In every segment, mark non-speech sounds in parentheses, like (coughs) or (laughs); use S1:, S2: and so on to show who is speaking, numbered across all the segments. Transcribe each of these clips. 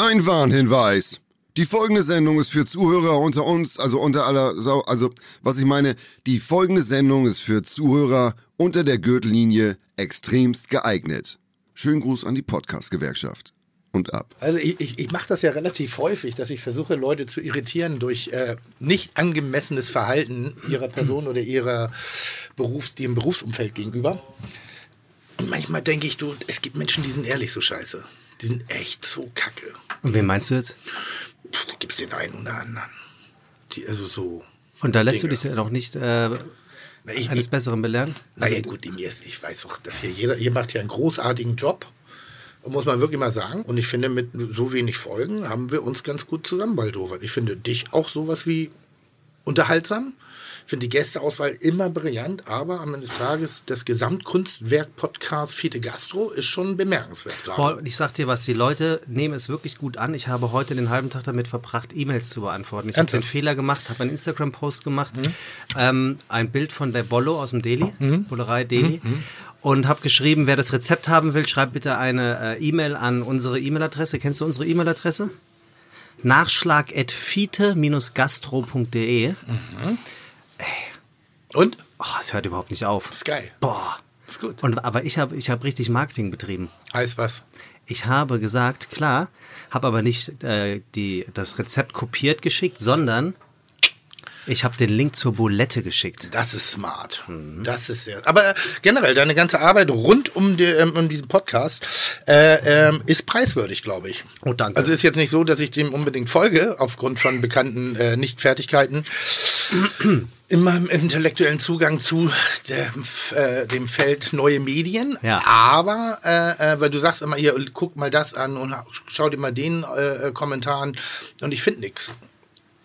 S1: Ein Warnhinweis. Die folgende Sendung ist für Zuhörer unter uns, also unter aller Sau, also was ich meine, die folgende Sendung ist für Zuhörer unter der Gürtellinie extremst geeignet. Schönen Gruß an die Podcast-Gewerkschaft. Und ab.
S2: Also ich, ich, ich mache das ja relativ häufig, dass ich versuche, Leute zu irritieren durch äh, nicht angemessenes Verhalten ihrer Person oder ihrer Berufs-, ihrem Berufsumfeld gegenüber. Und manchmal denke ich, du, es gibt Menschen, die sind ehrlich so scheiße. Die sind echt so kacke.
S3: Und wen meinst du jetzt?
S2: Pff, Da gibt es den einen oder anderen. Die, also so.
S3: Und da lässt
S2: Dinge.
S3: du dich doch nicht äh,
S2: Na, ich,
S3: eines
S2: ich,
S3: Besseren belehren?
S2: naja, gut, ich weiß doch, dass hier jeder, ihr macht ja einen großartigen Job. Muss man wirklich mal sagen. Und ich finde, mit so wenig Folgen haben wir uns ganz gut zusammenbaldowert. Ich finde dich auch sowas wie unterhaltsam. Ich finde die Gästeauswahl immer brillant, aber am Ende des Tages das Gesamtkunstwerk-Podcast Fiete Gastro ist schon bemerkenswert.
S3: Boah, ich sag dir was, die Leute nehmen es wirklich gut an. Ich habe heute den halben Tag damit verbracht, E-Mails zu beantworten. Ich habe den? Fehler gemacht, habe einen Instagram-Post gemacht, ähm, ein Bild von der Bollo aus dem Delhi, Bullerei Delhi. Und habe geschrieben, wer das Rezept haben will, schreibt bitte eine äh, E-Mail an unsere E-Mail-Adresse. Kennst du unsere E-Mail-Adresse? Nachschlag.fiete-gastro.de.
S2: Und?
S3: Oh, es hört überhaupt nicht auf.
S2: Ist geil.
S3: Boah.
S2: Ist gut.
S3: Und, aber ich habe ich hab richtig Marketing betrieben.
S2: Heißt was?
S3: Ich habe gesagt, klar, habe aber nicht äh, die, das Rezept kopiert geschickt, sondern ich habe den Link zur Bulette geschickt.
S2: Das ist smart.
S3: Mhm.
S2: Das ist sehr. Aber äh, generell, deine ganze Arbeit rund um, die, ähm, um diesen Podcast äh, ähm, ist preiswürdig, glaube ich.
S3: Oh, danke.
S2: Also ist jetzt nicht so, dass ich dem unbedingt folge, aufgrund von bekannten äh, Nichtfertigkeiten. (clears throat) In meinem intellektuellen Zugang zu der, äh, dem Feld neue Medien.
S3: Ja.
S2: Aber, äh, äh, weil du sagst immer, hier, guck mal das an und schau dir mal den äh, äh, Kommentar an. Und ich finde nichts.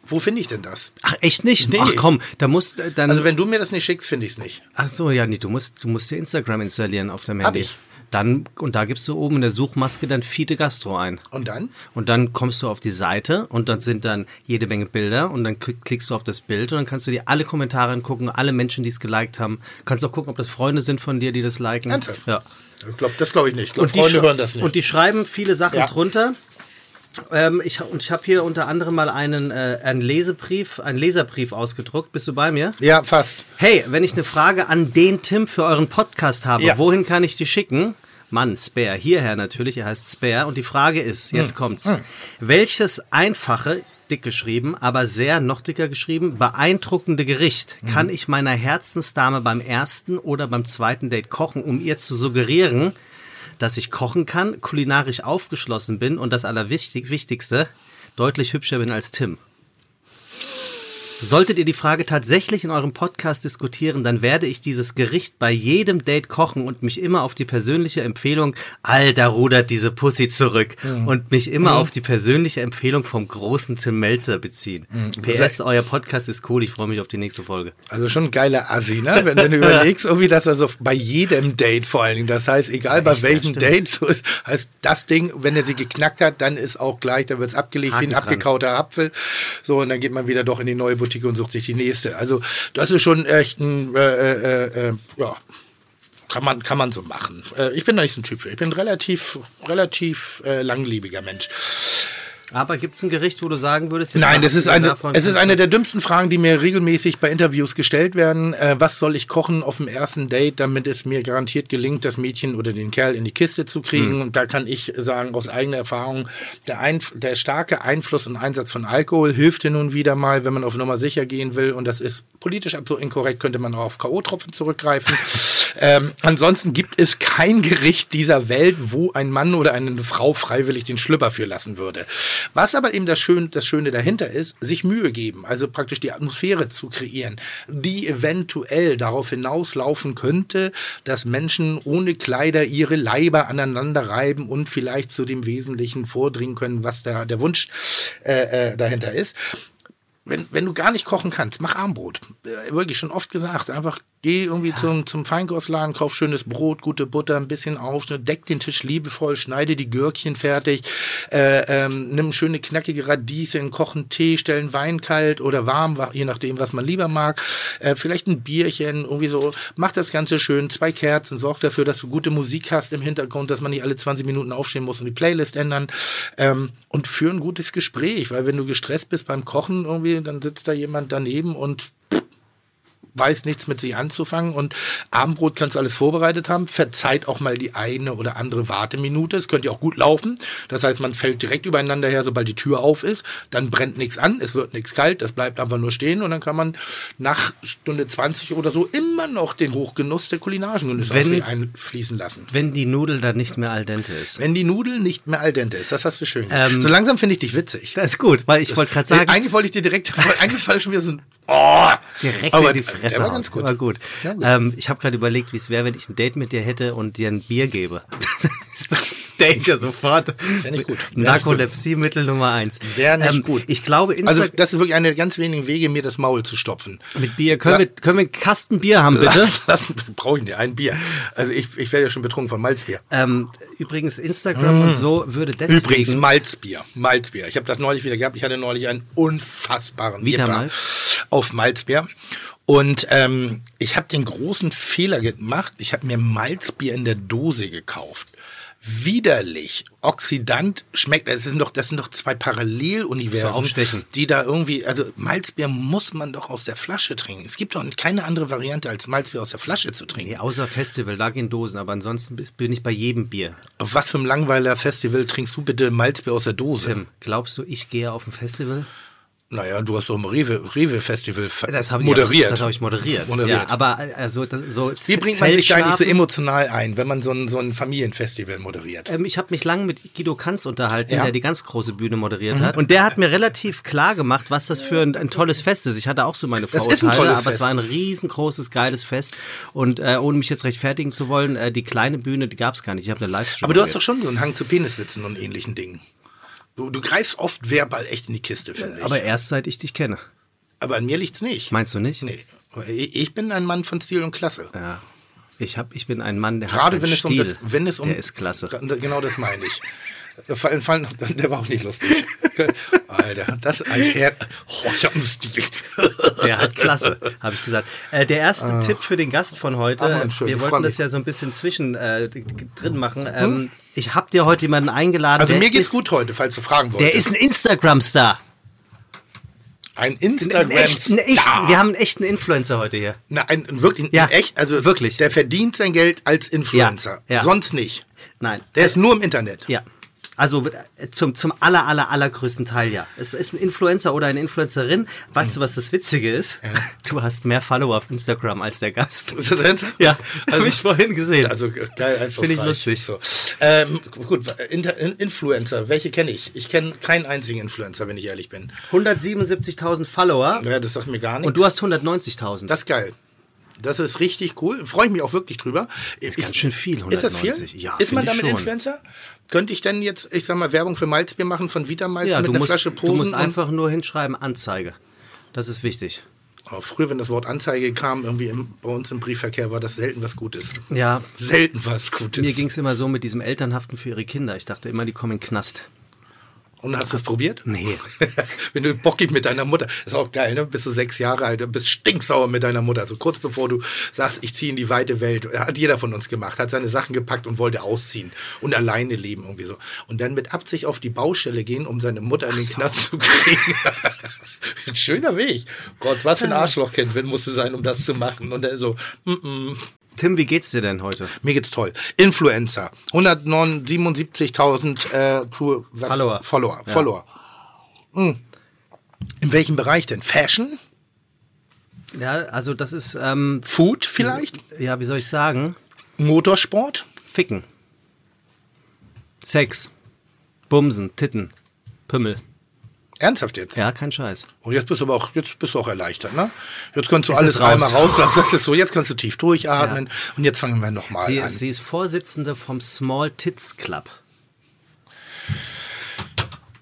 S2: Wo finde ich denn das?
S3: Ach, echt nicht?
S2: Nee.
S3: Ach komm, da musst äh, dann.
S2: Also wenn du mir das nicht schickst, finde ich es nicht.
S3: ach so, ja, nee, du musst, du musst dir Instagram installieren auf deinem
S2: Hab
S3: Handy.
S2: ich.
S3: Dann, und da gibst du oben in der Suchmaske dann Fiete Gastro ein.
S2: Und dann?
S3: Und dann kommst du auf die Seite und dann sind dann jede Menge Bilder und dann klick- klickst du auf das Bild und dann kannst du dir alle Kommentare angucken, alle Menschen, die es geliked haben. Kannst auch gucken, ob das Freunde sind von dir, die das liken.
S2: Ernsthaft?
S3: Ja.
S2: Ich glaub, das glaube ich nicht. Ich glaub,
S3: Und die,
S2: Freunde hören das nicht.
S3: und die schreiben viele Sachen
S2: Ja.
S3: drunter. Ähm, ich, und ich habe hier unter anderem mal einen, äh, einen Lesebrief, einen Leserbrief ausgedruckt. Bist du bei mir?
S2: ja, fast.
S3: Hey, wenn ich eine Frage an den Tim für euren Podcast habe,
S2: Ja.
S3: wohin kann ich die schicken? Mann, Spare, hierher natürlich, er heißt Spare. Und die Frage ist, jetzt
S2: Hm.
S3: kommt's. Welches einfache, dick geschrieben, aber sehr noch dicker geschrieben, beeindruckende Gericht
S2: Hm.
S3: kann ich meiner Herzensdame beim ersten oder beim zweiten Date kochen, um ihr zu suggerieren, dass ich kochen kann, kulinarisch aufgeschlossen bin und das Allerwichtigste, deutlich hübscher bin als Tim. Solltet ihr die Frage tatsächlich in eurem Podcast diskutieren, dann werde ich dieses Gericht bei jedem Date kochen und mich immer auf die persönliche Empfehlung, Alter, rudert diese Pussy zurück, und mich immer auf die persönliche Empfehlung vom großen Tim Melzer beziehen. PS, euer Podcast ist cool, ich freue mich auf die nächste Folge.
S2: Also schon ein geiler Assi, ne? Wenn, wenn du überlegst, irgendwie, dass er so bei jedem Date vor allen Dingen, das heißt, egal bei
S3: Echt, ja,
S2: welchem. Date, so ist, heißt das Ding, wenn er sie geknackt hat, dann ist auch gleich, dann wird es abgelegt wie ein
S3: Haken dran.
S2: abgekauter Apfel. So, und dann geht man wieder doch in die neue Boutique und sucht sich die nächste. Also, das ist schon echt ein, äh, äh, äh, ja, kann man, kann man so machen. Äh, ich bin da nicht so ein Typ für. Ich bin relativ, relativ äh, langlebiger Mensch.
S3: Aber gibt es ein Gericht, wo du sagen würdest, jetzt
S2: Nein, das ist eine, es ist eine der dümmsten Fragen, die mir regelmäßig bei Interviews gestellt werden. Äh, was soll ich kochen auf dem ersten Date, damit es mir garantiert gelingt, das Mädchen oder den Kerl in die Kiste zu kriegen? Und da kann ich sagen, aus eigener Erfahrung, der, Einf der starke Einfluss und Einsatz von Alkohol hilft hin und wieder mal, wenn man auf Nummer sicher gehen will. Und das ist politisch absolut inkorrekt, könnte man auch auf K.O.-Tropfen zurückgreifen. (laughs) ähm, ansonsten gibt es kein Gericht dieser Welt, wo ein Mann oder eine Frau freiwillig den Schlüpper für lassen würde. Was aber eben das, Schön, das Schöne dahinter ist, sich Mühe geben, also praktisch die Atmosphäre zu kreieren, die eventuell darauf hinauslaufen könnte, dass Menschen ohne Kleider ihre Leiber aneinander reiben und vielleicht zu dem Wesentlichen vordringen können, was da der Wunsch äh, äh, dahinter ist wenn, wenn du gar nicht kochen kannst, mach Armbrot. Äh, wirklich schon oft gesagt. Einfach Geh irgendwie zum, zum Feinkostladen, kauf schönes Brot, gute Butter, ein bisschen auf, deck den Tisch liebevoll, schneide die Gürkchen fertig, äh, ähm, nimm schöne knackige Radieschen, kochen Tee, stellen Wein kalt oder warm, je nachdem, was man lieber mag. Äh, vielleicht ein Bierchen, irgendwie so. Mach das Ganze schön, zwei Kerzen, sorg dafür, dass du gute Musik hast im Hintergrund, dass man nicht alle 20 Minuten aufstehen muss und die Playlist ändern. Ähm, und für ein gutes Gespräch, weil wenn du gestresst bist beim Kochen irgendwie, dann sitzt da jemand daneben und weiß nichts mit sich anzufangen und Abendbrot kannst du alles vorbereitet haben. Verzeiht auch mal die eine oder andere Warteminute. Es könnte ja auch gut laufen. Das heißt, man fällt direkt übereinander her, sobald die Tür auf ist. Dann brennt nichts an, es wird nichts kalt, das bleibt einfach nur stehen und dann kann man nach Stunde 20 oder so immer noch den Hochgenuss der kulinarischen Genüsse
S3: Wenn-
S2: einfließen lassen.
S3: Wenn die Nudel dann nicht mehr al dente ist.
S2: Wenn die Nudel nicht mehr al dente ist, das hast du schön.
S3: Ähm,
S2: So langsam finde ich dich witzig.
S3: Das ist gut, weil ich wollte gerade sagen,
S2: Eigentlich wollte ich dir direkt, (laughs) eigentlich fall schon wieder so ein, oh,
S3: direkt
S2: aber
S3: in die
S2: der
S3: Fresse.
S2: war
S3: hauen.
S2: ganz gut.
S3: War gut.
S2: Ja, gut.
S3: Ähm, ich habe gerade überlegt, wie es wäre, wenn ich ein Date mit dir hätte und dir ein Bier gebe. (laughs) ist das Date ja sofort.
S2: Nicht gut. (laughs)
S3: Narkolepsie-Mittel Nummer eins.
S2: Wäre nicht
S3: Ähm,
S2: gut.
S3: Ich glaube, Insta
S2: Also, das ist wirklich einer der ganz wenigen Wege, mir das Maul zu stopfen.
S3: mit Bier. Können,
S2: La-
S3: wir, können wir einen Kasten Bier haben, bitte? (laughs)
S2: Lass, lass, brauche ich nicht, ein Bier. Also, ich, ich werde ja schon betrunken von Malzbier.
S3: Ähm, übrigens, Instagram und so würde deswegen.
S2: Mm. Übrigens, Malzbier. Malzbier. Ich habe das neulich wieder gehabt. Ich hatte neulich einen unfassbaren Dipper
S3: Malz?
S2: auf Malzbier. Und ähm, ich habe den großen Fehler gemacht. Ich habe mir Malzbier in der Dose gekauft. Widerlich. Oxidant schmeckt, das sind doch, das sind doch zwei Paralleluniversen, die da irgendwie, also Malzbier muss man doch aus der Flasche trinken. Es gibt doch keine andere Variante, als Malzbier aus der Flasche zu trinken.
S3: Nee, außer Festival, lag in Dosen, aber ansonsten bin ich bei jedem Bier.
S2: Auf was für einem langweiler Festival trinkst du bitte Malzbier aus der Dose?
S3: Tim, glaubst du, ich gehe auf ein Festival?
S2: Naja, du hast doch im Rewe, Rewe Festival fe-
S3: Das habe ich,
S2: moderiert.
S3: Ja, das, das habe ich moderiert.
S2: Moderiert.
S3: Ja, aber also das, so
S2: Wie bringt man sich da eigentlich so emotional ein, wenn man so ein, so ein Familienfestival moderiert?
S3: Ähm, ich habe mich lange mit Guido Kanz unterhalten,
S2: Ja. Mhm.
S3: der die ganz große Bühne moderiert hat. Und der hat mir relativ klar gemacht, was das für ein, ein tolles Fest ist. Ich hatte auch so meine
S2: ein
S3: Vorurteile, aber es
S2: Fest.
S3: war ein riesengroßes, geiles Fest. Und äh, ohne mich jetzt rechtfertigen zu wollen, äh, die kleine Bühne, die gab es gar nicht. Ich habe eine Livestream.
S2: Aber du hast doch schon so einen Hang zu Peniswitzen und ähnlichen Dingen. Du, du greifst oft verbal echt in die Kiste, finde ich.
S3: aber erst seit ich dich kenne.
S2: aber an mir liegt's nicht.
S3: Meinst du nicht?
S2: Nee. Ich bin ein Mann von Stil und Klasse.
S3: Ja. Ich, hab, ich bin ein Mann, der
S2: Gerade
S3: hat
S2: wenn
S3: einen
S2: es um
S3: Stil.
S2: das, wenn es um
S3: der ist klasse.
S2: Genau das meine ich. (laughs) Fallen, fallen, der war auch nicht lustig. (laughs) Alter, das er, oh, ich hab einen Stil.
S3: Der hat klasse, habe ich gesagt. Äh, der erste Tipp für den Gast von heute,
S2: Ah, Mann,
S3: wir wollten das ja so ein bisschen zwischen äh, drin machen. Ähm, Ich habe dir heute jemanden eingeladen.
S2: Also mir geht's
S3: ist,
S2: gut heute, falls du fragen wolltest.
S3: Der ist ein Instagram-Star.
S2: ein
S3: Ein
S2: Instagram.
S3: echten, echten, wir haben einen echten Influencer heute hier.
S2: Na, ein, wirklich,
S3: Ja,
S2: echt, also
S3: wirklich.
S2: der verdient sein Geld als Influencer.
S3: Ja, ja.
S2: Sonst nicht.
S3: Nein.
S2: Der ist nur im Internet.
S3: Ja. Also zum, zum aller, aller, allergrößten Teil ja. Es ist ein Influencer oder eine Influencerin. Weißt du, was das Witzige ist? (laughs) Du hast mehr Follower auf Instagram als der Gast.
S2: Ist das?
S3: Ja,
S2: Also-
S3: habe ich vorhin gesehen.
S2: Also geil, einfach.
S3: Finde ich lustig.
S2: So. Ähm, gut, Inter In Influencer, welche kenne ich? Ich kenne keinen einzigen Influencer, wenn ich ehrlich bin.
S3: 177.000 Follower
S2: Ja, das sagt mir gar nichts.
S3: und du hast 190.000.
S2: das ist geil. Das ist richtig cool. Freue ich mich auch wirklich drüber. Ist
S3: ganz schön viel,
S2: Ist das viel?
S3: 190. Ja,
S2: ist man
S3: ich
S2: damit
S3: schon.
S2: Influencer? Könnte ich denn jetzt, ich sag mal, Werbung für Malzbier machen von Vita Malz
S3: ja,
S2: mit
S3: du
S2: einer
S3: musst,
S2: Flasche
S3: du
S2: Posen?
S3: musst
S2: und-
S3: einfach nur hinschreiben Anzeige. Das ist wichtig.
S2: Oh, früher, wenn das Wort Anzeige kam, irgendwie im, bei uns im Briefverkehr, war das selten was Gutes.
S3: Ja,
S2: Selten was Gutes.
S3: mir ging es immer so mit diesem Elternhaften für ihre Kinder. Ich dachte immer, die kommen in den Knast.
S2: Und hast du es probiert?
S3: Nee. (laughs)
S2: Wenn du bockig mit deiner Mutter, ist auch geil, ne? Bist du sechs Jahre alt, bist stinksauer mit deiner Mutter. Also kurz bevor du sagst, ich ziehe in die weite Welt. Hat jeder von uns gemacht, hat seine Sachen gepackt und wollte ausziehen und alleine leben irgendwie so. Und dann mit Absicht auf die Baustelle gehen, um seine Mutter in den Knast zu kriegen. ein (laughs) schöner Weg. Gott, was für ein Arschlochkind wenn musste sein, um das zu machen. Und dann so, mm -mm.
S3: Tim, wie geht's dir denn heute?
S2: Mir geht's toll. Influencer. 177.000 äh, zu, was?
S3: Follower.
S2: Follower.
S3: Ja.
S2: Follower. Hm. In welchem Bereich denn? Fashion?
S3: Ja, also das ist, ähm,
S2: Food vielleicht?
S3: ja, wie soll ich sagen?
S2: Motorsport?
S3: Ficken. Sex. Bumsen, Titten, Pümmel.
S2: Ernsthaft jetzt?
S3: Ja, kein Scheiß.
S2: Und jetzt bist du aber auch, jetzt bist du auch erleichtert, ne? Jetzt kannst du
S3: Jetzt
S2: alles
S3: raus.
S2: einmal rauslassen. Das ist so, jetzt kannst du tief durchatmen. Und jetzt fangen wir nochmal an.
S3: sie ist Vorsitzende vom Small Tits Club.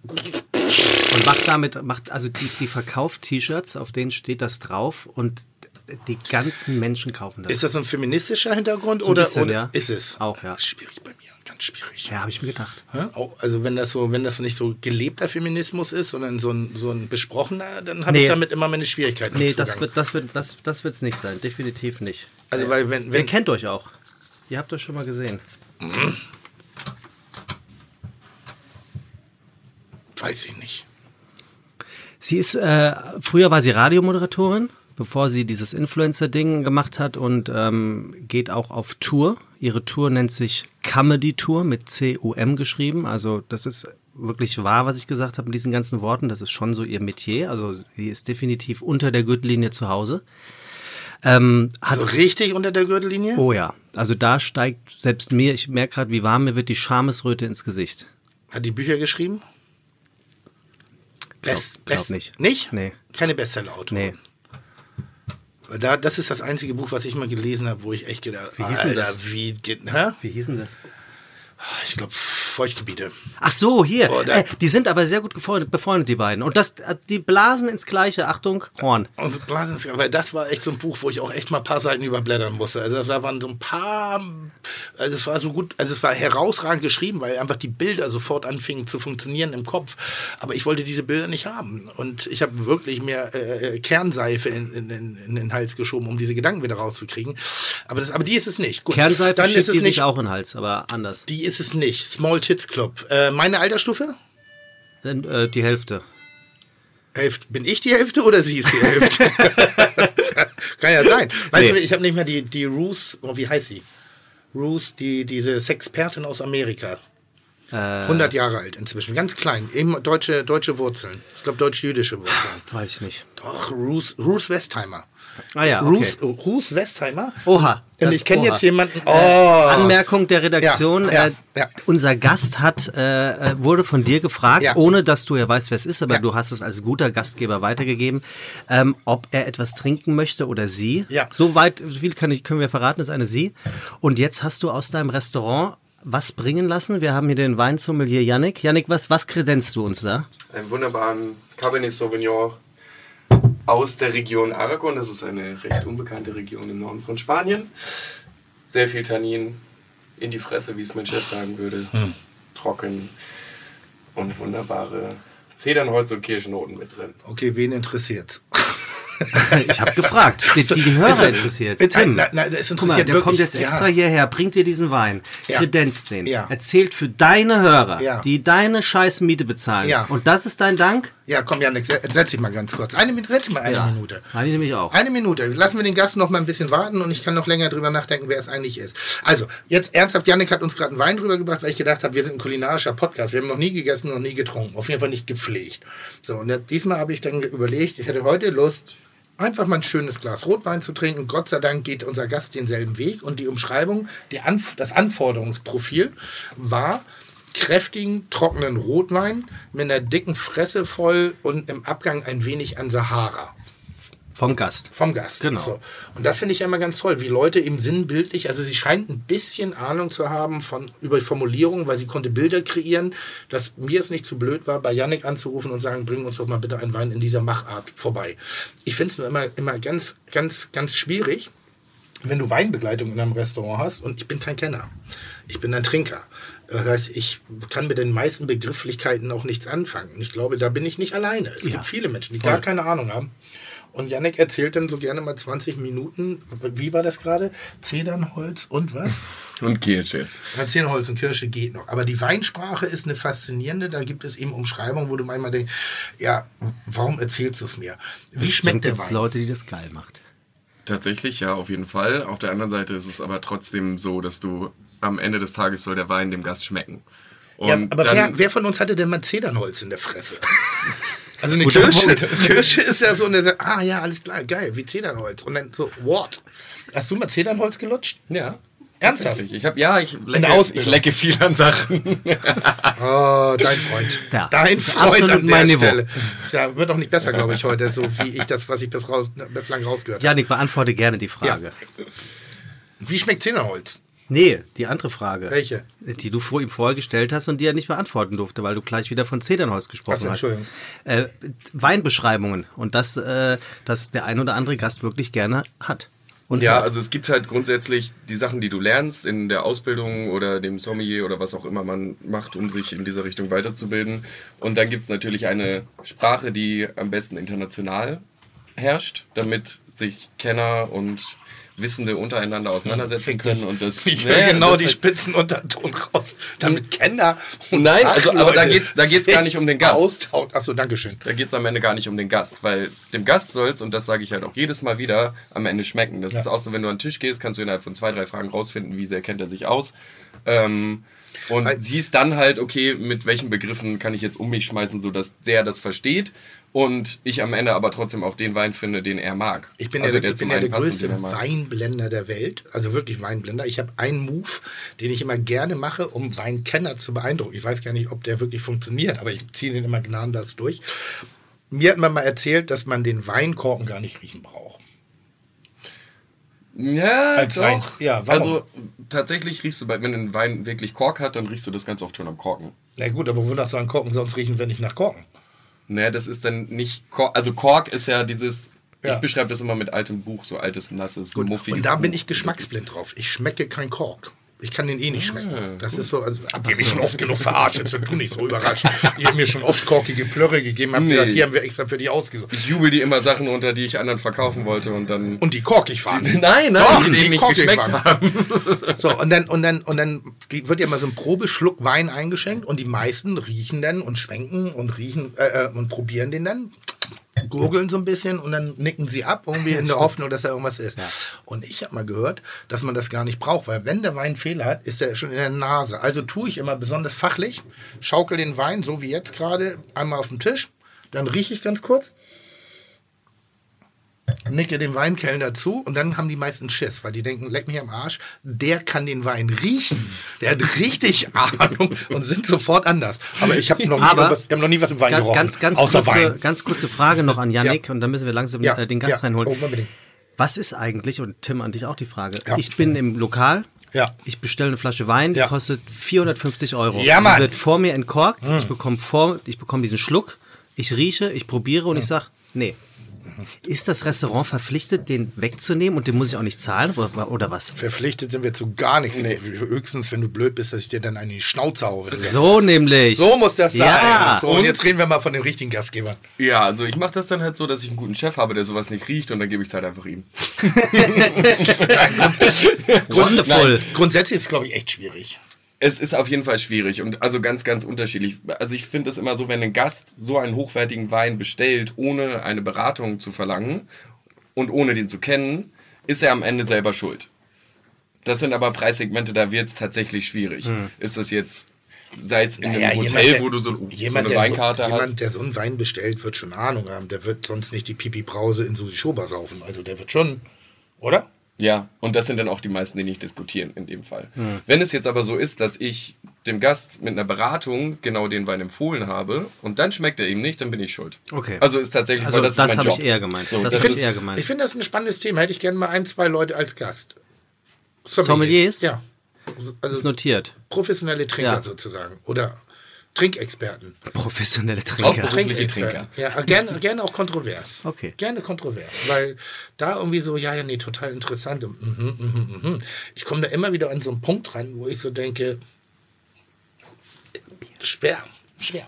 S3: Und macht damit, macht, also die, die verkauft T-Shirts, auf denen steht das drauf und die ganzen Menschen kaufen das.
S2: Ist das ein feministischer Hintergrund
S3: So
S2: oder,
S3: bisschen,
S2: oder
S3: ja.
S2: ist es?
S3: Auch, ja.
S2: Schwierig bei mir, ganz schwierig.
S3: ja, habe ich mir gedacht.
S2: Ja, auch, also wenn das so, wenn das nicht so gelebter Feminismus ist, sondern so ein, so ein besprochener, dann habe
S3: Nee.
S2: ich damit immer meine Schwierigkeiten.
S3: Nee, das wird das wird das das wird's nicht sein, definitiv nicht.
S2: Also weil wenn,
S3: Wer
S2: wenn
S3: kennt euch auch? Ihr habt euch schon mal gesehen.
S2: weiß ich nicht.
S3: Sie ist, äh, früher war sie Radiomoderatorin, bevor sie dieses Influencer-Ding gemacht hat und ähm, geht auch auf Tour. Ihre Tour nennt sich Comedy Tour mit C-U-M geschrieben. Also das ist wirklich wahr, was ich gesagt habe mit diesen ganzen Worten. Das ist schon so ihr Metier. Also sie ist definitiv unter der Gürtellinie zu Hause. Ähm, hat
S2: Also richtig unter der Gürtellinie?
S3: Oh ja, also da steigt selbst mir, ich merke gerade, wie warm mir wird die Schamesröte ins Gesicht.
S2: Hat die Bücher geschrieben?
S3: Glaub-
S2: Best,
S3: glaub
S2: best,
S3: nicht.
S2: Nicht?
S3: Nee.
S2: Keine Bestseller-Autorin.
S3: Nee.
S2: Da, das ist das einzige Buch, was ich mal gelesen habe, wo ich echt gedacht
S3: Wie hieß denn das?
S2: wie geht, hä?
S3: Wie hieß denn das?
S2: Ich glaube, Feuchtgebiete.
S3: Ach so, hier.
S2: Oh,
S3: äh, die sind aber sehr gut befreundet, die beiden. Und das, äh, die blasen ins Gleiche. Achtung, Horn.
S2: Und Blasens, weil das war echt so ein Buch, wo ich auch echt mal ein paar Seiten überblättern musste. Also das waren so ein paar, also es war so gut, also es war herausragend geschrieben, weil einfach die Bilder sofort anfingen zu funktionieren im Kopf. Aber ich wollte diese Bilder nicht haben. Und ich habe wirklich mir äh, Kernseife in, in, in, den Hals geschoben, um diese Gedanken wieder rauszukriegen. Aber, das, aber die ist es nicht. Gut,
S3: Kernseife
S2: dann ist es nicht.
S3: auch in den Hals, aber anders.
S2: Die ist es nicht. Small Tits Club. Äh, meine Altersstufe?
S3: Dann, äh, die Hälfte.
S2: Hälfte. Bin ich die Hälfte oder sie ist die Hälfte? (laughs) Kann ja sein. Weißt
S3: Nee.
S2: du, ich habe nicht mehr die, die Ruth, oh, wie heißt sie? Ruth, die, diese Sexpertin aus Amerika.
S3: Äh,
S2: 100 Jahre alt inzwischen. Ganz klein. Eben deutsche, deutsche Wurzeln. Ich glaube, deutsch-jüdische Wurzeln.
S3: weiß ich nicht.
S2: Doch, Ruth, Ruth Westheimer.
S3: Ah ja, okay.
S2: Ruth, Ruth Westheimer.
S3: Oha.
S2: Und ich kenne jetzt jemanden. Oh.
S3: Anmerkung der Redaktion.
S2: Ja, ja,
S3: äh,
S2: ja.
S3: Unser Gast hat, äh, äh, wurde von dir gefragt,
S2: Ja.
S3: ohne dass du ja weißt, wer es ist, aber
S2: Ja.
S3: du hast es als guter Gastgeber weitergegeben, ähm, ob er etwas trinken möchte oder sie.
S2: Ja.
S3: So weit, so viel kann ich, können wir verraten, ist eine sie. Und jetzt hast du aus deinem Restaurant was bringen lassen. Wir haben hier den Weinsommelier Yannick. Yannick, was, was kredenzt du uns da?
S4: einen wunderbaren Cabernet Sauvignon aus der Region Aragon. Das ist eine recht unbekannte Region im Norden von Spanien. Sehr viel Tannin in die Fresse, wie es mein Chef sagen würde. Trocken und wunderbare Zedernholz und Kirschnoten mit drin.
S2: Okay, wen interessiert's? (laughs)
S3: Ich habe gefragt. Die, die, die Hörer interessiert. Tim,
S2: nein, nein, das
S3: guck mal,
S2: interessiert
S3: der kommt
S2: wirklich,
S3: jetzt extra
S2: ja.
S3: hierher, bringt dir diesen Wein,
S2: Ja.
S3: kredenzt den,
S2: Ja.
S3: erzählt für deine Hörer,
S2: Ja.
S3: die deine scheiß Miete bezahlen.
S2: Ja.
S3: Und das ist dein Dank?
S2: Ja, komm, Janik, se- setz dich mal ganz kurz. Eine, Minute- setz dich mal eine
S3: Ja.
S2: Minute.
S3: Meine ich nämlich auch.
S2: Eine Minute. Lassen wir den Gast noch mal ein bisschen warten und ich kann noch länger drüber nachdenken, wer es eigentlich ist. Also, jetzt ernsthaft, Janik hat uns gerade einen Wein drüber gebracht, weil ich gedacht habe, wir sind ein kulinarischer Podcast. Wir haben noch nie gegessen, noch nie getrunken. Auf jeden Fall nicht gepflegt. So, und jetzt- diesmal habe ich dann überlegt, ich hätte heute Lust, einfach mal ein schönes Glas Rotwein zu trinken. Gott sei Dank geht unser Gast denselben Weg und die Umschreibung, die Anf das Anforderungsprofil war kräftigen, trockenen Rotwein mit einer dicken Fresse voll und im Abgang ein wenig an Sahara.
S3: Vom Gast.
S2: Vom Gast.
S3: Genau.
S2: So. Und das finde ich ja immer ganz toll, wie Leute eben sinnbildlich, also sie scheint ein bisschen Ahnung zu haben von über Formulierungen, weil sie konnte Bilder kreieren, dass mir es nicht zu blöd war, bei Yannick anzurufen und sagen, bring uns doch mal bitte einen Wein in dieser Machart vorbei. Ich finde es nur immer, immer ganz, ganz, ganz schwierig, wenn du Weinbegleitung in einem Restaurant hast und ich bin kein Kenner. Ich bin ein Trinker. Das heißt, ich kann mit den meisten Begrifflichkeiten auch nichts anfangen. Und ich glaube, da bin ich nicht alleine. Es
S3: Ja,
S2: gibt viele Menschen, die
S3: voll.
S2: gar keine Ahnung haben. Und Yannick erzählt dann so gerne mal 20 Minuten, wie war das gerade? Zedernholz und was? (laughs)
S4: Und Kirsche.
S2: Ja, Zedernholz und Kirsche geht noch. Aber die Weinsprache ist eine faszinierende. Da gibt es eben Umschreibungen, wo du manchmal denkst, ja, warum erzählst du es mir? Wie
S3: Dann
S2: schmeckt der
S3: gibt es
S2: Wein?
S3: Leute, die das geil macht.
S4: Tatsächlich, ja, auf jeden Fall. Auf der anderen Seite ist es aber trotzdem so, dass du am Ende des Tages soll der Wein dem Gast schmecken. Und
S2: Ja, aber wer,
S4: dann,
S2: wer von uns hatte denn mal Zedernholz in der Fresse? (laughs) Also eine Kirsche. (laughs) Kirsche ist ja so eine, ah ja, alles klar, geil, wie Zedernholz. Und dann so, what? Hast du mal Zedernholz gelutscht?
S4: ja.
S2: Ernsthaft?
S4: Ich habe ja, ich
S2: der
S4: lecke, ich lecke viel an Sachen. (laughs)
S2: Oh, dein Freund.
S3: Ja,
S2: dein Freund
S3: absolut
S2: an der
S3: mein Niveau.
S2: Stelle. Ja, wird auch nicht besser, glaube ich, heute, so wie ich das, was ich bis raus, bislang rausgehört habe.
S3: Yannick, beantworte gerne die Frage.
S2: Wie schmeckt Zedernholz?
S3: Nee, die andere Frage.
S2: Welche?
S3: Die du vor ihm vorher gestellt hast und die er nicht beantworten durfte, weil du gleich wieder von Zedernholz gesprochen
S2: Ach so,
S3: hast.
S2: Entschuldigung.
S3: Äh, Weinbeschreibungen und das, äh, das der ein oder andere Gast wirklich gerne hat. Und
S4: Ja,
S3: hört.
S4: also es gibt halt grundsätzlich die Sachen, die du lernst in der Ausbildung oder dem Sommelier oder was auch immer man macht, um sich in dieser Richtung weiterzubilden. Und dann gibt es natürlich eine Sprache, die am besten international herrscht, damit sich Kenner und Wissende untereinander auseinandersetzen
S2: Fick
S4: können. Und das,
S2: Ich höre genau
S4: das
S2: die
S4: halt-
S2: Spitzen Unterton raus, damit Kenner und
S4: Nein, also, aber da
S2: Fachleute
S4: geht's- da geht's gar nicht um den Gast.
S2: Austaut. Achso, Dankeschön.
S4: Da geht es am Ende gar nicht um den Gast, weil dem Gast soll es, und das sage ich halt auch jedes Mal wieder, am Ende schmecken. Das
S2: Ja.
S4: ist auch so, wenn du an den Tisch gehst, kannst du innerhalb von zwei, drei Fragen rausfinden, wie sehr kennt er sich aus. Ähm, und siehst dann halt, okay, mit welchen Begriffen kann ich jetzt um mich schmeißen, sodass der das versteht und ich am Ende aber trotzdem auch den Wein finde, den er mag.
S2: Ich bin
S4: Also
S2: ja, der, ich bin ja der größte
S4: er.
S2: Weinblender der Welt. Also wirklich Weinblender. Ich habe einen Move, den ich immer gerne mache, um Weinkenner zu beeindrucken. Ich weiß gar nicht, ob der wirklich funktioniert, aber ich ziehe den immer gnadenlos durch. Mir hat man mal erzählt, dass man den Weinkorken gar nicht riechen braucht.
S4: Ja,
S2: Als
S4: doch.
S2: Wein. Ja, warum?
S4: also tatsächlich riechst du, bei, wenn ein Wein wirklich Kork hat, dann riechst du das ganz oft schon am Korken.
S2: Na gut, aber wonach soll ein Korken sonst riechen, wenn nicht nach Korken?
S4: Ne, das ist dann nicht Kork. Also Kork ist ja dieses.
S2: Ja.
S4: Ich beschreibe das immer mit altem Buch, so altes, nasses,
S2: Gut.
S4: muffiges
S2: Und da bin ich geschmacksblind drauf. Ich schmecke kein Kork. Ich kann den eh nicht schmecken.
S4: Ah,
S2: Das ist so, also habt ihr mich schon oft genug verarscht, jetzt tu nicht so überrascht. (laughs) Ihr habt mir schon oft korkige Plörre gegeben, habt
S4: Nee.
S2: gesagt, hier haben wir extra für die ausgesucht.
S4: Ich jubel dir immer Sachen unter, die ich anderen verkaufen wollte und dann.
S2: Und die korkig waren. (laughs)
S4: nein, nein,
S2: Doch,
S4: die,
S2: die
S4: nicht
S2: korkig
S4: geschmeckt haben. (laughs)
S2: So, und dann, und dann, und dann wird ja mal so ein Probeschluck Wein eingeschenkt und die meisten riechen dann und schwenken und riechen äh, äh, und probieren den dann, gurgeln so ein bisschen und dann nicken sie ab, irgendwie in der Hoffnung, dass da irgendwas ist. Und ich habe mal gehört, dass man das gar nicht braucht, weil wenn der Wein Fehler hat, ist er schon in der Nase. Also tue ich immer besonders fachlich, schaukel den Wein, so wie jetzt gerade, einmal auf den Tisch, dann rieche ich ganz kurz nicke dem Weinkellner zu und dann haben die meisten Schiss, weil die denken, leck mich am Arsch, der kann den Wein riechen. Der hat richtig (laughs) Ahnung und sind sofort anders. Aber ich habe noch, hab noch nie was im Wein
S3: ganz,
S2: gerochen.
S3: ganz, ganz,
S2: außer
S3: kurze,
S2: Wein.
S3: ganz kurze Frage noch an Yannick und dann müssen wir langsam
S2: Ja,
S3: äh, den Gast
S2: ja.
S3: reinholen.
S2: Oh, unbedingt.
S3: Was ist eigentlich, und Tim an dich auch die Frage,
S2: Ja.
S3: ich bin im Lokal,
S2: Ja.
S3: ich bestelle eine Flasche Wein, die
S2: Ja.
S3: kostet 450 Euro.
S2: Ja,
S3: Sie
S2: Mann.
S3: Wird vor mir entkorkt, ich bekomme vor, ich bekomme diesen Schluck, ich rieche, ich probiere und ich sage, nee. Ist das Restaurant verpflichtet, den wegzunehmen und den muss ich auch nicht zahlen oder, oder was?
S2: Verpflichtet sind wir zu gar nichts.
S4: Nee.
S2: Höchstens, wenn du blöd bist, dass ich dir dann eine in die Schnauze haue.
S3: So nämlich.
S2: So muss das sein.
S3: Ja.
S2: So, und jetzt reden wir mal von den richtigen Gastgebern.
S4: Ja, also ich mache das dann halt so, dass ich einen guten Chef habe, der sowas nicht riecht und dann gebe ich es halt einfach ihm. (laughs) (laughs)
S3: Wonderful.
S2: Grundsätzlich ist es, glaube ich, echt schwierig.
S4: Es ist auf jeden Fall schwierig und also ganz, ganz unterschiedlich. Also ich finde es immer so, wenn ein Gast so einen hochwertigen Wein bestellt, ohne eine Beratung zu verlangen und ohne den zu kennen, ist er am Ende selber schuld. Das sind aber Preissegmente, da wird es tatsächlich schwierig. Ist das jetzt, sei es in einem
S2: Naja,
S4: Hotel,
S2: jemand, der-
S4: wo du so, so
S2: jemand,
S4: eine
S2: der
S4: Weinkarte
S2: so,
S4: hast?
S2: Jemand, der so einen Wein bestellt, wird schon Ahnung haben. Der wird sonst nicht die Pipi Brause in Susi Schober saufen. Also der wird schon, oder?
S4: Ja, und das sind dann auch die meisten, die nicht diskutieren in dem Fall. Wenn es jetzt aber so ist, dass ich dem Gast mit einer Beratung genau den Wein empfohlen habe und dann schmeckt er ihm nicht, dann bin ich schuld.
S3: Okay.
S4: Also ist tatsächlich,
S3: Also
S4: weil das,
S3: das
S4: ist mein
S3: habe ich eher gemeint.
S4: So,
S3: Das
S4: das, ist,
S3: ich eher gemeint.
S2: Ich finde das ein spannendes Thema. Hätte ich gerne mal ein, zwei Leute als Gast.
S3: Sommeliers?
S2: Ja.
S3: ist
S2: Also
S3: notiert.
S2: professionelle Trinker
S3: Ja.
S2: sozusagen. Oder Trinkexperten.
S3: Professionelle
S4: Auch
S3: Trinker.
S4: berufliche
S2: Trinkexperten.
S4: Trinker.
S2: Ja, gerne, gerne auch kontrovers.
S3: Okay.
S2: Gerne kontrovers. Weil da irgendwie so, ja, ja, nee, total interessant. Und, mhm, mhm, mhm. Ich komme da immer wieder an so einen Punkt rein, wo ich so denke, schwer. Schwer.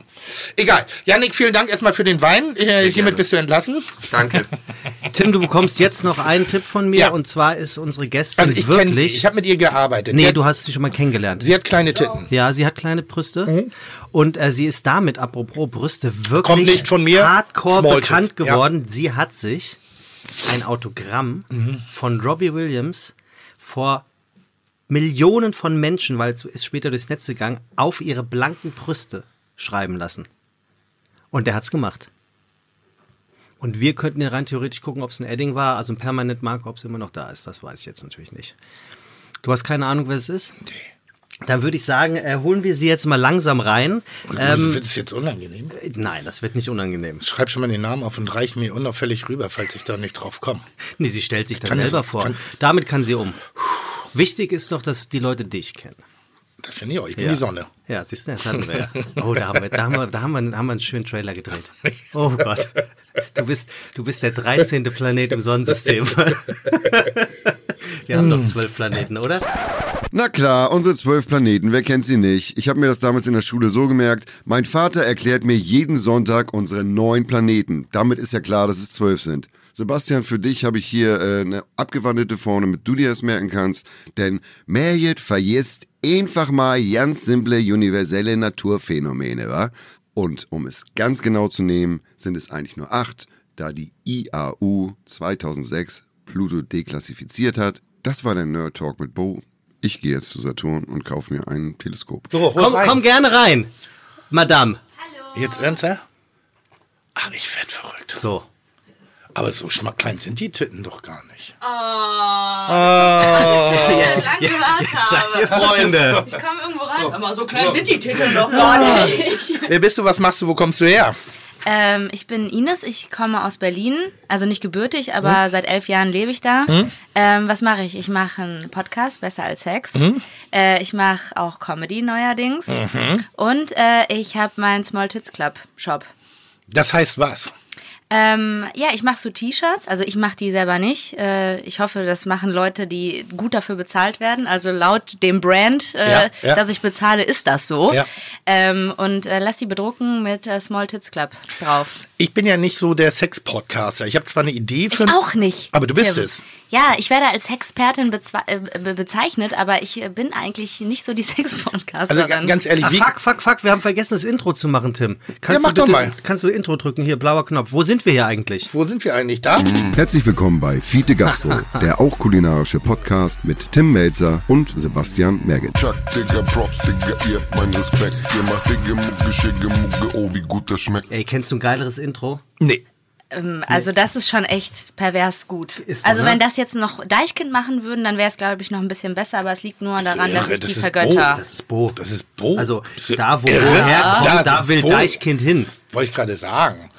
S2: Egal. Janik, vielen Dank erstmal für den Wein. Äh, hiermit bist du entlassen.
S4: Danke. (laughs)
S3: Tim, du bekommst jetzt noch einen Tipp von mir
S2: Ja.
S3: und zwar ist unsere Gästin
S2: Also ich kenne sie.
S3: wirklich.
S2: Ich habe mit ihr gearbeitet.
S3: nee,
S2: hat,
S3: du hast sie schon mal kennengelernt.
S2: sie hat kleine Titten.
S3: Ja, sie hat kleine Brüste
S2: Mhm.
S3: und äh, sie ist damit, apropos Brüste, wirklich
S2: Kommt nicht von mir.
S3: hardcore
S2: Small
S3: bekannt
S2: Tits, ja.
S3: geworden. Sie hat sich ein Autogramm
S2: Mhm.
S3: von Robbie Williams vor Millionen von Menschen, weil es ist später durchs Netz gegangen, auf ihre blanken Brüste schreiben lassen. Und der hat's gemacht. Und wir könnten ja rein theoretisch gucken, ob es ein Edding war, also ein Permanent Marker, ob es immer noch da ist. Das weiß ich jetzt natürlich nicht. Du hast keine Ahnung, wer es ist? Nee. Dann würde ich sagen, äh, holen wir sie jetzt mal langsam rein. Ähm,
S2: wird es jetzt unangenehm?
S3: äh, nein, das wird nicht unangenehm.
S2: Schreib schon mal den Namen auf und reich mir unauffällig rüber, falls ich da nicht drauf komme. (laughs)
S3: Nee, sie stellt sich das selber
S2: so-
S3: vor.
S2: kann-
S3: Damit kann sie um. Wichtig ist doch, dass die Leute dich kennen.
S2: Das finde ich auch. Ich bin
S3: Ja.
S2: die Sonne.
S3: Ja, siehst du, das hatten wir ja. Oh, da haben wir, da haben wir, da haben wir, haben wir einen schönen Trailer gedreht. Oh Gott. Du bist, du bist der 13. Planet im Sonnensystem. Wir haben noch zwölf Planeten, oder?
S1: Na klar, unsere zwölf Planeten, wer kennt sie nicht? Ich habe mir das damals in der Schule so gemerkt, mein Vater erklärt mir jeden Sonntag unsere neun Planeten. Damit ist ja klar, dass es zwölf sind. Sebastian, für dich habe ich hier äh, eine abgewandelte Form, damit du dir das merken kannst. Denn Merjet vergisst einfach mal ganz simple universelle Naturphänomene, wa? Und um es ganz genau zu nehmen, sind es eigentlich nur acht, da die IAU 2006 Pluto deklassifiziert hat. Das war der Nerd Talk mit Bo. Ich gehe jetzt zu Saturn und kaufe mir ein Teleskop.
S2: So,
S3: Komm, komm gerne rein, Madame.
S2: Jetzt ernsthaft? Ach, ich werd verrückt.
S3: So.
S2: Aber so schmackklein sind die Titten doch gar nicht.
S5: Oh, was ich lange gehört
S3: Sagt ihr
S5: habe.
S3: Freunde.
S5: Ich komme irgendwo rein. Aber so klein sind die Titel doch gar nicht.
S2: Wer bist du, was machst du, wo kommst du her?
S5: Ähm, ich bin Ines, ich komme aus Berlin. Also nicht gebürtig, aber seit elf Jahren lebe ich da. Ähm, was mache ich? Ich mache einen Podcast, Besser als Sex. Äh, ich mache auch Comedy neuerdings. Und äh, ich habe meinen Small Tits Club Shop.
S2: Das heißt was?
S5: Ähm, ja, ich mache so T-Shirts. Also ich mache die selber nicht. Äh, ich hoffe, das machen Leute, die gut dafür bezahlt werden. Also laut dem Brand, äh,
S2: Ja, ja.
S5: das ich bezahle, ist das so.
S2: Ja.
S5: Ähm, und äh, lass die bedrucken mit äh, Small Tits Club drauf.
S2: Ich bin ja nicht so der Sex-Podcaster. Ich habe zwar eine Idee für...
S5: Ich auch nicht.
S2: Aber du bist
S5: Tim.
S2: es.
S5: Ja, ich werde als Sexpertin bezwe- äh, be bezeichnet, aber ich äh, bin eigentlich nicht so die (laughs) Sex-Podcasterin.
S2: Also ga- ganz ehrlich,
S3: Ah,
S2: wie...
S3: fuck, fuck, fuck, wir haben vergessen, das Intro zu machen, Tim. Kannst
S2: Ja, mach
S3: du
S2: doch
S3: bitte,
S2: mal.
S3: Kannst du Intro drücken? Hier, blauer Knopf. Wo sind wir hier eigentlich?
S2: Wo sind wir eigentlich da?
S1: Herzlich willkommen bei Fiete Gastro, (laughs) der auch kulinarische Podcast mit Tim Melzer und Sebastian Merget.
S6: Chuck, Digga, Props, Digga, ihr habt meinen Respekt. Ihr macht Digga, Mucke, Schicke, Mucke, oh, wie gut das schmeckt.
S3: Ey, kennst du ein geileres Intro?
S2: Nee.
S5: Ähm, also das ist schon echt pervers gut.
S3: Ist so,
S5: also
S3: ne?
S5: wenn das jetzt noch Deichkind machen würden, dann wäre es, glaube ich, noch ein bisschen besser, aber es liegt nur daran,
S2: irre,
S5: dass ich
S2: das
S5: die vergötter.
S3: Das ist Bo.
S2: Das ist Bo.
S3: Also, da wo
S2: irre.
S3: Bo herkommt,
S2: Da
S3: da,
S2: ist
S3: will
S2: Bo.
S3: Deichkind hin.
S2: Wollte ich gerade sagen.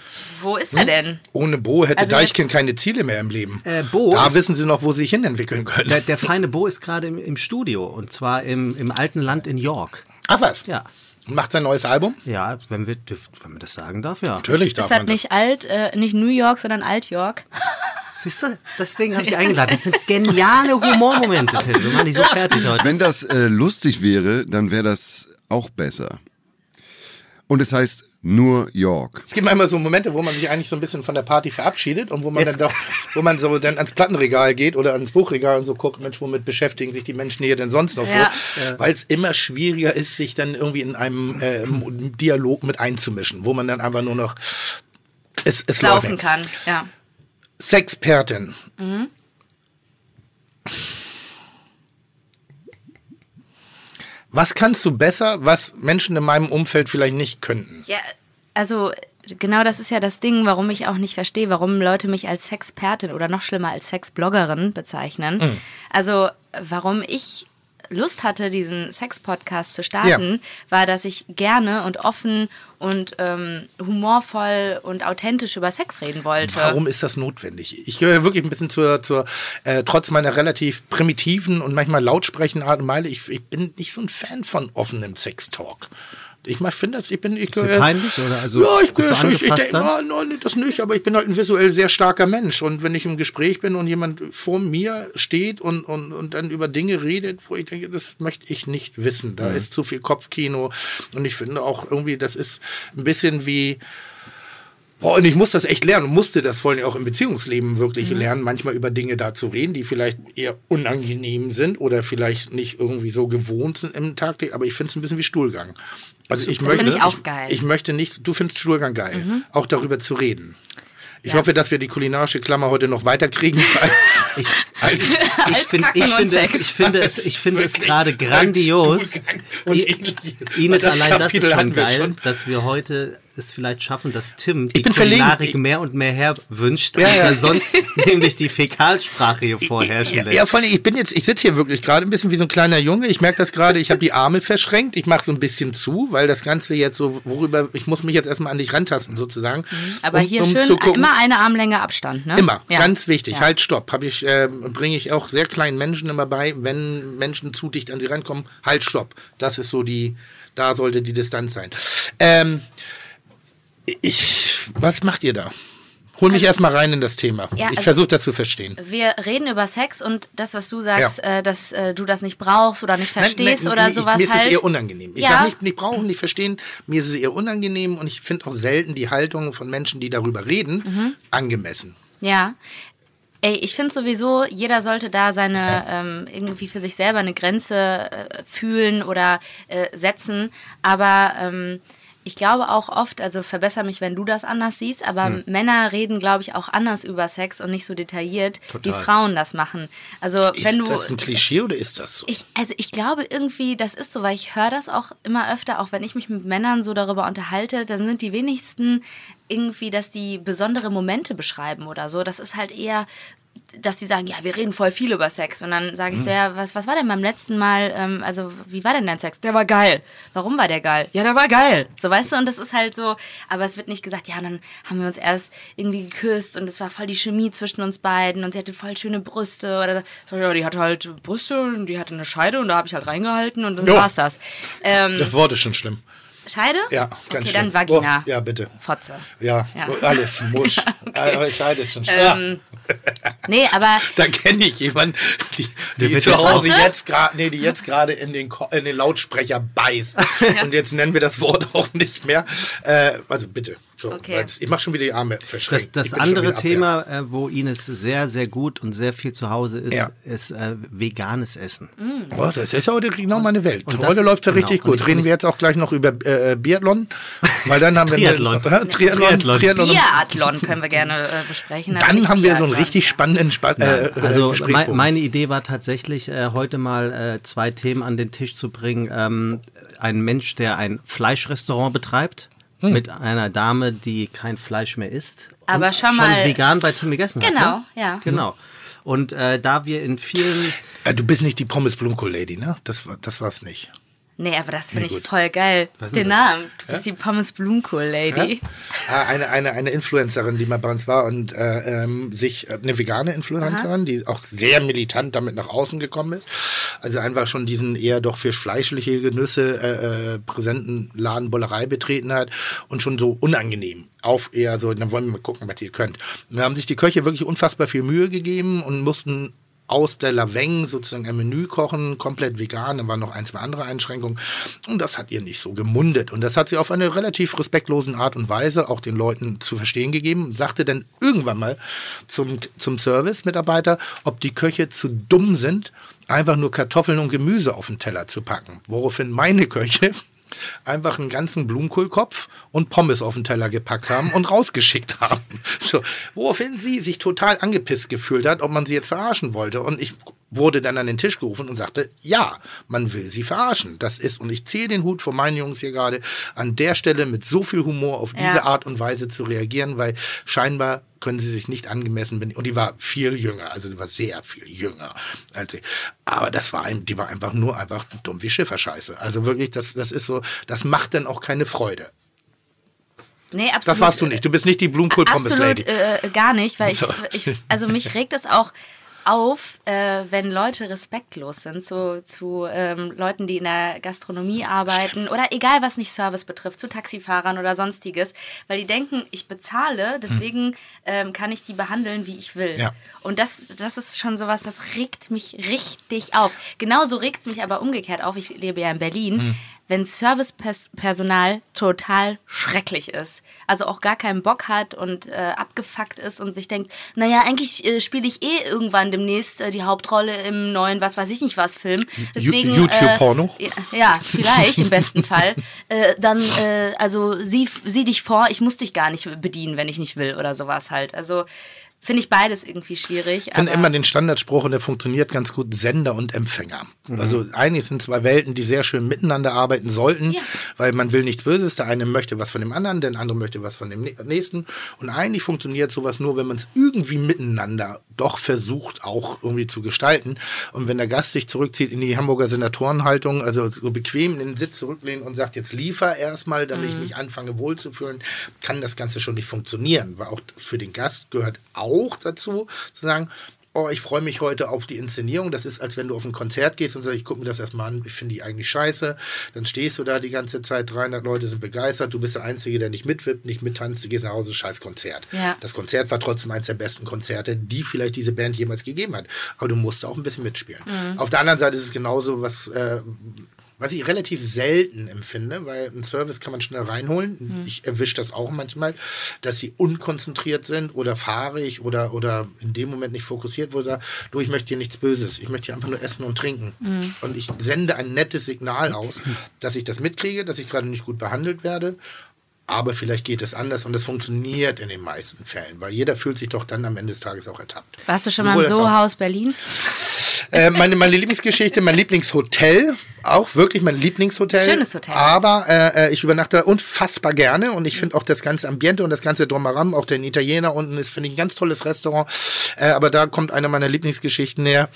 S5: Wo ist er denn?
S2: Ohne Bo hätte
S5: Also
S2: Deichkind keine Ziele mehr im Leben.
S3: Äh, Bo
S2: da
S3: ist-
S2: wissen sie noch, wo sie sich hin entwickeln können.
S3: Der, der feine Bo ist gerade im, im Studio und zwar im, im alten Land in York.
S2: Ach was?
S3: Ja.
S2: Und macht sein neues Album?
S3: Ja, wenn wir, wenn man das sagen darf, ja.
S2: Natürlich darf
S5: Ist das
S2: man das.
S5: nicht alt, äh, nicht New York, sondern Alt-York? (laughs)
S3: Siehst du, deswegen habe ich (laughs) eingeladen. Das sind geniale Humormomente, Tim. Wir machen die so fertig heute.
S1: Wenn das äh, lustig wäre, dann wäre das auch besser. Und es heißt nur York.
S2: Es gibt manchmal so Momente, wo man sich eigentlich so ein bisschen von der Party verabschiedet und wo man
S3: Jetzt-
S2: dann doch, wo man so dann ans Plattenregal geht oder ans Buchregal und so guckt, Mensch, womit beschäftigen sich die Menschen hier denn sonst noch
S5: Ja.
S2: so? Weil es immer schwieriger ist, sich dann irgendwie in einem äh, Dialog mit einzumischen, wo man dann einfach nur noch es, es
S5: Laufen
S2: läuft.
S5: kann, ja.
S2: Sexpertin. Was kannst du besser, was Menschen in meinem Umfeld vielleicht nicht könnten?
S5: Ja, also genau das ist ja das Ding, warum ich auch nicht verstehe, warum Leute mich als Sexpertin oder noch schlimmer als Sexbloggerin bezeichnen.
S2: Mhm.
S5: Also warum ich Lust hatte, diesen Sex-Podcast zu starten, war, dass ich gerne und offen und ähm, humorvoll und authentisch über Sex reden wollte.
S2: Warum ist das notwendig? Ich gehöre wirklich ein bisschen zur, zur äh, trotz meiner relativ primitiven und manchmal lautsprechenden Art und Weise, ich, ich bin nicht so ein Fan von offenem Sextalk. Ich finde das, ich bin, ich
S3: Ist
S2: gehöre-
S3: peinlich oder also
S2: ja, ich ich, ich
S3: angefasst
S2: denke, oh, nein, das nicht, aber ich bin halt ein visuell sehr starker Mensch. Und wenn ich im Gespräch bin und jemand vor mir steht und, und, und dann über Dinge redet, wo ich denke, das möchte ich nicht wissen. Da ist zu viel Kopfkino. Und ich finde auch irgendwie, das ist ein bisschen wie, Boah, und ich muss das echt lernen und musste das vor allem auch im Beziehungsleben wirklich lernen, manchmal über Dinge da zu reden, die vielleicht eher unangenehm sind oder vielleicht nicht irgendwie so gewohnt sind im Tag. Aber ich finde es ein bisschen wie Stuhlgang. Also ich
S5: Das
S2: möchte,
S5: ich auch geil.
S2: Ich, möchte nicht, du findest Stuhlgang geil, auch darüber zu reden. Ich hoffe, dass wir die kulinarische Klammer heute noch weiterkriegen. (laughs)
S3: Ich,
S2: als,
S3: ich,
S5: Als
S3: ich,
S5: und
S3: finde es, ich finde es, ich finde es gerade grandios.
S2: Stuhlgang und
S3: I-
S2: ähnliches.
S3: Ines,
S2: Und das
S3: allein das ist schon geil,
S2: schon.
S3: dass wir heute es vielleicht schaffen, dass Tim die. Kulinarik
S2: Ich-
S3: mehr und mehr herwünscht,
S2: Ja,
S3: als
S2: ja.
S3: er sonst (laughs) nämlich die Fäkalsprache hier vorherrschen
S2: Ja,
S3: lässt.
S2: ja, vor allem, ich bin jetzt, ich sitze hier wirklich gerade ein bisschen wie so ein kleiner Junge. Ich merke das gerade, ich habe die Arme verschränkt. Ich mache so ein bisschen zu, weil das Ganze jetzt so, worüber, ich muss mich jetzt erstmal an dich rantasten sozusagen.
S5: Mhm. Aber
S2: um,
S5: hier
S2: um
S5: schön
S2: gucken.
S5: immer eine Armlänge Abstand, ne?
S2: Immer,
S5: Ja.
S2: ganz wichtig.
S5: Ja.
S2: Halt, stopp. Hab ich, äh, bringe ich auch sehr kleinen Menschen immer bei, wenn Menschen zu dicht an sie rankommen. Halt, stopp. Das ist so die, da sollte die Distanz sein. Ähm, ich, was macht ihr da? Hol mich erstmal rein in das Thema.
S5: Also Ja,
S2: ich
S5: also-
S2: versuche das zu verstehen.
S5: Wir reden über Sex und das, was du sagst,
S2: Ja.
S5: äh, dass äh, du das nicht brauchst oder nicht verstehst
S2: Nein, nein,
S5: oder
S2: ich-
S5: sowas
S2: Mir ist
S5: halt.
S2: es eher unangenehm. Ich
S5: Ja.
S2: sag nicht, nicht brauchen, nicht verstehen. Mir ist es eher unangenehm und ich finde auch selten die Haltung von Menschen, die darüber reden,
S5: Mhm.
S2: angemessen.
S5: Ja. Ey, ich finde sowieso, jeder sollte da seine ähm, irgendwie für sich selber eine Grenze äh, fühlen oder äh, setzen. Aber ähm, ich glaube auch oft, also verbessere mich, wenn du das anders siehst, aber
S2: Hm.
S5: Männer reden, glaube ich, auch anders über Sex und nicht so detailliert, wie
S3: Total.
S5: Frauen das machen. Also
S2: Ist
S5: wenn du
S2: das ein Klischee oder ist das so?
S5: ich, also ich glaube irgendwie, das ist so, weil ich höre das auch immer öfter, auch wenn ich mich mit Männern so darüber unterhalte, dann sind die wenigsten irgendwie, dass die besondere Momente beschreiben oder so. Das ist halt eher, dass die sagen, ja, wir reden voll viel über Sex. Und dann sage ich
S2: Mhm.
S5: so, ja, was, was war denn beim letzten Mal, ähm, also wie war denn dein Sex? Der war geil. Warum war der geil? Ja, der war geil. So, weißt du, und das ist halt so, aber es wird nicht gesagt, ja, dann haben wir uns erst irgendwie geküsst und es war voll die Chemie zwischen uns beiden und sie hatte voll schöne Brüste oder so, ja, die hatte halt Brüste und die hatte eine Scheide und da habe ich halt reingehalten und dann
S2: Jo.
S5: war's das. Ähm,
S2: Das Wort ist schon schlimm.
S5: Scheide?
S2: Ja,
S5: Okay,
S2: ganz schlimm.
S5: dann Vagina.
S2: Oh, ja, bitte.
S5: Fotze.
S2: Ja,
S5: Ja.
S2: alles, (laughs) Musch. Aber ich scheide schon. ja.
S5: Ähm, nee, aber (laughs)
S2: Da kenne ich jemanden, die, die
S3: wird
S2: zu
S3: jetzt
S2: Hause jetzt gerade, nee, die jetzt gerade in den, Ko- in den Lautsprecher beißt. (laughs) Und jetzt nennen wir das Wort auch nicht mehr. Äh, also bitte. So,
S5: Okay.
S2: weil ich mache schon wieder die Arme
S3: Das,
S2: verschränkt.
S3: das
S2: schon
S3: andere
S2: wieder abwehr.
S3: Thema, äh, wo Ines sehr, sehr gut und sehr viel zu Hause ist,
S2: Ja.
S3: ist äh, veganes Essen.
S2: Oh, das ist heute genau meine Welt.
S3: und
S2: Heute
S3: das-
S2: läuft es ja
S3: genau.
S2: richtig gut.
S3: ich-
S2: Reden wir jetzt auch gleich noch über äh, Biathlon, weil dann haben wir
S3: Triathlon.
S2: Eine, (laughs) Triathlon,
S3: Triathlon.
S2: Triathlon.
S5: Biathlon können wir gerne äh, besprechen.
S2: Dann haben wir so einen richtig spannenden Spa äh,
S3: Also
S2: äh,
S3: me
S2: Gesprächsbogen.
S3: meine Idee war tatsächlich, äh, heute mal äh, zwei Themen an den Tisch zu bringen. Ähm, ein Mensch, der ein Fleischrestaurant betreibt.
S2: Hm.
S3: Mit einer Dame, die kein Fleisch mehr isst.
S5: Aber
S3: und
S5: schon mal-
S3: vegan bei Tim gegessen hat.
S5: Genau,
S3: ne?
S5: ja.
S3: Genau. Und äh, da wir in vielen
S2: Äh, du bist nicht die Pommes Blumenkohl Lady, ne? Das, war- das war's nicht.
S5: Nee, aber das finde
S2: Nee,
S5: ich voll geil. Den? Namen. Du bist die Pommes Blumenkohl Lady.
S2: Ah, eine, eine, eine Influencerin, die mal bei uns war und äh, ähm, sich, äh, eine vegane Influencerin, die auch sehr militant damit nach außen gekommen ist. Also einfach schon diesen eher doch für fleischliche Genüsse äh, äh, präsenten Laden Bollerei betreten hat und schon so unangenehm. Auf eher so, dann wollen wir mal gucken, was ihr könnt. Und da haben sich die Köche wirklich unfassbar viel Mühe gegeben und mussten aus der Laveng sozusagen ein Menü kochen, komplett vegan, dann waren noch ein, zwei andere Einschränkungen. Und das hat ihr nicht so gemundet. Und das hat sie auf eine relativ respektlosen Art und Weise auch den Leuten zu verstehen gegeben, sagte dann irgendwann mal zum, zum Service-Mitarbeiter, ob die Köche zu dumm sind, einfach nur Kartoffeln und Gemüse auf den Teller zu packen, woraufhin meine Köche einfach einen ganzen Blumenkohlkopf und Pommes auf den Teller gepackt haben und rausgeschickt haben. So, woraufhin sie sich total angepisst gefühlt hat, ob man sie jetzt verarschen wollte. Und ich wurde dann an den Tisch gerufen und sagte, ja, man will sie verarschen. Das ist, und ich ziehe den Hut von meinen Jungs hier gerade, an der Stelle mit so viel Humor auf diese
S5: Ja.
S2: Art und Weise zu reagieren, weil scheinbar können sie sich nicht angemessen benehmen. Und die war viel jünger, also die war sehr viel jünger als ich. Aber das war ein, die war einfach nur einfach dumm wie Schifferscheiße. Also wirklich, das, das ist so, das macht dann auch keine Freude.
S5: Nee, absolut.
S2: Das warst du nicht. Du bist nicht die Blumenkohl-Pommes-Lady.
S5: Absolut äh, gar nicht, weil
S2: So.
S5: ich, ich, also mich regt es auch auf, äh, wenn Leute respektlos sind zu, zu ähm, Leuten, die in der Gastronomie arbeiten oder egal was nicht Service betrifft, zu Taxifahrern oder sonstiges, weil die denken, ich bezahle, deswegen ähm, kann ich die behandeln, wie ich will.
S2: Ja.
S5: Und das, das ist schon sowas, das regt mich richtig auf. Genauso regt es mich aber umgekehrt auf, ich lebe ja in Berlin,
S2: Hm.
S5: Wenn Servicepersonal total schrecklich ist. Also auch gar keinen Bock hat und äh, abgefuckt ist und sich denkt, naja, eigentlich äh, spiele ich eh irgendwann demnächst äh, die Hauptrolle im neuen, was weiß ich nicht was, Film. Deswegen,
S2: YouTube-Porno?
S5: Äh, ja, ja, vielleicht im besten Fall. Äh, dann, äh, also sieh, sieh dich vor, ich muss dich gar nicht bedienen, wenn ich nicht will oder sowas halt. Also finde ich beides irgendwie schwierig.
S2: Ich finde immer den Standardspruch und der funktioniert ganz gut, Sender und Empfänger. Also eigentlich sind zwei Welten, die sehr schön miteinander arbeiten sollten,
S5: Ja.
S2: weil man will nichts Böses. Der eine möchte was von dem anderen, der andere möchte was von dem nä- nächsten. Und eigentlich funktioniert sowas nur, wenn man es irgendwie miteinander doch versucht auch irgendwie zu gestalten. Und wenn der Gast sich zurückzieht in die Hamburger Senatorenhaltung, also so bequem in den Sitz zurücklehnen und sagt, jetzt liefer erstmal, damit ich mich anfange wohlzufühlen, kann das Ganze schon nicht funktionieren. Weil auch für den Gast gehört auch dazu, zu sagen, oh, ich freue mich heute auf die Inszenierung. Das ist, als wenn du auf ein Konzert gehst und sagst, ich gucke mir das erstmal an, ich finde die eigentlich scheiße. Dann stehst du da die ganze Zeit, 300 Leute sind begeistert, du bist der Einzige, der nicht mitwippt, nicht mittanzt, du gehst nach Hause, scheiß Konzert.
S5: Ja.
S2: Das Konzert war trotzdem eines der besten Konzerte, die vielleicht diese Band jemals gegeben hat. Aber du musst auch ein bisschen mitspielen. Auf der anderen Seite ist es genauso, was, äh, was ich relativ selten empfinde, weil einen Service kann man schnell reinholen. Ich erwische das auch manchmal, dass sie unkonzentriert sind oder fahrig oder, oder in dem Moment nicht fokussiert, wo sie sagen, du, ich möchte hier nichts Böses, ich möchte hier einfach nur essen und trinken. Und ich sende ein nettes Signal aus, dass ich das mitkriege, dass ich gerade nicht gut behandelt werde. Aber vielleicht geht es anders und das funktioniert in den meisten Fällen, weil jeder fühlt sich doch dann am Ende des Tages auch ertappt.
S5: Warst du schon mal
S2: Sowohl
S5: im
S2: als auch.
S5: Sohaus Berlin?
S2: Äh, meine, meine Lieblingsgeschichte, mein Lieblingshotel, auch wirklich mein Lieblingshotel.
S5: Schönes Hotel.
S2: Aber äh, äh, ich übernachte unfassbar gerne und ich finde auch das ganze Ambiente und das ganze Drumherum, auch den Italiener unten ist, finde ich, ein ganz tolles Restaurant. Äh, aber da kommt eine meiner Lieblingsgeschichten her,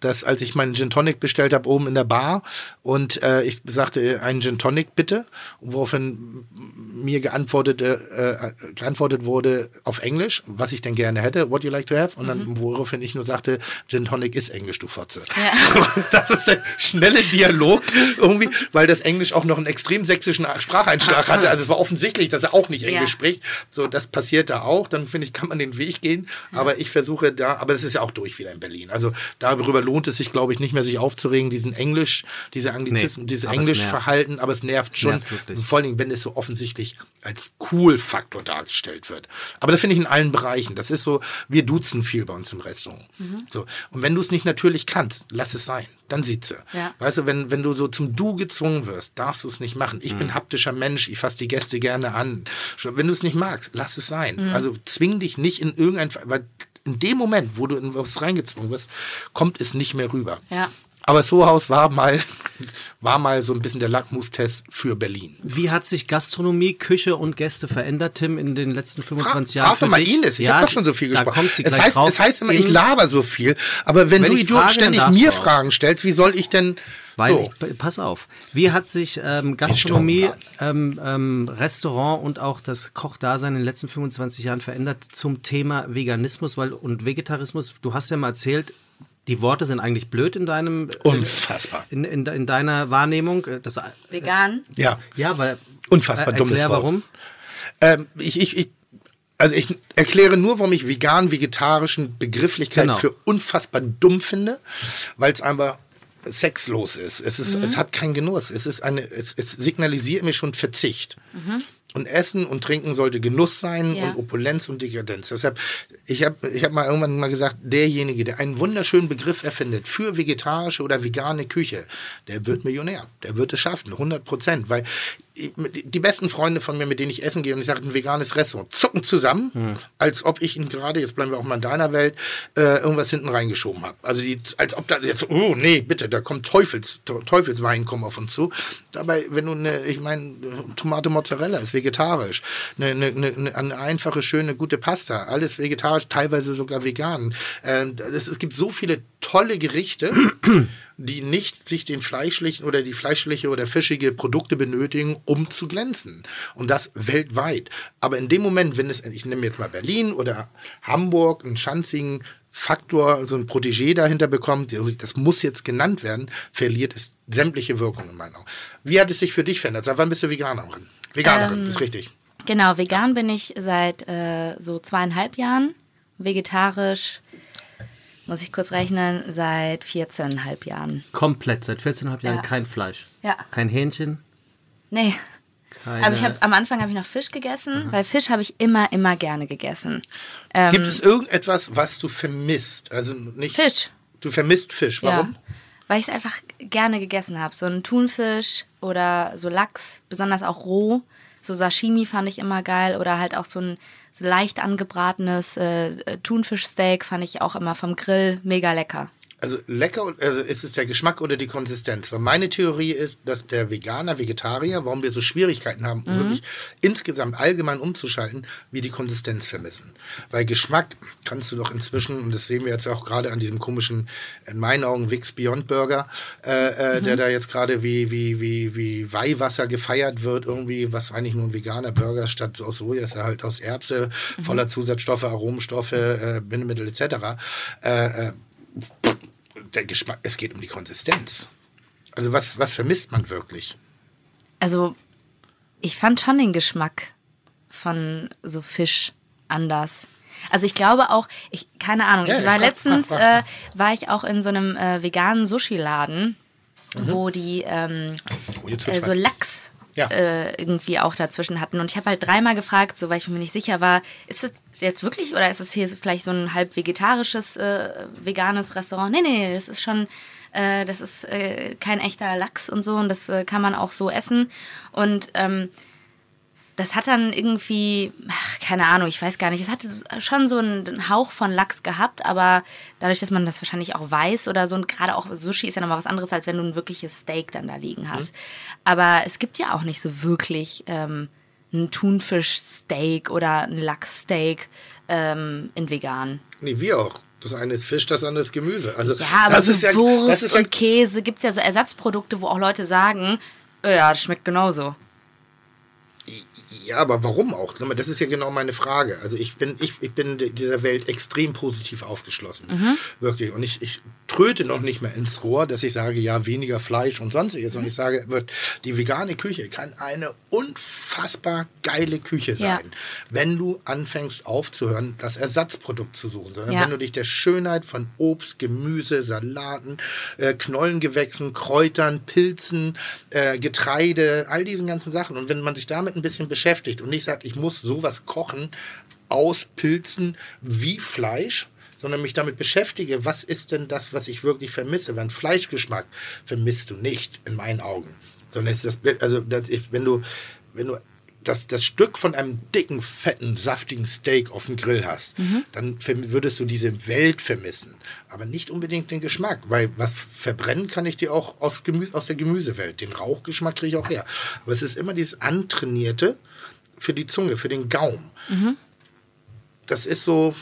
S2: dass als ich meinen Gin Tonic bestellt habe, oben in der Bar und äh, ich sagte, äh, einen Gin Tonic bitte, woraufhin mir geantwortet, äh, geantwortet wurde auf Englisch, was ich denn gerne hätte, what you like to have, und dann woraufhin ich nur sagte, Gin Tonic ist Englisch, du Fotze.
S5: Ja. (laughs)
S2: Das ist der schnelle Dialog irgendwie, weil das Englisch auch noch einen extrem sächsischen Spracheinschlag hatte. Also es war offensichtlich, dass er auch nicht Englisch
S5: Ja.
S2: spricht. So, das passiert da auch. Dann finde ich, kann man den Weg gehen. Aber ich versuche da, aber es ist ja auch durch wieder in Berlin. Also darüber lohnt es sich, glaube ich, nicht mehr sich aufzuregen, diesen Englisch, diese Anglizismen,
S3: Nee,
S2: dieses Englischverhalten, aber es nervt schon.
S3: nervt
S2: vor allen Dingen, wenn es so offensichtlich als Cool-Faktor dargestellt wird. Aber das finde ich in allen Bereichen. Das ist so, wir duzen viel bei uns im Restaurant. So. Und wenn du es nicht natürlich kannst, lass es sein. Dann sitze.
S5: Ja.
S2: Weißt du, wenn, wenn du so zum Du gezwungen wirst, darfst du es nicht machen. Ich bin haptischer Mensch, ich fasse die Gäste gerne an. Wenn du es nicht magst, lass es sein. Also zwing dich nicht in irgendein, weil in dem Moment, wo du in was reingezwungen wirst, kommt es nicht mehr rüber.
S5: Ja.
S2: Aber Sohaus war mal, (laughs) war mal so ein bisschen der Lackmustest für Berlin.
S3: Wie hat sich Gastronomie, Küche und Gäste verändert, Tim, in den letzten 25 Jahren?
S2: Frag doch mal
S3: dich?
S2: Ines, ich
S3: Ja,
S2: habe doch schon so viel gesprochen.
S3: kommt sie
S2: es, heißt, es heißt immer, ich laber so viel, aber wenn,
S3: Wenn
S2: du Idiot ständig mir
S3: auch.
S2: Fragen stellst, wie soll ich denn
S3: Weil
S2: so.
S3: ich, pass auf, wie hat sich ähm, Gastronomie, ähm, ähm, Restaurant und auch das Kochdasein in den letzten 25 Jahren verändert zum Thema Veganismus weil, und Vegetarismus? Du hast ja mal erzählt, die Worte sind eigentlich blöd in deinem
S2: Unfassbar.
S3: in, in, in deiner Wahrnehmung. Äh, Das,
S5: Vegan?
S2: Ja,
S3: ja, weil
S2: unfassbar
S3: äh,
S2: dummes Wort.
S3: warum.
S2: Ähm, ich, ich, ich, also ich erkläre nur, warum ich vegan-vegetarischen Begrifflichkeit
S3: Genau.
S2: für unfassbar dumm finde, weil es einfach sexlos ist. Es, ist, es hat keinen Genuss. Es, ist eine, es, es signalisiert mir schon Verzicht. Und Essen und Trinken sollte Genuss sein
S5: Ja.
S2: und Opulenz und Dekadenz. Deshalb, ich habe ich hab mal irgendwann mal gesagt, derjenige, der einen wunderschönen Begriff erfindet für vegetarische oder vegane Küche, der wird Millionär. Der wird es schaffen, 100 Prozent. Weil die besten Freunde von mir, mit denen ich essen gehe und ich sage, ein veganes Restaurant, zucken zusammen, als ob ich ihnen gerade, jetzt bleiben wir auch mal in deiner Welt, äh, irgendwas hinten reingeschoben habe. Also die, als ob da jetzt, oh nee, bitte, da kommt Teufels, Teufelswein kommen auf uns zu. Dabei, wenn du eine, ich meine, Tomate Mozzarella ist vegetarisch, eine, eine, eine, eine einfache, schöne, gute Pasta, alles vegetarisch, teilweise sogar vegan. Ähm, das, es gibt so viele tolle Gerichte, die nicht sich den fleischlichen oder die fleischliche oder fischige Produkte benötigen, um zu glänzen. Und das weltweit. Aber in dem Moment, wenn es, ich nehme jetzt mal Berlin oder Hamburg, einen schanzigen Faktor, so ein Protégé dahinter bekommt, das muss jetzt genannt werden, verliert es sämtliche Wirkung in meinen Augen. Wie hat es sich für dich verändert? Seit wann bist du Veganerin? Veganerin,
S5: Ähm,
S2: ist richtig.
S5: Genau, vegan bin ich seit äh, so zweieinhalb Jahren. Vegetarisch, muss ich kurz rechnen, seit 14,5 Jahren.
S3: Komplett, seit 14,5 Jahren
S5: Ja.
S3: kein Fleisch.
S5: Ja.
S3: Kein Hähnchen.
S5: Nee.
S3: Keine,
S5: Also ich habe am Anfang habe ich noch Fisch gegessen, weil Fisch habe ich immer, immer gerne gegessen. Ähm,
S2: Gibt es irgendetwas, was du vermisst? Also nicht.
S5: Fisch.
S2: Du vermisst Fisch. Warum?
S5: Ja, weil ich es einfach gerne gegessen habe. So ein Thunfisch oder so Lachs, besonders auch roh. So Sashimi fand ich immer geil oder halt auch so ein so leicht angebratenes äh, Thunfischsteak fand ich auch immer vom Grill mega lecker.
S2: Also lecker, also ist es der Geschmack oder die Konsistenz? Weil meine Theorie ist, dass der Veganer, Vegetarier, warum wir so Schwierigkeiten haben, um wirklich insgesamt allgemein umzuschalten, wie die Konsistenz vermissen. Weil Geschmack kannst du doch inzwischen, und das sehen wir jetzt auch gerade an diesem komischen, in meinen Augen, Wix Beyond Burger, äh, äh, der da jetzt gerade wie, wie, wie, wie Weihwasser gefeiert wird, irgendwie, was eigentlich nur ein veganer Burger statt aus Soja ist halt aus Erbse, voller Zusatzstoffe, Aromenstoffe, äh, Bindemittel etc. Äh, äh, der Geschmack, es geht um die Konsistenz. Also was, was vermisst man wirklich?
S5: Also, ich fand schon den Geschmack von so Fisch anders. Also ich glaube auch, ich keine Ahnung,
S2: Ja,
S5: ich war
S2: frag,
S5: letztens
S2: frag, frag.
S5: Äh, war ich auch in so einem äh, veganen Sushi-Laden, wo die ähm,
S2: Oh,
S5: äh, so. Lachs
S2: Ja.
S5: äh, irgendwie auch dazwischen hatten. Und ich habe halt dreimal gefragt, so weil ich mir nicht sicher war, ist es jetzt wirklich oder ist es hier vielleicht so ein halb vegetarisches, äh, veganes Restaurant? Nee, nee, das ist schon, äh, das ist äh, kein echter Lachs und so und das äh, kann man auch so essen. Und ähm, das hat dann irgendwie, ach, keine Ahnung, ich weiß gar nicht, es hatte schon so einen, Hauch von Lachs gehabt, aber dadurch, dass man das wahrscheinlich auch weiß oder so, und gerade auch Sushi ist ja nochmal was anderes, als wenn du ein wirkliches Steak dann da liegen hast. Aber es gibt ja auch nicht so wirklich ähm, ein Thunfischsteak oder ein Lachssteak ähm, in vegan.
S2: Nee, wir auch. Das eine ist Fisch, das andere ist Gemüse. Also,
S5: Ja, aber
S2: das
S5: so
S2: ist ja,
S5: Wurst
S2: das ist ja,
S5: und Käse gibt es ja so Ersatzprodukte, wo auch Leute sagen, ja, das schmeckt genauso.
S2: Ja, aber warum auch? Das ist ja genau meine Frage. Also ich bin, ich, ich bin dieser Welt extrem positiv aufgeschlossen.
S5: Mhm.
S2: Wirklich. Und ich, ich tröte noch nicht mehr ins Rohr, dass ich sage, ja, weniger Fleisch und sonstiges.
S5: Mhm.
S2: Und ich sage, wird, die vegane Küche kann eine unfassbar geile Küche
S5: Ja.
S2: sein, wenn du anfängst aufzuhören, das Ersatzprodukt zu suchen. Sondern
S5: Ja.
S2: wenn du dich der Schönheit von Obst, Gemüse, Salaten, äh, Knollengewächsen, Kräutern, Pilzen, äh, Getreide, all diesen ganzen Sachen. Und wenn man sich damit ein bisschen beschäftigt und nicht sagt, ich muss sowas kochen aus Pilzen wie Fleisch, sondern mich damit beschäftige, was ist denn das, was ich wirklich vermisse? Weil Fleischgeschmack vermisst du nicht, in meinen Augen. Sondern ist das, also das ich, wenn du, wenn du das, das Stück von einem dicken, fetten, saftigen Steak auf dem Grill hast, dann verm- würdest du diese Welt vermissen. Aber nicht unbedingt den Geschmack, weil was verbrennen kann ich dir auch aus, Gemü aus der Gemüsewelt. Den Rauchgeschmack kriege ich auch her. Aber es ist immer dieses Antrainierte für die Zunge, für den Gaumen. Das ist so,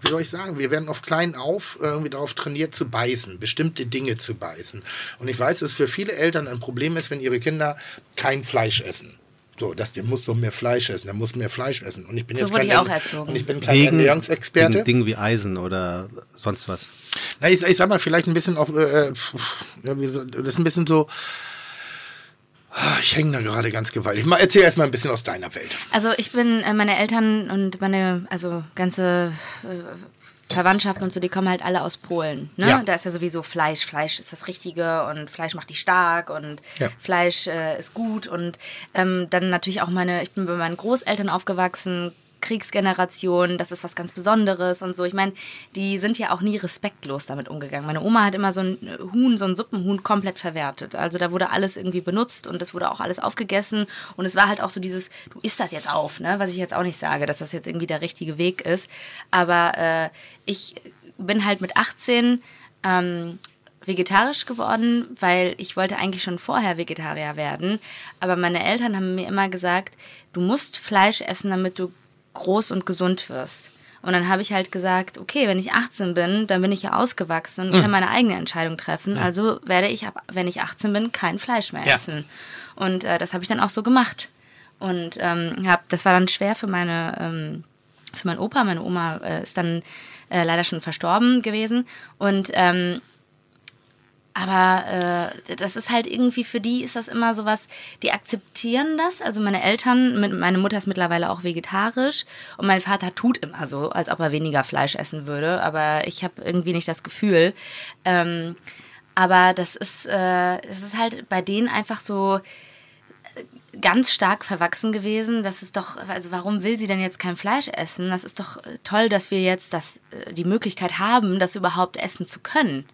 S2: wie soll ich sagen, wir werden auf klein auf irgendwie darauf trainiert zu beißen, bestimmte Dinge zu beißen. Und ich weiß, dass es für viele Eltern ein Problem ist, wenn ihre Kinder kein Fleisch essen. So, dass der muss so mehr Fleisch essen, der muss mehr Fleisch essen. Und ich bin
S5: So
S2: jetzt
S5: wurde
S2: kein
S5: ich auch erzogen.
S2: Und ich bin kein
S3: Wegen,
S2: Ernährungsexperte.
S3: wegen Dingen wie Eisen oder sonst was.
S2: Na, ich, ich sag mal, vielleicht ein bisschen auf, äh, so- das ist ein bisschen so, Ah, ich hänge da gerade ganz gewaltig. Mal, erzähl erst mal ein bisschen aus deiner Welt.
S5: Also ich bin, äh, meine Eltern und meine, also ganze äh, Verwandtschaft und so, die kommen halt alle aus Polen. Ne?
S2: Ja.
S5: Da ist ja sowieso Fleisch. Fleisch ist das Richtige und Fleisch macht dich stark und
S2: Ja.
S5: Fleisch äh, ist gut. Und ähm, dann natürlich auch meine, ich bin bei meinen Großeltern aufgewachsen, Kriegsgeneration, das ist was ganz Besonderes und so. Ich meine, die sind ja auch nie respektlos damit umgegangen. Meine Oma hat immer so ein Huhn, so ein Suppenhuhn komplett verwertet. Also da wurde alles irgendwie benutzt und das wurde auch alles aufgegessen. Und es war halt auch so dieses, du isst das jetzt auf, ne? Was ich jetzt auch nicht sage, dass das jetzt irgendwie der richtige Weg ist. Aber äh, ich bin halt mit 18 ähm, vegetarisch geworden, weil ich wollte eigentlich schon vorher Vegetarier werden. Aber meine Eltern haben mir immer gesagt, du musst Fleisch essen, damit du groß und gesund wirst. Und dann habe ich halt gesagt, okay, wenn ich 18 bin, dann bin ich ja ausgewachsen und kann meine eigene Entscheidung treffen. Also werde ich, ab, wenn ich 18 bin, kein Fleisch mehr
S2: Ja.
S5: essen. Und äh, das habe ich dann auch so gemacht. Und ähm, hab, das war dann schwer für meine, ähm, für meinen Opa. Meine Oma äh, ist dann äh, leider schon verstorben gewesen. Und ähm, aber äh, das ist halt irgendwie, für die ist das immer sowas, die akzeptieren das. Also meine Eltern, mit, meine Mutter ist mittlerweile auch vegetarisch und mein Vater tut immer so, als ob er weniger Fleisch essen würde. Aber ich habe irgendwie nicht das Gefühl. Ähm, aber das ist, äh, es ist halt bei denen einfach so äh, ganz stark verwachsen gewesen. Das ist doch, also warum will sie denn jetzt kein Fleisch essen? Das ist doch äh, toll, dass wir jetzt das, äh, die Möglichkeit haben, das überhaupt essen zu können.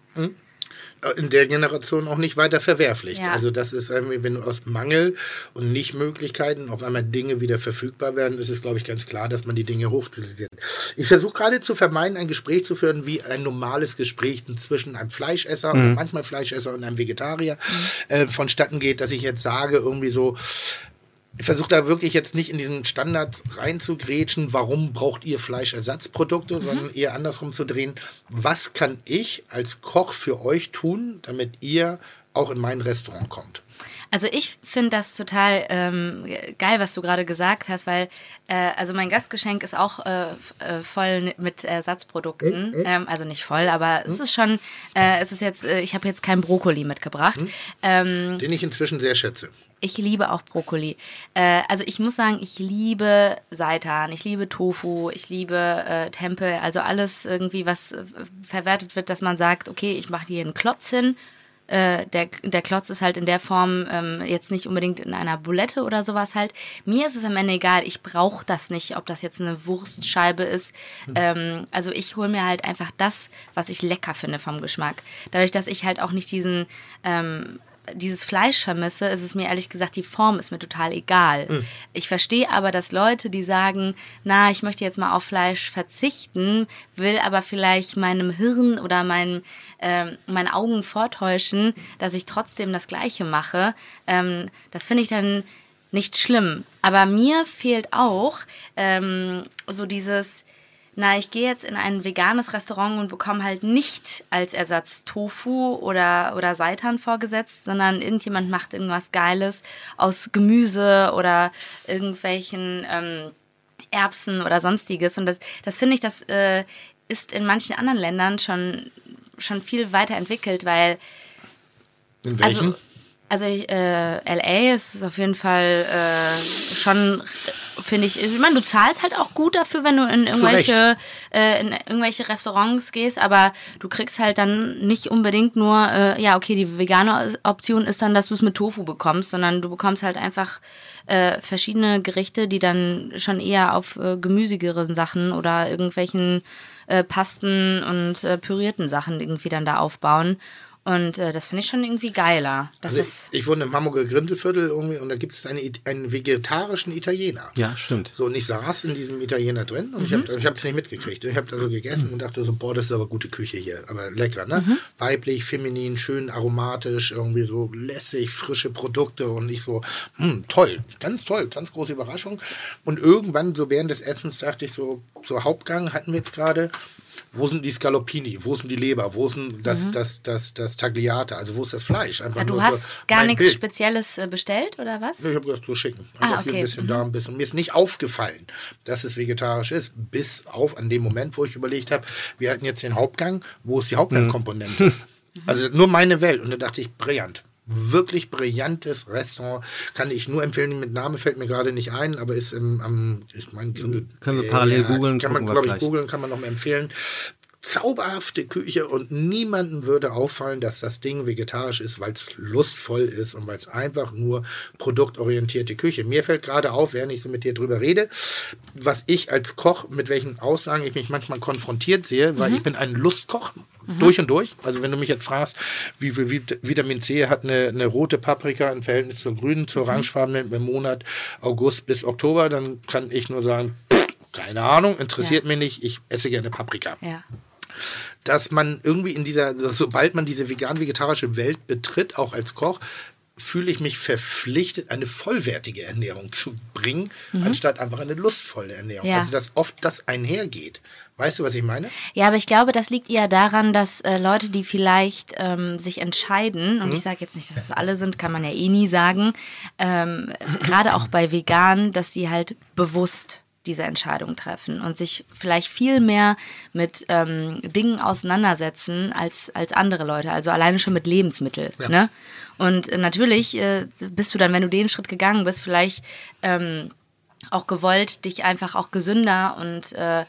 S2: In der Generation auch nicht weiter verwerflich.
S5: Ja.
S2: Also das ist, irgendwie, wenn du aus Mangel und Nichtmöglichkeiten auf einmal Dinge wieder verfügbar werden, ist es, glaube ich, ganz klar, dass man die Dinge hochstilisiert. Ich versuche gerade zu vermeiden, ein Gespräch zu führen, wie ein normales Gespräch zwischen einem Fleischesser oder manchmal Fleischesser und einem Vegetarier äh, vonstatten geht, dass ich jetzt sage, irgendwie so, versuche da wirklich jetzt nicht in diesen Standard reinzugrätschen, warum braucht ihr Fleischersatzprodukte, sondern eher andersrum zu drehen, was kann ich als Koch für euch tun, damit ihr auch in mein Restaurant kommt.
S5: Also ich finde das total ähm, geil, was du gerade gesagt hast, weil äh, also mein Gastgeschenk ist auch äh, äh, voll mit Ersatzprodukten. Ähm, also nicht voll, aber es ist schon, äh, es ist jetzt, äh, ich habe jetzt kein Brokkoli mitgebracht. Ähm,
S2: Den ich inzwischen sehr schätze.
S5: Ich liebe auch Brokkoli. Äh, also ich muss sagen, ich liebe Seitan, ich liebe Tofu, ich liebe äh, Tempel, also alles irgendwie, was äh, verwertet wird, dass man sagt, okay, ich mache hier einen Klotz hin. Äh, der, der Klotz ist halt in der Form ähm, jetzt nicht unbedingt in einer Bulette oder sowas halt. Mir ist es am Ende egal, ich brauche das nicht, ob das jetzt eine Wurstscheibe ist. Ähm, also ich hole mir halt einfach das, was ich lecker finde vom Geschmack. Dadurch, dass ich halt auch nicht diesen ähm, dieses Fleisch vermisse, ist es mir ehrlich gesagt, die Form ist mir total egal. Ich verstehe aber, dass Leute, die sagen, na, ich möchte jetzt mal auf Fleisch verzichten, will aber vielleicht meinem Hirn oder meinem, ähm, meinen Augen vortäuschen, dass ich trotzdem das Gleiche mache, ähm, das finde ich dann nicht schlimm. Aber mir fehlt auch ähm, so dieses, na, ich gehe jetzt in ein veganes Restaurant und bekomme halt nicht als Ersatz Tofu oder, oder Seitan vorgesetzt, sondern irgendjemand macht irgendwas Geiles aus Gemüse oder irgendwelchen ähm, Erbsen oder sonstiges. Und das, das finde ich, das äh, ist in manchen anderen Ländern schon, schon viel weiterentwickelt, weil
S2: In welchen?
S5: also, also ich, äh, LA ist auf jeden Fall äh, schon, finde ich, ich meine, du zahlst halt auch gut dafür, wenn du in irgendwelche, äh, in irgendwelche Restaurants gehst, aber du kriegst halt dann nicht unbedingt nur, äh, ja, okay, die vegane Option ist dann, dass du es mit Tofu bekommst, sondern du bekommst halt einfach äh, verschiedene Gerichte, die dann schon eher auf äh, gemüsigeren Sachen oder irgendwelchen äh, Pasten und äh, pürierten Sachen irgendwie dann da aufbauen. Und äh, das finde ich schon irgendwie geiler. Das
S2: Also
S5: ist.
S2: ich, ich wohne im Hamburger Grindelviertel irgendwie und da gibt es eine, einen vegetarischen Italiener.
S3: Ja, stimmt.
S2: So, und ich saß in diesem Italiener drin und ich habe ich es nicht mitgekriegt. Ich habe da so gegessen und dachte so, boah, das ist aber gute Küche hier. Aber lecker, ne? Weiblich, feminin, schön aromatisch, irgendwie so lässig, frische Produkte und ich so, hm, toll, ganz toll, ganz große Überraschung. Und irgendwann, so während des Essens, dachte ich so, so Hauptgang hatten wir jetzt gerade. Wo sind die Scaloppini? Wo sind die Leber? Wo sind das, das, das, das Tagliate? Also wo ist das Fleisch? Einfach
S5: Ja, du
S2: nur
S5: hast
S2: so
S5: gar nichts
S2: Bild.
S5: Spezielles äh, bestellt, oder was?
S2: Ich habe gesagt, so schicken.
S5: Ah,
S2: Einfach hier
S5: okay.
S2: ein bisschen, da ein bisschen. Mir ist nicht aufgefallen, dass es vegetarisch ist, bis auf an dem Moment, wo ich überlegt habe, wir hatten jetzt den Hauptgang, wo ist die Hauptgangkomponente? Also nur meine Welt. Und da dachte ich, brillant. Wirklich brillantes Restaurant. Kann ich nur empfehlen. Mit Name fällt mir gerade nicht ein, aber ist im, am, ich meine,
S3: Können wir parallel googeln,
S2: Kann man, glaube ich, googeln, kann man noch mal empfehlen. Zauberhafte Küche und niemandem würde auffallen, dass das Ding vegetarisch ist, weil es lustvoll ist und weil es einfach nur produktorientierte Küche. Mir fällt gerade auf, während ich so mit dir drüber rede, was ich als Koch, mit welchen Aussagen ich mich manchmal konfrontiert sehe, weil ich bin ein Lustkoch. Durch und durch. Also wenn du mich jetzt fragst, wie viel Vit- Vitamin C hat eine, eine rote Paprika im Verhältnis zur grünen, zur orangefarbenen im Monat August bis Oktober, dann kann ich nur sagen, keine Ahnung, interessiert
S5: Ja.
S2: mich nicht, ich esse gerne Paprika
S5: Ja.
S2: Dass man irgendwie in dieser, sobald man diese vegan-vegetarische Welt betritt, auch als Koch, fühle ich mich verpflichtet, eine vollwertige Ernährung zu bringen, anstatt einfach eine lustvolle Ernährung.
S5: Ja.
S2: Also, dass oft das einhergeht. Weißt du, was ich meine?
S5: Ja, aber ich glaube, das liegt eher daran, dass äh, Leute, die vielleicht ähm, sich entscheiden, und ich sage jetzt nicht, dass es alle sind, kann man ja eh nie sagen, ähm, gerade auch bei Vegan, dass sie halt bewusst diese Entscheidung treffen und sich vielleicht viel mehr mit ähm, Dingen auseinandersetzen als, als andere Leute, also alleine schon mit Lebensmitteln. Ne? Und äh, natürlich äh, bist du dann, wenn du den Schritt gegangen bist, vielleicht ähm, auch gewollt, dich einfach auch gesünder und äh,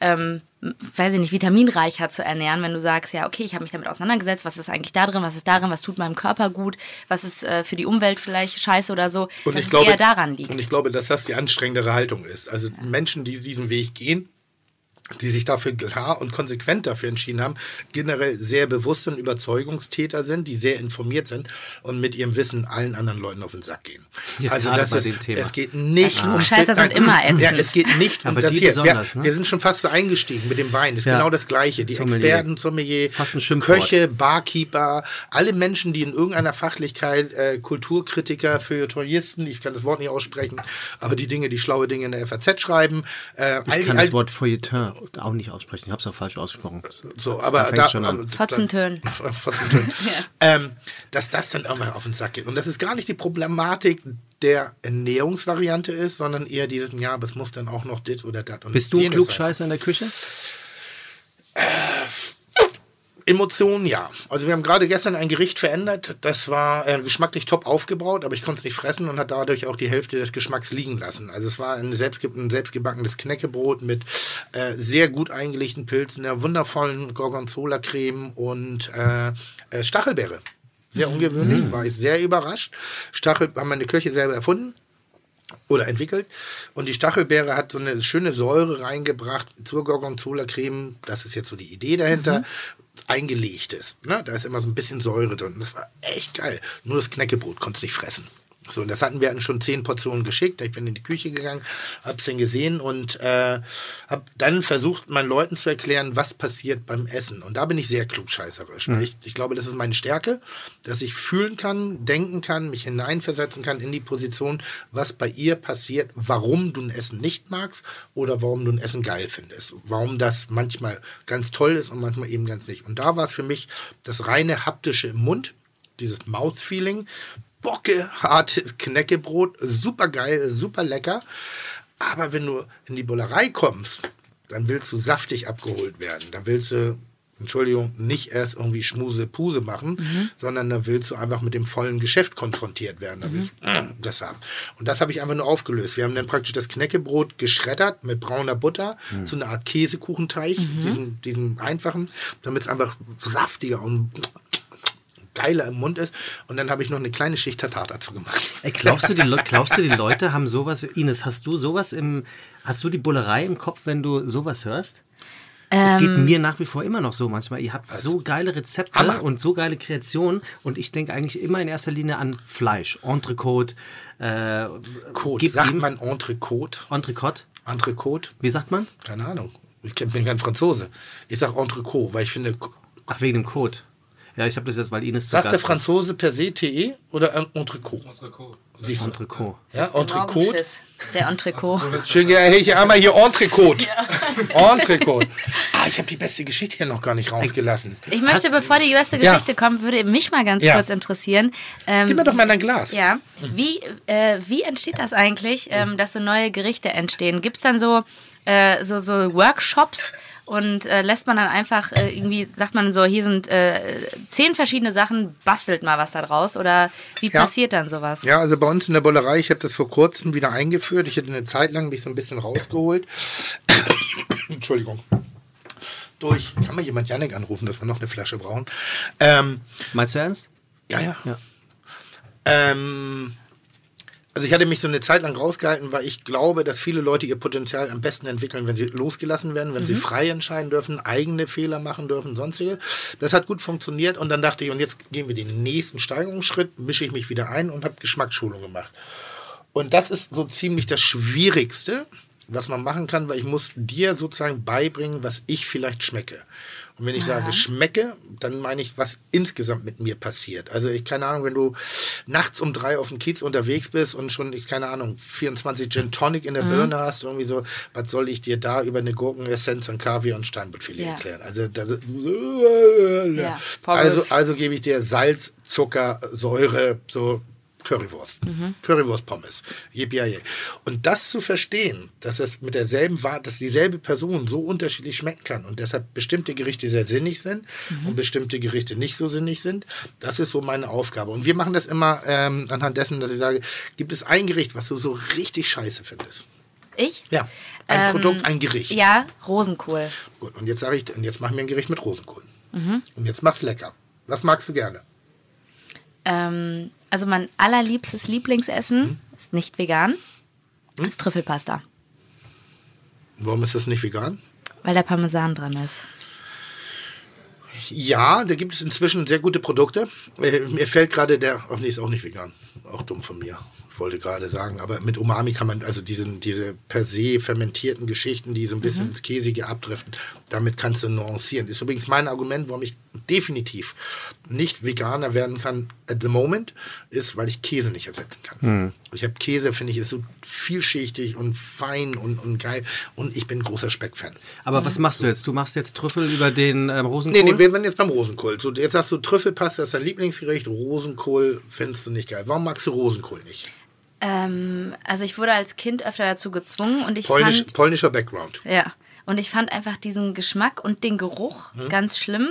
S5: ähm, weiß ich nicht, vitaminreicher zu ernähren, wenn du sagst, ja, okay, ich habe mich damit auseinandergesetzt, was ist eigentlich da drin, was ist darin, was tut meinem Körper gut, was ist äh, für die Umwelt vielleicht scheiße oder so,
S2: Und
S5: dass
S2: ich
S5: es
S2: glaube,
S5: eher daran liegt.
S2: Und ich glaube, dass das die anstrengendere Haltung ist. Also Menschen, die diesen Weg gehen, die sich dafür klar und konsequent dafür entschieden haben, generell sehr bewusste und Überzeugungstäter sind, die sehr informiert sind und mit ihrem Wissen allen anderen Leuten auf den Sack gehen.
S3: Ja,
S2: also das ist, es geht nicht um
S5: Klugscheißer sind immer ätzend.
S2: Ja, es geht nicht (laughs) um
S3: Aber
S2: das
S3: die
S2: hier.
S3: besonders,
S2: wir,
S3: ne?
S2: wir sind schon fast so eingestiegen mit dem Wein. Ist
S3: Ja.
S2: genau das Gleiche. Die
S3: Sommelier.
S2: Experten, Sommelier,
S3: Fast ein Schimpfwort.
S2: Köche, Barkeeper, alle Menschen, die in irgendeiner Fachlichkeit, äh, Kulturkritiker, Feuilletonisten, ich kann das Wort nicht aussprechen, aber die Dinge, die schlaue Dinge in der FAZ schreiben. Äh, all
S3: Ich
S2: die-
S3: kann
S2: all-
S3: das Wort Feuilleton auch nicht aussprechen. Ich habe es auch falsch ausgesprochen.
S2: so, aber da,
S3: schon an.
S5: Fotzentönen. (laughs)
S2: Fotzentönen. (laughs) ähm, dass das dann irgendwann auf den Sack geht. Und das ist gar nicht die Problematik der Ernährungsvariante ist, sondern eher dieses, ja, aber es muss dann auch noch das oder das. und
S3: Bist du ein. Klugscheißer in der Küche?
S2: Emotionen, ja. Also wir haben gerade gestern ein Gericht verändert. Das war äh, geschmacklich top aufgebaut, aber ich konnte es nicht fressen und hat dadurch auch die Hälfte des Geschmacks liegen lassen. Also es war ein, selbstge ein selbstgebackenes Knäckebrot mit äh, sehr gut eingelegten Pilzen, einer wundervollen Gorgonzola-Creme und äh, äh, Stachelbeere. Sehr ungewöhnlich, war ich sehr überrascht. Stachel haben meine Köche selber erfunden oder entwickelt. Und die Stachelbeere hat so eine schöne Säure reingebracht zur Gorgonzola-Creme. Das ist jetzt so die Idee dahinter. Eingelegtes. Ne? Da ist immer so ein bisschen Säure drin. Das war echt geil. Nur das Knäckebrot konntest du nicht fressen. So, und das hatten wir hatten schon zehn Portionen geschickt. Ich bin in die Küche gegangen, hab's dann gesehen und äh, hab dann versucht, meinen Leuten zu erklären, was passiert beim Essen. Und da bin ich sehr klugscheißerisch. weil Ich, ich glaube, das ist meine Stärke, dass ich fühlen kann, denken kann, mich hineinversetzen kann in die Position, was bei ihr passiert, warum du ein Essen nicht magst oder warum du ein Essen geil findest. Warum das manchmal ganz toll ist und manchmal eben ganz nicht. Und da war es für mich das reine haptische im Mund, dieses Mouth-Feeling, bockehartes Knäckebrot, super geil, super lecker. Aber wenn du in die Bullerei kommst, dann willst du saftig abgeholt werden. Da willst du, Entschuldigung, nicht erst irgendwie Schmuse Puse machen, sondern da willst du einfach mit dem vollen Geschäft konfrontiert werden. Da willst du mm, das haben. Und das habe ich einfach nur aufgelöst. Wir haben dann praktisch das Knäckebrot geschreddert mit brauner Butter, so eine Art Käsekuchenteig, diesen, diesen einfachen, damit es einfach saftiger und geiler im Mund ist. Und dann habe ich noch eine kleine Schicht Tatar dazu gemacht.
S3: Ey, glaubst du, die, glaubst du, die Leute haben sowas? Ines, hast du sowas im, hast du die Bullerei im Kopf, wenn du sowas hörst? es geht mir nach wie vor immer noch so manchmal. Ihr habt so geile Rezepte
S2: Hammer.
S3: und so geile Kreationen und ich denke eigentlich immer in erster Linie an Fleisch, Entrecote, äh, gib
S2: Sagt
S3: ihm-
S2: man Entrecote?
S3: Entrecote.
S2: Entrecote?
S3: Wie sagt man?
S2: Keine Ahnung. Ich bin kein Franzose. Ich sage Entrecote, weil ich finde,
S3: Ach, wegen dem Code. Ja, ich habe das jetzt, weil Ines zu
S2: sagt der
S3: Gast
S2: Franzose per se TE oder? Siehst
S3: ist.
S2: du?
S3: Entrecote.
S2: Ja.
S5: Morgenschiss. Der Entrecote.
S2: Schön, ja, hey, hier einmal hier Entrecote. Entrecote. Ah, ich habe die beste Geschichte hier noch gar nicht rausgelassen.
S5: Ich möchte, bevor die beste
S2: Ja.
S5: Geschichte kommt, würde mich mal ganz
S2: Ja.
S5: kurz interessieren. Ähm,
S2: Gib mir doch mal ein Glas.
S5: Ja, wie, äh, wie entsteht das eigentlich, ähm, dass so neue Gerichte entstehen? Gibt es dann so, äh, so, so Workshops und äh, lässt man dann einfach äh, irgendwie, sagt man so, hier sind äh, zehn verschiedene Sachen, bastelt mal was da draus? Oder wie
S2: Ja.
S5: passiert dann sowas?
S2: Ja, also bei uns in der Bollerei, ich habe das vor kurzem wieder eingeführt. Ich hatte eine Zeit lang mich so ein bisschen rausgeholt. (coughs) Entschuldigung. Durch, kann mal jemand Janik anrufen, dass wir noch eine Flasche brauchen? Ähm,
S3: Meinst du ernst?
S2: ja, ja.
S3: Ja.
S2: Ähm, also ich hatte mich so eine Zeit lang rausgehalten, weil ich glaube, dass viele Leute ihr Potenzial am besten entwickeln, wenn sie losgelassen werden, wenn sie frei entscheiden dürfen, eigene Fehler machen dürfen, sonstige. Das hat gut funktioniert und dann dachte ich, und jetzt gehen wir den nächsten Steigerungsschritt, mische ich mich wieder ein und habe Geschmacksschulung gemacht. Und das ist so ziemlich das Schwierigste, was man machen kann, weil ich muss dir sozusagen beibringen, was ich vielleicht schmecke. Und wenn ich sage schmecke, dann meine ich, was insgesamt mit mir passiert. Also ich, keine Ahnung, wenn du nachts um drei auf dem Kiez unterwegs bist und schon, ich, keine Ahnung, 24 Gin Tonic in der Birne hast, irgendwie so, was soll ich dir da über eine Gurkenessenz und Kaviar und Steinbuttfilet
S5: Ja.
S2: erklären? Also, das ist,
S5: Ja,
S2: also, also gebe ich dir Salz, Zucker, Säure, so Currywurst. Currywurst-Pommes. Yippie Und das zu verstehen, dass es mit derselben Wa- dass dieselbe Person so unterschiedlich schmecken kann und deshalb bestimmte Gerichte sehr sinnig sind und bestimmte Gerichte nicht so sinnig sind, das ist so meine Aufgabe. Und wir machen das immer ähm, anhand dessen, dass ich sage, gibt es ein Gericht, was du so richtig scheiße findest?
S5: Ich?
S2: Ja. Ein
S5: Ähm,
S2: Produkt, ein Gericht.
S5: Ja, Rosenkohl.
S2: Gut, und jetzt sage ich, und jetzt machen wir ein Gericht mit Rosenkohl. Und jetzt mach's lecker. Was magst du gerne?
S5: Ähm, also mein allerliebstes Lieblingsessen
S2: Mhm.
S5: ist nicht vegan. Ist Trüffelpasta.
S2: Warum ist das nicht vegan?
S5: Weil der Parmesan dran ist.
S2: Ja, da gibt es inzwischen sehr gute Produkte. Äh, mir fällt gerade der, ach nee, ist auch nicht vegan. Auch dumm von mir. Ich wollte gerade sagen, aber mit Umami kann man, also diesen, diese per se fermentierten Geschichten, die so ein bisschen ins Käsige abdriften, damit kannst du nuancieren. Ist übrigens mein Argument, warum ich definitiv nicht Veganer werden kann at the moment, ist, weil ich Käse nicht ersetzen kann. Ich habe Käse, finde ich, ist so vielschichtig und fein und, und geil. Und ich bin großer Speckfan.
S3: Aber was machst du jetzt? Du machst jetzt Trüffel über den ähm, Rosenkohl?
S2: Nee, nee, wir sind jetzt beim Rosenkohl. So, jetzt sagst du, Trüffelpaste ist dein Lieblingsgericht, Rosenkohl findest du nicht geil. Warum magst du Rosenkohl nicht?
S5: Ähm, also ich wurde als Kind öfter dazu gezwungen und ich
S2: Polnisch,
S5: fand...
S2: polnischer Background.
S5: Ja. Und ich fand einfach diesen Geschmack und den Geruch
S2: Hm?
S5: ganz schlimm.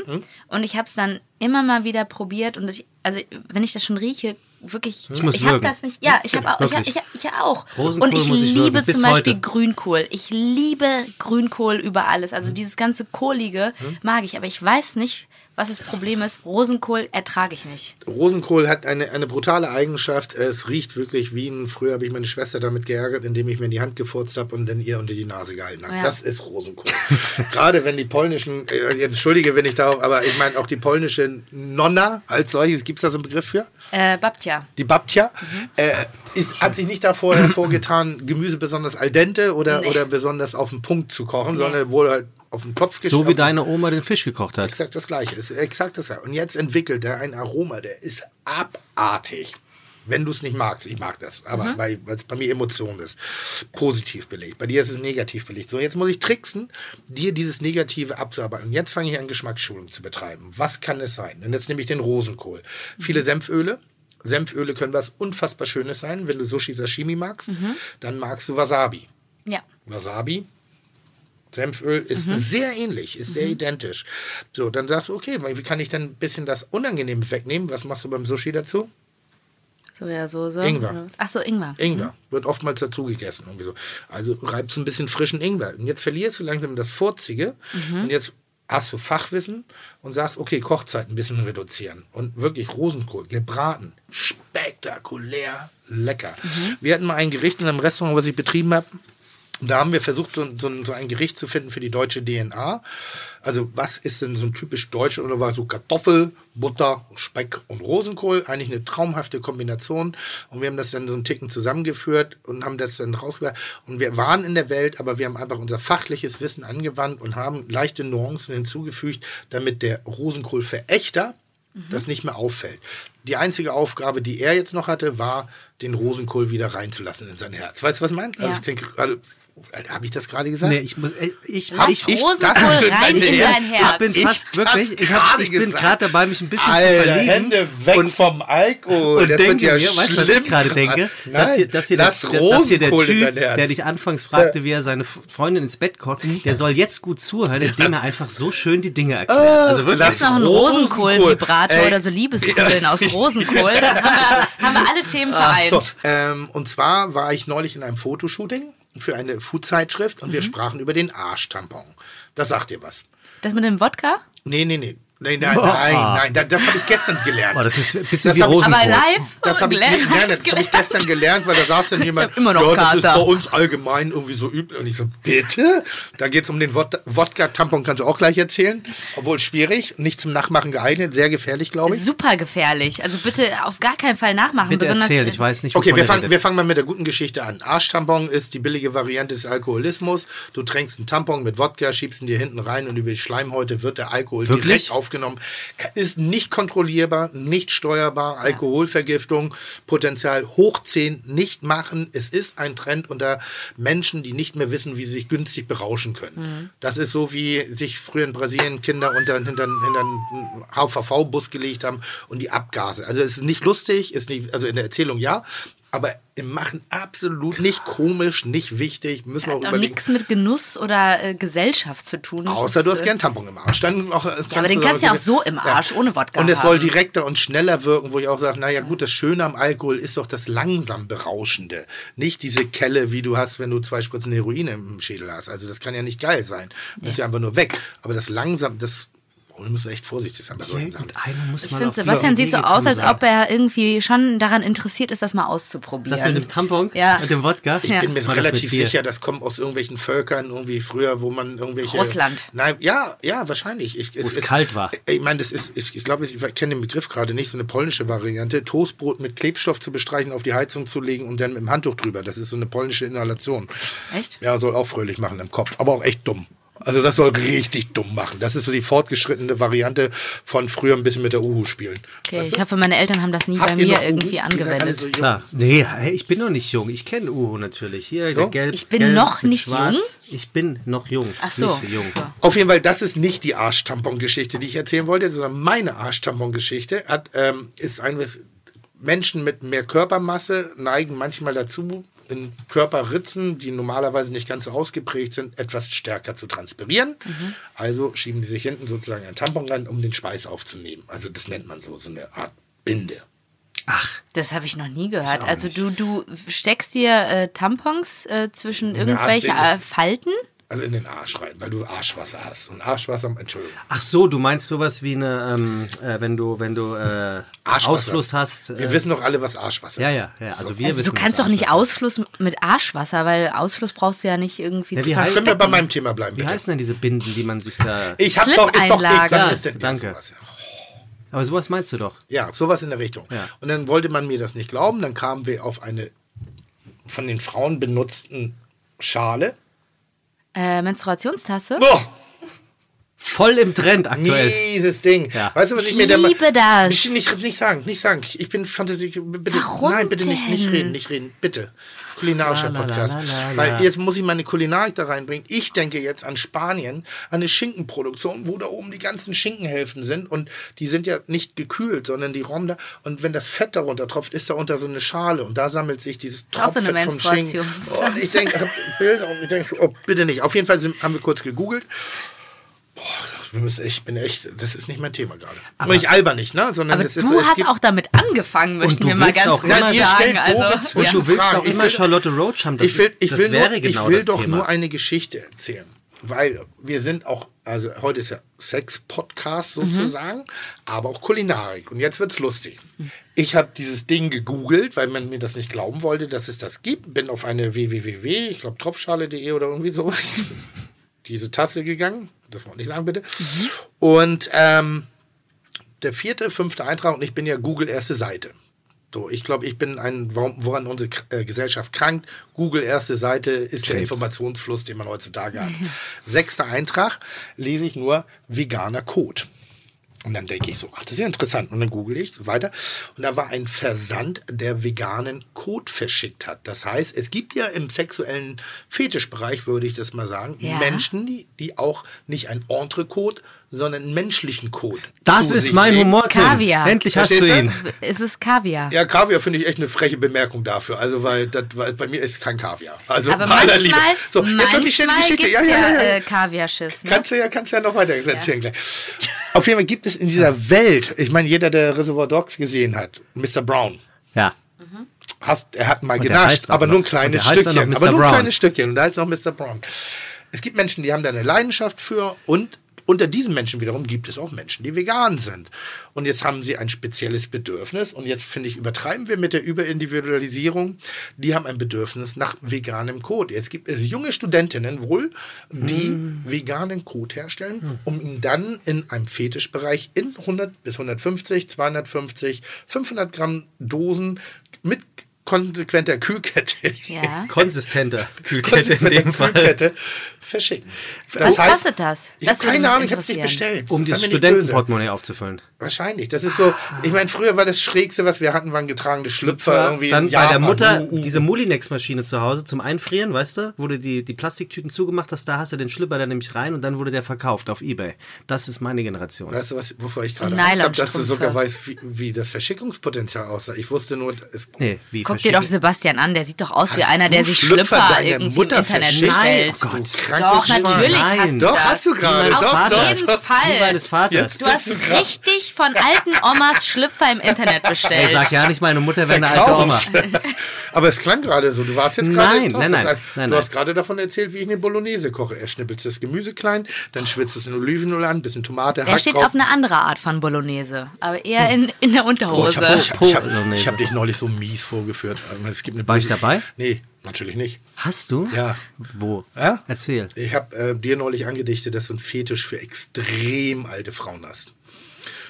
S5: Und ich habe es dann immer mal wieder probiert. Und ich, also wenn ich das schon rieche, wirklich.
S3: Ich muss
S5: ich habe das nicht. Ja, ich habe auch. Ich,
S3: Wirklich.
S5: ich, hab, ich auch.
S3: Rosenkohl
S5: und ich
S3: ich
S5: liebe zum Beispiel
S3: heute.
S5: Grünkohl. Ich liebe Grünkohl über alles.
S2: Hm?
S5: Also dieses ganze Kohlige mag ich. Aber ich weiß nicht, was das Problem ist. Rosenkohl ertrage ich nicht.
S2: Rosenkohl hat eine, eine brutale Eigenschaft. Es riecht wirklich wie ein. Früher habe ich meine Schwester damit geärgert, indem ich mir in die Hand gefurzt habe und dann ihr unter die Nase gehalten habe.
S5: Ja.
S2: Das ist Rosenkohl. (laughs) Gerade wenn die polnischen, äh, entschuldige, wenn ich darauf, aber ich meine auch die polnische Nonna als solches, gibt es da so einen Begriff für?
S5: Äh, Babtja.
S2: Die Babtja äh, ist, hat sich nicht davor hervorgetan, Gemüse besonders al dente oder,
S5: Nee.
S2: oder besonders auf den Punkt zu kochen,
S5: Nee.
S2: sondern wohl halt auf den Topf
S3: So wie deine Oma den Fisch gekocht hat.
S2: Exakt das gleiche. Ist exakt das gleiche. Und jetzt entwickelt er ein Aroma, der ist abartig. Wenn du es nicht magst, ich mag das, aber weil es bei mir Emotion ist. Positiv belegt. Bei dir ist es negativ belegt. So, jetzt muss ich tricksen, dir dieses Negative abzuarbeiten. Und jetzt fange ich an, Geschmacksschulung zu betreiben. Was kann es sein? Und jetzt nehme ich den Rosenkohl. Viele Senföle. Senföle können was unfassbar Schönes sein. Wenn du Sushi Sashimi magst, dann magst du Wasabi.
S5: Ja.
S2: Wasabi, Senföl ist sehr ähnlich, ist sehr identisch. So, dann sagst du, okay, wie kann ich dann ein bisschen das Unangenehme wegnehmen? Was machst du beim Sushi dazu?
S5: Sojasauce.
S2: Ingwer.
S5: Ach so, Ingwer.
S2: Ingwer. Wird oftmals dazu gegessen. Irgendwie so. Also reibst du ein bisschen frischen Ingwer. Und jetzt verlierst du langsam das Furzige. Und jetzt hast du Fachwissen und sagst, okay, Kochzeit ein bisschen reduzieren. Und wirklich Rosenkohl, gebraten, spektakulär lecker. Wir hatten mal ein Gericht in einem Restaurant, was ich betrieben habe. Und da haben wir versucht, so, so, so ein Gericht zu finden für die deutsche DNA. Also, was ist denn so ein typisch deutsch? Und da war so Kartoffel, Butter, Speck und Rosenkohl. Eigentlich eine traumhafte Kombination. Und wir haben das dann so einen Ticken zusammengeführt und haben das dann rausgebracht. Und wir waren in der Welt, aber wir haben einfach unser fachliches Wissen angewandt und haben leichte Nuancen hinzugefügt, damit der Rosenkohl-Verächter das nicht mehr auffällt. Die einzige Aufgabe, die er jetzt noch hatte, war, den Rosenkohl wieder reinzulassen in sein Herz. Weißt du, was ich meine? Also,
S5: Ja.
S2: gerade. Habe ich das gerade gesagt?
S3: Nee, ich muss, äh, ich,
S5: Lass
S3: ich, ich,
S5: Rosenkohl
S2: das-
S5: rein in dein Herz.
S3: ich bin
S2: Ich
S3: fast
S2: hab's
S3: wirklich, ich, hab,
S2: gerade
S3: ich bin gerade dabei, mich ein bisschen zu
S2: Alter,
S3: verlieben.
S2: Hände weg
S3: und,
S2: vom Alkohol.
S3: und
S2: das
S3: denke
S2: wird ja
S3: mir, weißt du, was ich gerade denke?
S2: Nein,
S3: dass hier, dass hier, der,
S2: lass
S3: der, dass hier der Typ, der dich anfangs fragte, wie er seine Freundin ins Bett kocht, der soll jetzt gut zuhören, indem er einfach so schön die Dinge erklärt. Also wirklich.
S2: lass
S5: Gibt's noch einen
S2: Rosenkohl.
S5: Rosenkohl-Vibrator oder so Liebeskugeln aus Rosenkohl? (laughs) Dann haben wir, haben wir alle Themen vereint.
S2: So, ähm, und zwar war ich neulich in einem Fotoshooting für eine Food-Zeitschrift und wir sprachen über den Arschtampon. Das sagt dir was.
S5: Das mit dem Wodka?
S2: Nee, nee, nee. Nein, nein, nein, (laughs) nein, da- das habe ich gestern gelernt.
S3: Oh, das ist ein bisschen
S2: Das
S3: wie Rosenkohl.
S5: Aber live?
S2: Das habe ich, nee, nein, das hab ich gestern gelernt, weil da saß dann (laughs) jemand,
S5: immer noch
S2: ja, das ist bei uns allgemein irgendwie so üblich. Und ich so, bitte? Da geht es um den Wod- Wodka-Tampon, kannst du auch gleich erzählen. Obwohl schwierig, nicht zum Nachmachen geeignet, sehr gefährlich, glaube ich.
S5: Super gefährlich. Also bitte auf gar keinen Fall nachmachen.
S3: Bitte
S5: besonders
S3: erzähl, ich weiß nicht,
S2: Okay, wir fangen, wir fangen mal mit der guten Geschichte an. Arschtampon ist die billige Variante des Alkoholismus. Du tränkst einen Tampon mit Wodka, schiebst ihn dir hinten rein und über die Schleimhäute wird der Alkohol
S3: Wirklich?
S2: direkt aufgenommen. Ist nicht kontrollierbar, nicht steuerbar. Alkoholvergiftung, Potenzial hoch 10, nicht machen. Es ist ein Trend unter Menschen, die nicht mehr wissen, wie sie sich günstig berauschen können. Das ist so, wie sich früher in Brasilien Kinder unter, hinter, hinter einen HVV-Bus gelegt haben und die Abgase. Also es ist nicht lustig, ist nicht, also in der Erzählung ja, aber im Machen absolut nicht komisch, nicht wichtig. Müssen wir auch
S5: Hat auch nichts mit Genuss oder äh, Gesellschaft zu tun.
S2: Außer
S5: ist,
S2: du hast
S5: äh,
S2: gern Tampon im Arsch. Dann auch,
S5: aber den kannst du ja auch so im Arsch, ohne Wodka
S2: Und es soll
S5: haben.
S2: direkter und schneller wirken, wo ich auch sage, naja gut, das Schöne am Alkohol ist doch das langsam Berauschende. Nicht diese Kelle, wie du hast, wenn du zwei Spritzen Heroin im Schädel hast. Also das kann ja nicht geil sein. Das ist ja einfach nur weg. Aber das langsam, das Und wir müssen echt vorsichtig sein bei solchen Sachen.
S3: Irgendeiner muss
S5: Ich
S3: mal
S5: finde, Sebastian sieht so aus, als ob er irgendwie schon daran interessiert ist, das mal auszuprobieren.
S3: Das mit dem Tampon
S5: Ja.
S3: und dem Wodka?
S2: Ich
S5: Ja.
S2: bin mir
S3: das
S2: relativ
S3: Bier?
S2: sicher, das kommt aus irgendwelchen Völkern, irgendwie früher, wo man irgendwelche.
S5: Russland.
S2: Nein, ja, ja, wahrscheinlich. Ich,
S3: Wo es kalt war.
S2: Ich meine, das ist, ich, ich glaube, ich kenne den Begriff gerade nicht, so eine polnische Variante. Toastbrot mit Klebstoff zu bestreichen, auf die Heizung zu legen und dann mit dem Handtuch drüber. Das ist so eine polnische Inhalation.
S5: Echt?
S2: Ja, soll auch fröhlich machen im Kopf, aber auch echt dumm. Also das soll richtig dumm machen. Das ist so die fortgeschrittene Variante von früher ein bisschen mit der Uhu spielen.
S5: Okay,
S2: Weißt
S5: ich
S2: du?
S5: hoffe, meine Eltern haben das nie
S2: Habt
S5: bei mir irgendwie angewendet.
S2: so.
S3: Klar. Nee, ich bin noch nicht jung. Ich kenne Uhu natürlich. Hier,
S2: So?
S3: der gelb.
S5: Ich bin
S3: gelb
S5: noch nicht
S3: schwarz.
S5: jung?
S3: Ich bin noch jung.
S5: Ach so.
S3: Nicht jung.
S5: so.
S2: Auf jeden Fall, das ist nicht die Arschtampon-Geschichte, die ich erzählen wollte, sondern meine Arschtampon-Geschichte ähm, ist ein Menschen mit mehr Körpermasse neigen manchmal dazu, in Körperritzen, die normalerweise nicht ganz so ausgeprägt sind, etwas stärker zu transpirieren. Also schieben die sich hinten sozusagen ein Tampon rein, um den Schweiß aufzunehmen. Also das nennt man so, so eine Art Binde.
S5: Das habe ich noch nie gehört. Also du, du steckst dir äh, Tampons äh, zwischen irgendwelche äh, Falten?
S2: Also in den Arsch rein, weil du Arschwasser hast. Und Arschwasser, Entschuldigung.
S3: Ach so, du meinst sowas wie eine, ähm, äh, wenn du, wenn du äh,
S2: Arschwasser.
S3: Ausfluss hast. Äh,
S2: Wir wissen doch alle, was Arschwasser
S3: ja,
S2: ist.
S3: ja, ja. Also wir
S5: Also
S3: wissen
S5: du kannst doch nicht. Ausfluss mit Arschwasser, weil Ausfluss brauchst du ja nicht irgendwie
S3: Ja,
S5: zu
S3: wie heißt-
S2: Können wir bei
S5: verstecken.
S2: meinem Thema bleiben,
S3: Wie
S2: bitte?
S3: heißen denn diese Binden, die man sich da.
S2: Ich hab doch, ist doch, was ist denn
S3: Ja, danke.
S2: Sowas?
S3: Aber sowas meinst du doch.
S2: Ja, sowas in der Richtung.
S3: Ja.
S2: Und dann wollte man mir das nicht glauben. Dann kamen wir auf eine von den Frauen benutzten Schale.
S5: Äh, Menstruationstasse?
S2: Oh,
S3: Voll im Trend aktuell.
S2: dieses Ding.
S3: Ja.
S2: Weißt du, was ich,
S5: Ich
S2: mir da
S5: liebe das.
S2: Nicht, nicht, nicht sagen, nicht sagen. Ich bin Fantasie. Bitte,
S5: Warum
S2: nein, bitte nicht, nicht
S5: denn?
S2: reden, nicht reden. Bitte. Kulinarischer
S3: La, la,
S2: Podcast.
S3: la, la, la.
S2: Weil jetzt muss ich meine Kulinarik da reinbringen. Ich denke jetzt an Spanien, an eine Schinkenproduktion, wo da oben die ganzen Schinkenhälften sind und die sind ja nicht gekühlt, sondern die Rom da. Und wenn das Fett darunter tropft, ist da unter so eine Schale und da sammelt sich dieses
S5: Ist auch so eine
S2: Tropffett vom Schinken. Oh, ich denke, Bilder und ich denke so, oh, bitte nicht. Auf jeden Fall sind, haben wir kurz gegoogelt. Boah, wir müssen echt, ich bin echt, das ist nicht mein Thema gerade. Und ich alber nicht, ne? Sondern
S5: Aber
S2: es ist
S5: du
S2: so, es
S5: hast auch damit angefangen, möchten wir mal ganz kurz sagen.
S2: stellt
S5: Also,
S3: Und du willst
S2: Fragen.
S3: auch
S2: Ich
S3: immer
S2: will-
S3: Charlotte Roach haben. Das,
S2: ich will,
S3: ist,
S2: ich
S3: das
S2: will,
S3: wäre
S2: nur,
S3: genau
S2: ich will
S3: das
S2: doch
S3: Thema.
S2: nur eine Geschichte erzählen. Weil wir sind auch, also heute ist ja Sex-Podcast sozusagen, aber auch Kulinarik. Und jetzt wird's lustig. Ich habe dieses Ding gegoogelt, weil man mir das nicht glauben wollte, dass es das gibt. Bin auf eine www, ich glaube tropfschale.de oder irgendwie sowas, diese Tasse gegangen. Das wollte ich nicht sagen, bitte. Und ähm, der vierte, fünfte Eintrag und ich bin ja Google erste Seite. So, ich glaube, ich bin ein, woran unsere äh, Gesellschaft krankt. Google erste Seite ist der
S3: Krebs.
S2: Informationsfluss, den man heutzutage hat. Sechster Eintrag lese ich nur veganer Code. Und dann denke ich so, ach, das ist ja interessant. Und dann google ich so weiter. Und da war ein Versand, der veganen Code verschickt hat. Das heißt, es gibt ja im sexuellen Fetischbereich, würde ich das mal sagen,
S5: Ja.
S2: Menschen, die, die auch nicht ein Entrecote, sondern einen menschlichen Code.
S3: Das ist mein
S2: nehmen.
S3: Humor, Tim.
S5: Kaviar.
S3: Endlich hast
S2: Verstehst
S3: du
S2: du?
S3: ihn.
S5: Es ist Kaviar.
S2: Ja, Kaviar finde ich echt eine freche Bemerkung dafür. Also, weil, das, weil bei mir ist kein Kaviar. Also,
S5: Aber
S2: aller Liebe.
S5: manchmal,
S2: So, jetzt habe ich schnell die
S5: manchmal
S2: Geschichte. Ja, ja, ja.
S5: äh, Kaviarschiss. Ne?
S2: Kannst du ja, kannst du ja noch weiter erzählen gleich. Auf jeden Fall gibt es in dieser Welt, ich meine, jeder, der Reservoir Dogs gesehen hat, Mr. Brown,
S3: Ja.
S2: hast, er hat mal genascht, aber nur ein kleines Stückchen. Aber nur ein kleines Stückchen. Und da ist noch Mr. Brown. Es gibt Menschen, die haben da eine Leidenschaft für und unter diesen Menschen wiederum gibt es auch Menschen, die vegan sind. Und jetzt haben sie ein spezielles Bedürfnis. Und jetzt finde ich, übertreiben wir mit der Überindividualisierung. Die haben ein Bedürfnis nach veganem Code. Jetzt gibt es junge Studentinnen wohl, die
S3: Hm.
S2: veganen Code herstellen, um ihn dann in einem Fetischbereich in 100 bis 150, 250, 500 Gramm Dosen mit konsequenter Kühlkette
S5: Ja. (laughs)
S3: Konsistenter Kühlkette in
S2: konsequenter
S3: dem Fall.
S2: Verschicken.
S5: Was kostet das?
S2: Ich habe
S5: Das
S2: keine Ahnung, ich habe es nicht bestellt.
S3: Um
S2: nicht böse.
S3: Studentenportemonnaie aufzufüllen.
S2: Wahrscheinlich. Das ist so, ich meine, früher war das Schrägste, was wir hatten, waren getragene Schlüpfer irgendwie.
S3: Dann bei der. Mutter
S2: uh, uh.
S3: diese Mulinex-Maschine zu Hause zum Einfrieren, weißt du, wo du die, die Plastiktüten zugemacht hast, da hast du den Schlüpper dann nämlich rein und dann wurde der verkauft auf Ebay. Das ist meine Generation.
S2: Weißt du, was, wovor ich gerade Angst habe, dass du sogar weißt, wie, wie das Verschickungspotenzial aussah. Ich wusste nur, es,
S3: Nee, wie
S5: Guck dir doch Sebastian an, der sieht doch aus wie
S2: Hast
S5: einer, der
S2: du
S5: sich
S2: Schlüpfer
S5: Schlüpper
S2: deiner
S5: irgendwie
S2: Mutter
S5: im Internet
S2: verschickt?
S5: bestellt.
S3: Oh Gott.
S5: Doch, natürlich
S3: Nein.
S5: hast du
S2: Doch,
S5: das.
S2: hast du gerade.
S3: Meines
S2: Doch,
S3: Vaters.
S2: doch.
S5: Fall.
S3: Meines Vaters.
S2: Jetzt
S5: Du hast
S2: du
S5: richtig sich von alten Omas Schlüpfer im Internet bestellt.
S3: sag ja nicht, meine Mutter wäre eine alte. Oma. (laughs)
S2: Aber es klang gerade so. Du warst jetzt gerade.
S3: Nein, nein,
S2: das
S3: nein,
S2: heißt,
S3: nein,
S2: Du
S3: nein.
S2: hast gerade davon erzählt, wie ich eine Bolognese koche. Er schnippelt das Gemüse klein, dann schwitzt es in Olivenöl an, bisschen Tomate,
S5: er
S2: Hack
S5: steht
S2: drauf.
S5: auf eine andere Art von Bolognese, aber eher in, in der
S2: Oh, ich
S5: Unterhose.
S2: habe ich, ich hab, ich hab dich neulich so mies vorgeführt. Es gibt eine
S3: War ich dabei?
S2: Nee, natürlich nicht.
S3: Hast du?
S2: Ja.
S3: Wo?
S2: Ja?
S3: Erzähl.
S2: Ich habe äh, dir neulich angedichtet, dass du einen Fetisch für extrem alte Frauen hast.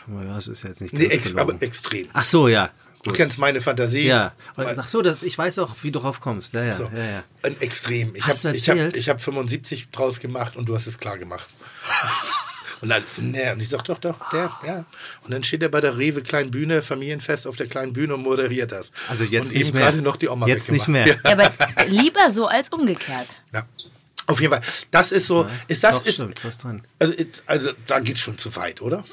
S3: Das ist jetzt nicht
S2: Nee,
S3: ganz
S2: ex,
S3: gelogen.
S2: aber extrem.
S3: Ach so, ja.
S2: Du kennst meine Fantasie.
S3: Ja. Ach so, das, ich weiß auch, wie du drauf kommst. Ja, ja,
S2: So.
S3: ja, ja.
S2: Ein Extrem. Ich
S3: Hast
S2: hab,
S3: du
S2: ich hab, ich hab 75 draus gemacht und du hast es klar gemacht. (laughs) und dann so, nee. Und ich sag doch, doch, der, ja. Und dann steht er bei der Rewe kleinen Bühne, Familienfest auf der kleinen Bühne und moderiert das.
S3: Also jetzt
S2: und
S3: nicht
S2: eben
S3: mehr.
S2: gerade noch die Oma
S3: Jetzt nicht mehr.
S5: Ja, aber lieber so als umgekehrt.
S2: Ja. Auf jeden Fall. Das ist so, ist das,
S3: Doch,
S2: ist,
S3: stimmt, was dran.
S2: also, also da geht's schon zu weit, oder?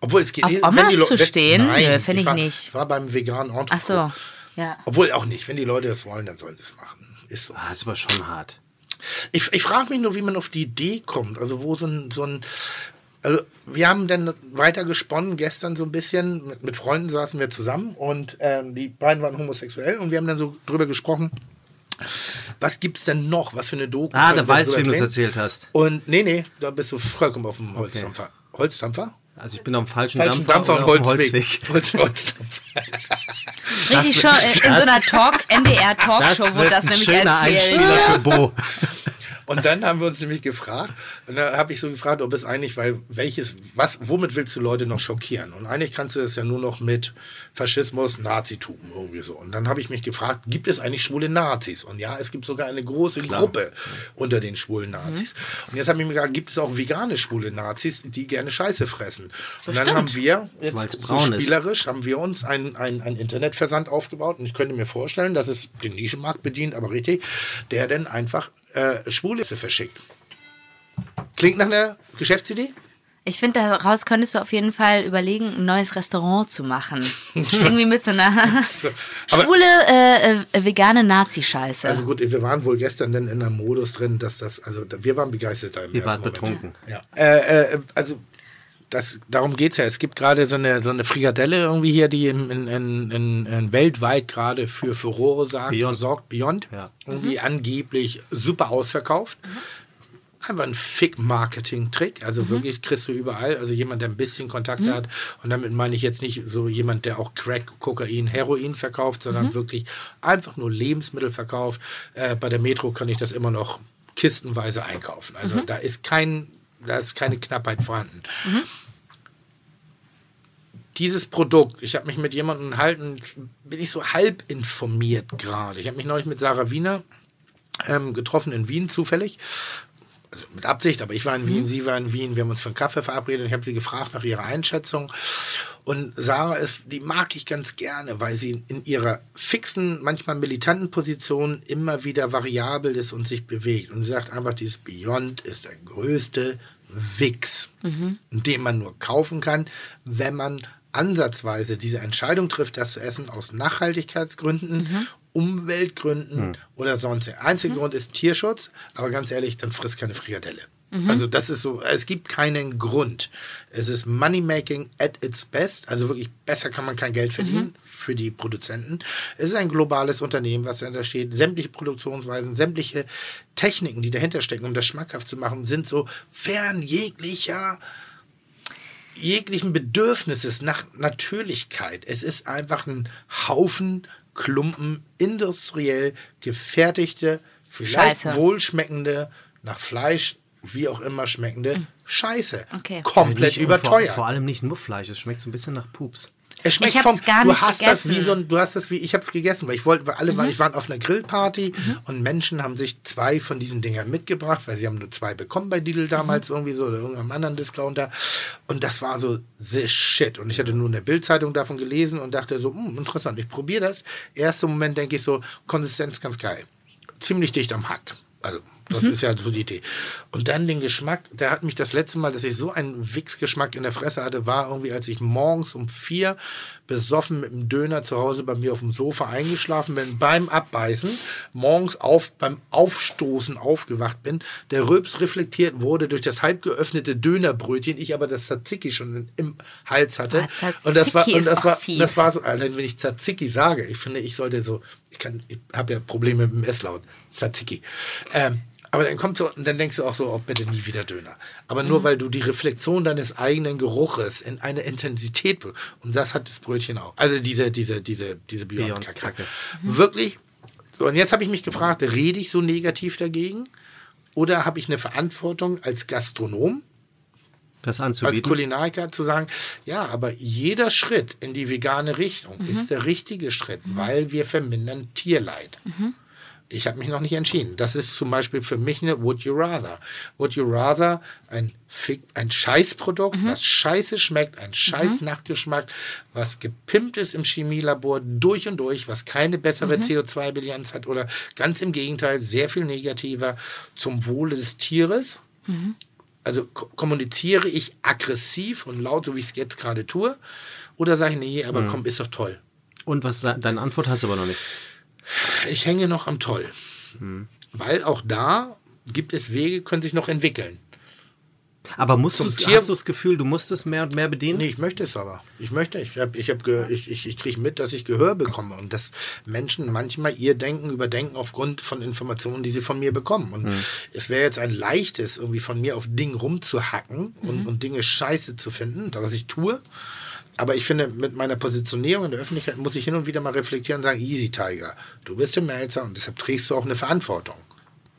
S2: Obwohl es geht
S5: Auf
S2: wenn
S5: Omas
S2: die
S5: zu stehen?
S2: Nein,
S5: Nö, find ich
S2: war,
S5: nicht.
S2: Ich war beim veganen Entrecot.
S5: Ach so, ja.
S2: Obwohl auch nicht. Wenn die Leute das wollen, dann sollen sie es machen. Ist so.
S3: Ah, ist aber schon hart.
S2: Ich, ich frage mich nur, wie man auf die Idee kommt. Also wo so ein, so ein also wir haben dann weiter gesponnen gestern so ein bisschen. Mit, mit Freunden saßen wir zusammen und ähm, die beiden waren homosexuell und wir haben dann so drüber gesprochen. Was gibt's denn noch? Was für eine Doku?
S3: Ah, da
S2: wir
S3: weiß ich,
S2: drüber
S3: wem du es erzählt hast.
S2: Und nee, nee, da bist du vollkommen auf dem Holzdampfer. Holzdampfer?
S3: Also ich bin am falschen,
S2: Falschen
S3: Dampfer,
S2: Dampfer und
S3: auf dem
S2: Holzweg. Holz, (laughs) Holzdampfer.
S5: Richtig schon in, so einer Talk, (laughs) NDR-Talkshow
S3: Das
S5: wurde das
S3: ein
S5: nämlich erzählt.
S3: Einspieler für Bo. (laughs)
S2: Und dann haben wir uns nämlich gefragt, und dann habe ich so gefragt, ob es eigentlich, weil welches, was, womit willst du Leute noch schockieren? Und eigentlich kannst du das ja nur noch mit Faschismus, Nazitum irgendwie so. Und dann habe ich mich gefragt, gibt es eigentlich schwule Nazis? Und ja, es gibt sogar eine große Gruppe unter den schwulen Nazis. Und jetzt habe ich mir gefragt, gibt es auch vegane schwule Nazis, die gerne Scheiße fressen? Und dann
S5: Bestimmt.
S2: haben wir, jetzt so
S3: braun ist.
S2: spielerisch, haben wir uns einen ein Internetversand aufgebaut. Und ich könnte mir vorstellen, dass es den Nischenmarkt bedient, aber richtig, der dann einfach äh, Schwule verschickt. Klingt nach einer Geschäftsidee?
S5: Ich finde, daraus könntest du auf jeden Fall überlegen, ein neues Restaurant zu machen. (laughs) Irgendwie mit so einer (laughs) schwule, äh, äh, vegane Nazi-Scheiße.
S2: also gut, wir waren wohl gestern dann in einem Modus drin, dass das, also wir waren begeistert. da im
S3: wart
S2: Moment.
S3: betrunken.
S2: Ja. Äh, äh, also das, darum geht es ja. Es gibt gerade so eine, so eine Frikadelle irgendwie hier, die in, in, in, in, weltweit gerade für Furore sagt,
S3: Beyond.
S2: sorgt. Beyond.
S3: Ja.
S2: Irgendwie angeblich super ausverkauft. Einfach ein Fick-Marketing-Trick. Also wirklich kriegst du überall. Also jemand, der ein bisschen Kontakte hat. Und damit meine ich jetzt nicht so jemand, der auch Crack, Kokain, Heroin verkauft, sondern wirklich einfach nur Lebensmittel verkauft. Äh, bei der Metro kann ich das immer noch kistenweise einkaufen. Also da ist kein, da ist keine Knappheit vorhanden. Dieses Produkt, ich habe mich mit jemandem unterhalten, bin ich so halb informiert gerade. Ich habe mich neulich mit Sarah Wiener ähm, getroffen in Wien zufällig. Also mit Absicht, aber ich war in Wien, sie war in Wien, wir haben uns für einen Kaffee verabredet. Ich habe sie gefragt nach ihrer Einschätzung. Und Sarah ist, die mag ich ganz gerne, weil sie in ihrer fixen, manchmal militanten Position immer wieder variabel ist und sich bewegt. Und sie sagt einfach, dieses Beyond ist der größte Wix, den man nur kaufen kann, wenn man ansatzweise diese Entscheidung trifft, das zu essen aus Nachhaltigkeitsgründen, Umweltgründen oder sonst. Der einzige Grund ist Tierschutz, aber ganz ehrlich, dann frisst keine Frikadelle. Also das ist so, es gibt keinen Grund. Es ist Moneymaking at its best, also wirklich besser kann man kein Geld verdienen für die Produzenten. Es ist ein globales Unternehmen, was dahinter steht. Sämtliche Produktionsweisen, sämtliche Techniken, die dahinter stecken, um das schmackhaft zu machen, sind so fern jeglicher jeglichen Bedürfnisses nach Natürlichkeit. Es ist einfach ein Haufen Klumpen industriell gefertigte, vielleicht
S5: Scheiße.
S2: wohlschmeckende, nach Fleisch wie auch immer schmeckende Scheiße.
S5: Okay.
S2: Komplett
S3: Nicht-
S2: überteuert.
S3: Vor, vor allem nicht nur Fleisch, es schmeckt so ein bisschen nach Pups.
S2: Es schmeckt
S5: Ich
S2: vom,
S5: gar
S2: du
S5: nicht
S2: hast das wie
S5: gegessen.
S2: so ein, du hast das wie, ich hab's gegessen, weil ich wollte, weil alle
S5: Mhm.
S2: waren, ich war auf einer Grillparty und Menschen haben sich zwei von diesen Dingern mitgebracht, weil sie haben nur zwei bekommen bei Lidl damals
S5: Mhm.
S2: irgendwie so oder irgendeinem anderen Discounter und das war so the shit und ich hatte nur eine Bildzeitung davon gelesen und dachte so, hm, interessant, ich probiere das. Erster Moment denke ich so, Konsistenz ganz geil. Ziemlich dicht am Hack. Also Das ist ja so die Idee. Und dann den Geschmack, der hat mich das letzte Mal, dass ich so einen Wichsgeschmack in der Fresse hatte, war irgendwie, als ich morgens um vier besoffen mit dem Döner zu Hause bei mir auf dem Sofa eingeschlafen bin, beim Abbeißen, morgens auf, beim Aufstoßen aufgewacht bin, der Röps reflektiert wurde durch das halb geöffnete Dönerbrötchen, ich aber das Tzatziki schon im Hals hatte.
S5: Ah,
S2: und das war, und das war,
S5: fies.
S2: das war so, allein wenn ich Tzatziki sage, ich finde, ich sollte so, ich kann, ich habe ja Probleme mit dem S-Laut, Tzatziki. Ähm, aber dann kommt so, und dann denkst du auch so, oh, bitte nie wieder Döner. Aber nur weil du die Reflexion deines eigenen Geruches in eine Intensität, und das hat das Brötchen auch. Also diese, diese, diese, diese Beyond Kacke.
S3: Kacke.
S2: Wirklich. So, und jetzt habe ich mich gefragt, rede ich so negativ dagegen? Oder habe ich eine Verantwortung als Gastronom,
S3: Das
S2: als
S3: anzubieten.
S2: Kulinariker zu sagen, ja, aber jeder Schritt in die vegane Richtung ist der richtige Schritt, weil wir vermindern Tierleid. Ich habe mich noch nicht entschieden. Das ist zum Beispiel für mich eine Would You Rather. Would You Rather ein, Fick, ein Scheißprodukt, was scheiße schmeckt, ein scheiß Nachgeschmack, was gepimpt ist im Chemielabor durch und durch, was keine bessere CO2-Bilanz hat oder ganz im Gegenteil, sehr viel negativer zum Wohle des Tieres also ko- kommuniziere ich aggressiv und laut, so wie ich es jetzt gerade tue? Oder sage ich, nee, aber komm, ist doch toll.
S3: Und was de- deine Antwort hast du aber noch nicht.
S2: Ich hänge noch am Toll. Weil auch da gibt es Wege, können sich noch entwickeln.
S3: Aber musst
S2: Zum
S3: du's,
S2: Tier-
S3: hast du das Gefühl, du musst es mehr und mehr bedienen?
S2: Nee, ich möchte es aber. Ich möchte. Ich, hab, ich, hab ich, ich, ich kriege mit, dass ich Gehör bekomme und dass Menschen manchmal ihr Denken überdenken aufgrund von Informationen, die sie von mir bekommen. Und es wäre jetzt ein leichtes, irgendwie von mir auf Dinge rumzuhacken und, und Dinge scheiße zu finden, was ich tue. Aber ich finde, mit meiner Positionierung in der Öffentlichkeit muss ich hin und wieder mal reflektieren und sagen, easy, Tiger, du bist der Melzer und deshalb trägst du auch eine Verantwortung.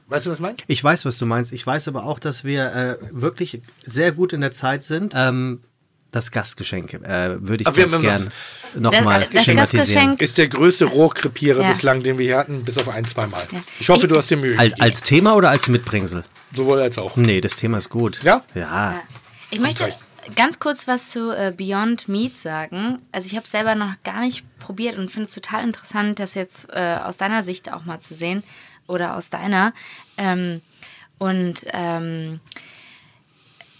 S2: Weißt du, was ich meine?
S3: Ich weiß, was du meinst. Ich weiß aber auch, dass wir äh, wirklich sehr gut in der Zeit sind. Ähm, das Gastgeschenk äh, würde ich
S2: Aber wir
S3: ganz
S2: haben
S3: gern nochmal
S5: Das- das
S3: thematisieren.
S5: Gastgeschenk-
S2: Ist der größte Rohrkrepierer
S5: Ja.
S2: bislang, den wir hier hatten, bis auf ein, zweimal. Ich hoffe, du hast dir Mühe
S3: Als,
S2: gegeben.
S3: als Thema oder als Mitbringsel?
S2: Sowohl als auch.
S3: Nee, das Thema ist gut.
S2: Ja?
S3: Ja.
S5: Ich möchte. Ganz kurz was zu äh, Beyond Meat sagen. Also ich habe selber noch gar nicht probiert und finde es total interessant, das jetzt äh, aus deiner Sicht auch mal zu sehen oder aus deiner. Ähm, und ähm,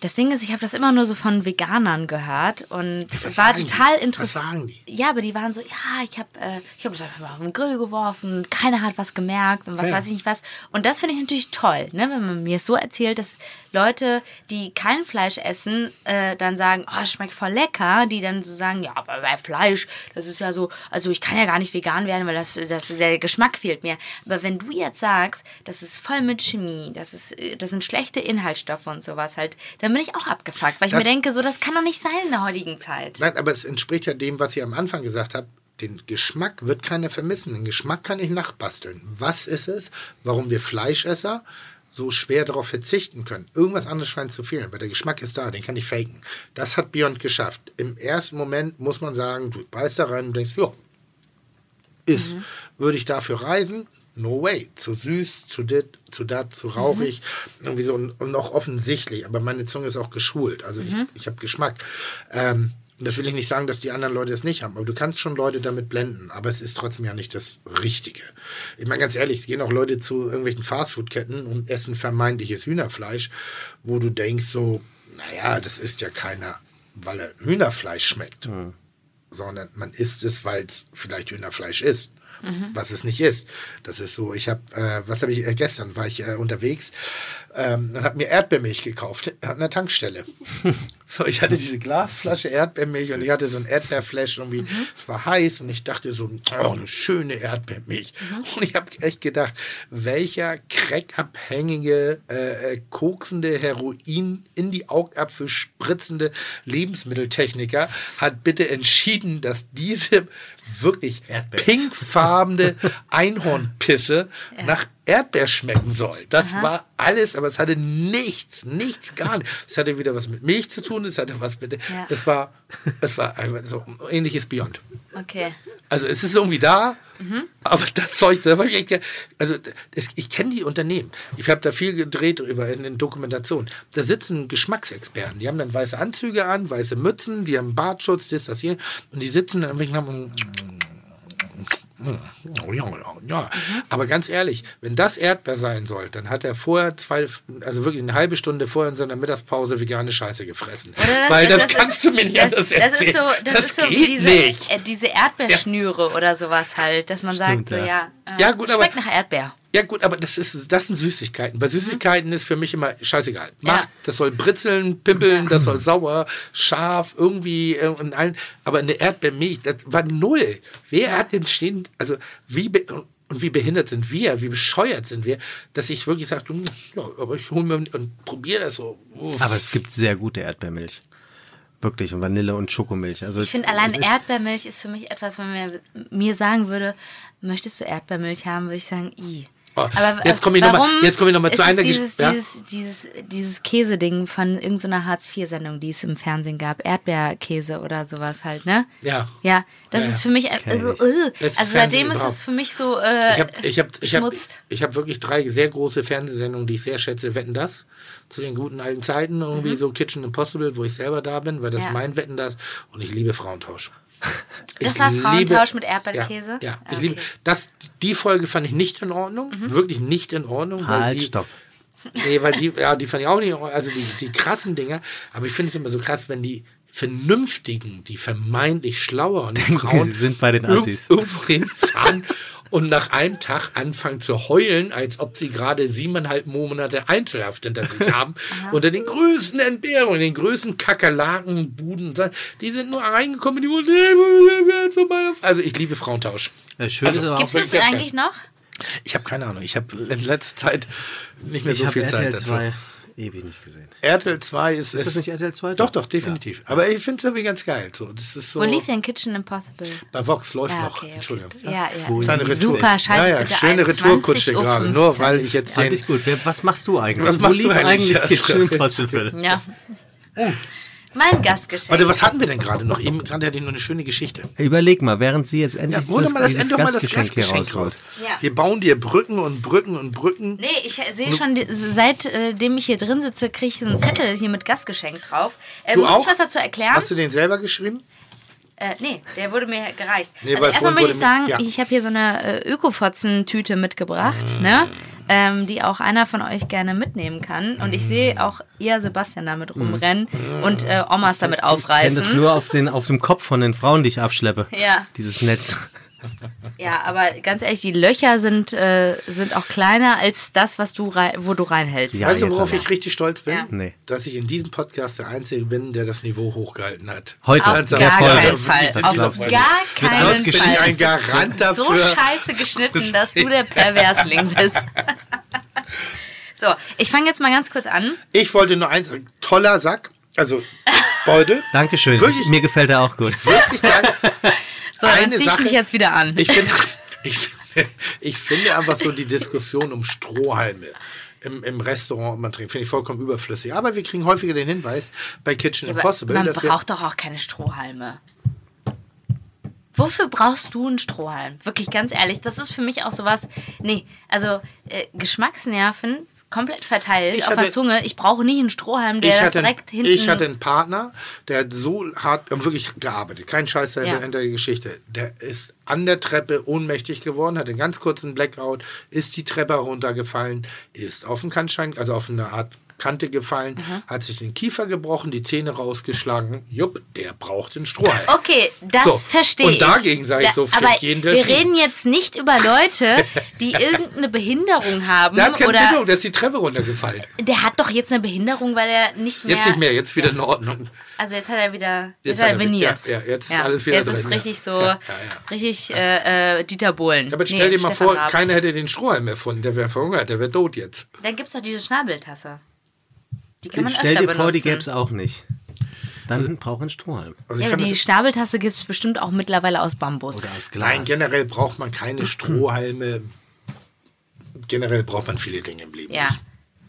S5: das Ding ist, ich habe das immer nur so von Veganern gehört und
S2: Was
S5: war total
S2: Was
S5: interessant.
S2: sagen die?
S5: Ja, aber die waren so, ja, ich habe äh, ich hab das einfach mal auf den Grill geworfen, keiner hat was gemerkt und was
S2: Ja.
S5: weiß ich nicht was. Und das finde ich natürlich toll, ne, wenn man mir so erzählt, dass Leute, die kein Fleisch essen, äh, dann sagen, oh, es schmeckt voll lecker, die dann so sagen, ja, aber bei Fleisch, das ist ja so, also ich kann ja gar nicht vegan werden, weil das, das, der Geschmack fehlt mir. Aber wenn du jetzt sagst, das ist voll mit Chemie, das, ist, äh, das sind schlechte Inhaltsstoffe und sowas halt, dann bin ich auch abgefuckt, weil ich
S2: Das-
S5: mir denke, so, das kann doch nicht sein in der heutigen Zeit.
S2: Nein, aber es entspricht ja dem, was ihr am Anfang gesagt habt. Den Geschmack wird keiner vermissen. Den Geschmack kann ich nachbasteln. Was ist es, warum wir Fleischesser so schwer darauf verzichten können? Irgendwas anderes scheint zu fehlen, weil der Geschmack ist da, den kann ich faken. Das hat Beyond geschafft. Im ersten Moment muss man sagen, du beißt da rein und denkst, ja, ist. Würde ich dafür reisen? No way. Zu süß, zu dit, zu dat, zu rauchig. Irgendwie so und und noch offensichtlich. Aber meine Zunge ist auch geschult. Also ich, ich habe Geschmack. Ähm, und das will ich nicht sagen, dass die anderen Leute es nicht haben. Aber du kannst schon Leute damit blenden. Aber es ist trotzdem ja nicht das Richtige. Ich meine ganz ehrlich, es gehen auch Leute zu irgendwelchen Fastfood-Ketten und essen vermeintliches Hühnerfleisch, wo du denkst so, naja, das ist ja keiner, weil er Hühnerfleisch schmeckt sondern man isst es, weil es vielleicht Hühnerfleisch ist. Was es nicht ist. Das ist so, ich habe, äh, was habe ich, äh, gestern war ich äh, unterwegs ähm, und habe mir Erdbeermilch gekauft an der Tankstelle. (laughs) so, ich hatte diese Glasflasche Erdbeermilch und ich hatte so ein Erdbeerflash irgendwie, es war heiß und ich dachte so, oh, eine schöne Erdbeermilch. Und ich habe echt gedacht, welcher crackabhängige, äh, äh, koksende, Heroin in die Augapfel spritzende Lebensmitteltechniker hat bitte entschieden, dass diese wirklich
S3: Erdbeers.
S2: pinkfarbene (laughs) Einhornpisse nach Erdbeer schmecken soll. Das war alles, aber es hatte nichts, nichts, gar nicht. Es hatte wieder was mit Milch zu tun, es hatte was mit.
S5: Ja.
S2: Es war, es war einfach so ähnliches Beyond.
S5: Okay.
S2: Also es ist irgendwie da, aber das Zeug, da war ich echt, also das, ich kenne die Unternehmen. Ich habe da viel gedreht drüber in den Dokumentationen. Da sitzen Geschmacksexperten, die haben dann weiße Anzüge an, weiße Mützen, die haben Bartschutz, das, das, hier. Und die sitzen dann und ja. Aber ganz ehrlich, wenn das Erdbeer sein soll, dann hat er vorher zwei, also wirklich eine halbe Stunde vorher in seiner Mittagspause vegane Scheiße gefressen.
S5: Oder
S2: Weil das,
S5: ist-
S2: kannst du mir nicht
S5: das,
S2: anders
S5: das
S2: erzählen.
S5: ist so, das, ist so wie diese, äh, diese Erdbeerschnüre oder sowas halt, dass man
S3: Stimmt,
S5: sagt, so
S3: ja.
S5: ja, äh,
S2: Ja, gut, aber-
S5: schmeckt nach Erdbeer.
S2: Ja gut, aber das, ist, das sind Süßigkeiten. Bei Süßigkeiten ist für mich immer scheißegal. Macht,
S5: Ja.
S2: das soll britzeln, pimpeln, das soll sauer, scharf, irgendwie äh, und allen. Aber eine Erdbeermilch, das war null. Wer hat denn stehen, also wie, und wie behindert sind wir, wie bescheuert sind wir, dass ich wirklich sage, ja, aber ich hole mir und probiere das so. Uff.
S3: Aber es gibt sehr gute Erdbeermilch. Wirklich. Und Vanille und Schokomilch. Also
S5: Ich finde allein Erdbeermilch ist für mich etwas, wenn man mir sagen würde, möchtest du Erdbeermilch haben, würde ich sagen, i.
S2: Oh, jetzt komme ich noch mal-
S5: warum
S2: jetzt komme ich noch mal zu einer
S5: dieses,
S2: Gesch- ja?
S5: dieses, dieses, dieses Käseding von irgendeiner Hartz-IV-Sendung, die es im Fernsehen gab. Erdbeerkäse oder sowas halt, ne?
S2: Ja.
S5: Ja, das
S2: Ja,
S5: ist für mich, äh, äh,
S2: ist
S5: also
S2: Fernsehen
S5: seitdem ist es für mich so äh,
S2: Ich habe ich hab, ich hab, ich hab wirklich drei sehr große Fernsehsendungen, die ich sehr schätze. Wetten das zu den guten alten Zeiten, irgendwie so Kitchen Impossible, wo ich selber da bin, weil das
S5: Mhm. Ja.
S2: mein Wetten das. Und ich liebe Frauentausch.
S5: Das
S2: Ich
S5: war
S2: liebe-
S5: Frauentausch mit Erdbeerkäse?
S2: Ja, ja ich
S5: Okay. Mhm.
S2: liebe das. Die Folge fand ich nicht in Ordnung, wirklich nicht in Ordnung. weil
S3: Halt,
S2: die,
S3: stopp.
S2: Nee, weil die, ja, die fand ich auch nicht, in Ordnung, also die, die krassen Dinger. Aber ich finde es immer so krass, wenn die Vernünftigen, die vermeintlich schlaueren Frauen
S3: sie sind bei den Assis.
S2: irgendwo hinfahren (laughs) und nach einem Tag anfangen zu heulen, als ob sie gerade siebeneinhalb Monate Einzelhaft hinter sich (laughs) haben, unter den größten Entbehrungen, den größten Kakerlaken, Buden. Die sind nur reingekommen, die wurden, also ich liebe Frauentausch.
S3: Ist aber auch,
S5: Gibt es das eigentlich noch?
S2: Ich habe keine Ahnung, ich habe in letzter Zeit nicht mehr
S3: ich
S2: so viel
S3: RTL
S2: Zeit dazu.
S3: 2 ewig nicht gesehen.
S2: RTL 2 ist.
S3: Ist das nicht RTL 2?
S2: Doch, doch, definitiv. Aber ich finde es irgendwie ganz geil. So, das ist so,
S5: Wo lief denn Kitchen Impossible?
S2: Bei Vox läuft
S5: Ja,
S2: noch.
S5: okay, okay.
S2: Entschuldigung.
S5: Ja, ja.
S2: Kleine Retour.
S5: Super,
S2: ja, ja, schöne Retourkutsche
S5: 20.15
S2: gerade. Nur weil ich jetzt
S3: Fand
S2: den.
S3: ich gut. Wer, was machst du eigentlich?
S2: Was
S3: Wo
S2: machst du
S3: lief
S2: eigentlich?
S3: eigentlich Kitchen Impossible?
S5: Ja. Mein Gastgeschenk.
S2: Warte, was hatten wir denn gerade noch? Eben gerade hatte ich nur eine schöne Geschichte.
S3: Überleg mal, während sie jetzt
S2: Ja,
S3: endlich
S2: hol doch mal das,
S3: dieses
S2: endlich mal das
S3: Gastgeschenk
S2: raus.
S3: rausholt.
S5: Ja.
S2: Wir bauen dir Brücken und Brücken und Brücken.
S5: Nee, ich sehe schon, seitdem ich hier drin sitze, kriege ich so einen Zettel hier mit Gastgeschenk drauf. Äh,
S2: Du
S5: muss
S2: auch?
S5: ich was dazu erklären?
S2: Hast du den selber geschrieben?
S5: Äh, nee, der wurde mir gereicht.
S2: Nee,
S5: also erstmal möchte ich sagen,
S2: mir- ja.
S5: ich habe hier so eine äh, Ökofotzen-Tüte mitgebracht,
S2: Mm.
S5: ne? Ähm, die auch einer von euch gerne mitnehmen kann. Und ich sehe auch ihr Sebastian damit rumrennen und äh, Omas damit
S3: Ich kenne das
S5: aufreißen.
S3: nur auf, den, auf dem Kopf von den Frauen, die ich abschleppe.
S5: Ja.
S3: Dieses Netz.
S5: Ja, aber ganz ehrlich, die Löcher sind, äh, sind auch kleiner als das, was du rein, wo du reinhältst.
S3: Ja,
S2: weißt du, worauf
S3: aber.
S2: ich richtig stolz bin?
S5: Ja.
S3: Nee.
S2: Dass ich in diesem Podcast der Einzige bin, der das Niveau hochgehalten hat.
S3: Heute,
S5: Auf
S2: Ganz
S5: gar keinen Fall.
S3: Das
S5: Auf gar
S3: nicht. wird
S5: keinen Fall.
S2: Bin ich ein
S5: Es wird
S2: Garant
S5: so
S2: dafür.
S5: scheiße geschnitten, (laughs) dass du der Perversling bist. (laughs) so, ich fange jetzt mal ganz kurz an.
S2: Ich wollte nur eins sagen. Toller Sack. Also Beutel.
S3: Dankeschön.
S2: Wirklich?
S3: Mir gefällt er auch gut.
S2: Wirklich geil.
S5: So, dann ziehe ich
S2: Sache-
S5: mich jetzt wieder an.
S2: Ich finde, (laughs) ich, finde- ich finde einfach so die Diskussion um Strohhalme im, im Restaurant man trinkt, finde ich vollkommen überflüssig. Aber wir kriegen häufiger den Hinweis bei Kitchen
S5: Aber
S2: Impossible,
S5: man braucht doch auch keine Strohhalme. Wofür brauchst du einen Strohhalm? Wirklich ganz ehrlich, das ist für mich auch sowas. Nee, also äh, Geschmacksnerven komplett verteilt
S2: Ich
S5: auf der
S2: hatte-
S5: Zunge. Ich brauche nie einen Strohhalm, der
S2: hatte,
S5: direkt hinten.
S2: ich hatte einen Partner, der hat so hart wirklich gearbeitet. Kein Scheiß
S5: Ja.
S2: hinter hinter der Geschichte. Der ist an der Treppe ohnmächtig geworden, hatte einen ganz kurzen Blackout, ist die Treppe runtergefallen, ist auf den Kannstein, also auf eine Art Kante gefallen,
S5: Mhm.
S2: hat sich den Kiefer gebrochen, die Zähne rausgeschlagen. Jupp, der braucht den Strohhalm.
S5: Okay, das
S2: So,
S5: verstehe
S2: und
S5: ich.
S2: dagegen sage ich
S5: Da-
S2: so, fick
S5: aber
S2: jeden
S5: wir
S2: Delfin.
S5: reden jetzt nicht über Leute, (laughs) die irgendeine Behinderung haben
S2: Der hat keine
S5: oder
S2: Behinderung, der ist die Treppe runtergefallen.
S5: der hat doch jetzt eine Behinderung, weil er nicht mehr.
S2: Jetzt nicht mehr, jetzt wieder in Ordnung.
S5: Also jetzt hat er wieder, jetzt,
S2: Jetzt
S5: hat er
S2: er-
S5: Veneers.
S2: ja, ja, jetzt ist alles wieder
S5: Jetzt ist
S2: drin, ja.
S5: richtig so,
S2: Ja, ja, ja.
S5: richtig äh, äh, Dieter Bohlen.
S2: Aber stell
S5: Nee,
S2: dir mal
S5: Stefan
S2: vor,
S5: Raab.
S2: keiner hätte den Strohhalm erfunden, der wäre verhungert, der wäre tot jetzt.
S5: Dann gibt es doch diese Schnabeltasse. Die kann man
S3: Stell
S5: öfter
S3: dir
S5: benutzen.
S3: vor, die gäbe es auch nicht. Dann braucht ein Strohhalm.
S2: Also
S5: Ja, die
S2: das,
S5: Schnabeltasse gibt es bestimmt auch mittlerweile aus Bambus.
S3: Oder aus Glas.
S2: nein, generell braucht man keine Strohhalme. Generell braucht man viele Dinge im Leben.
S5: ja.
S2: nicht.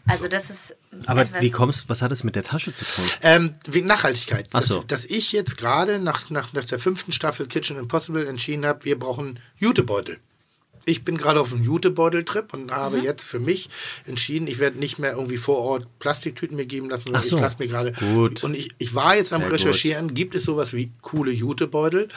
S5: Also das ist
S3: Aber
S5: etwas,
S3: wie kommst was hat es mit der Tasche zu tun?
S2: Ähm, wegen Nachhaltigkeit.
S3: Ach so.
S2: Dass, dass ich jetzt gerade nach, nach, nach der fünften Staffel Kitchen Impossible entschieden habe, wir brauchen Jutebeutel. Ich bin gerade auf einem Jutebeutel-Trip und habe
S3: Mhm.
S2: jetzt für mich entschieden, ich werde nicht mehr irgendwie vor Ort Plastiktüten mir geben lassen, sondern
S3: so.
S2: ich lasse mir gerade.
S3: Gut.
S2: Und ich, ich war jetzt am
S3: Sehr gut.
S2: Recherchieren, gibt es sowas wie coole Jutebeutel?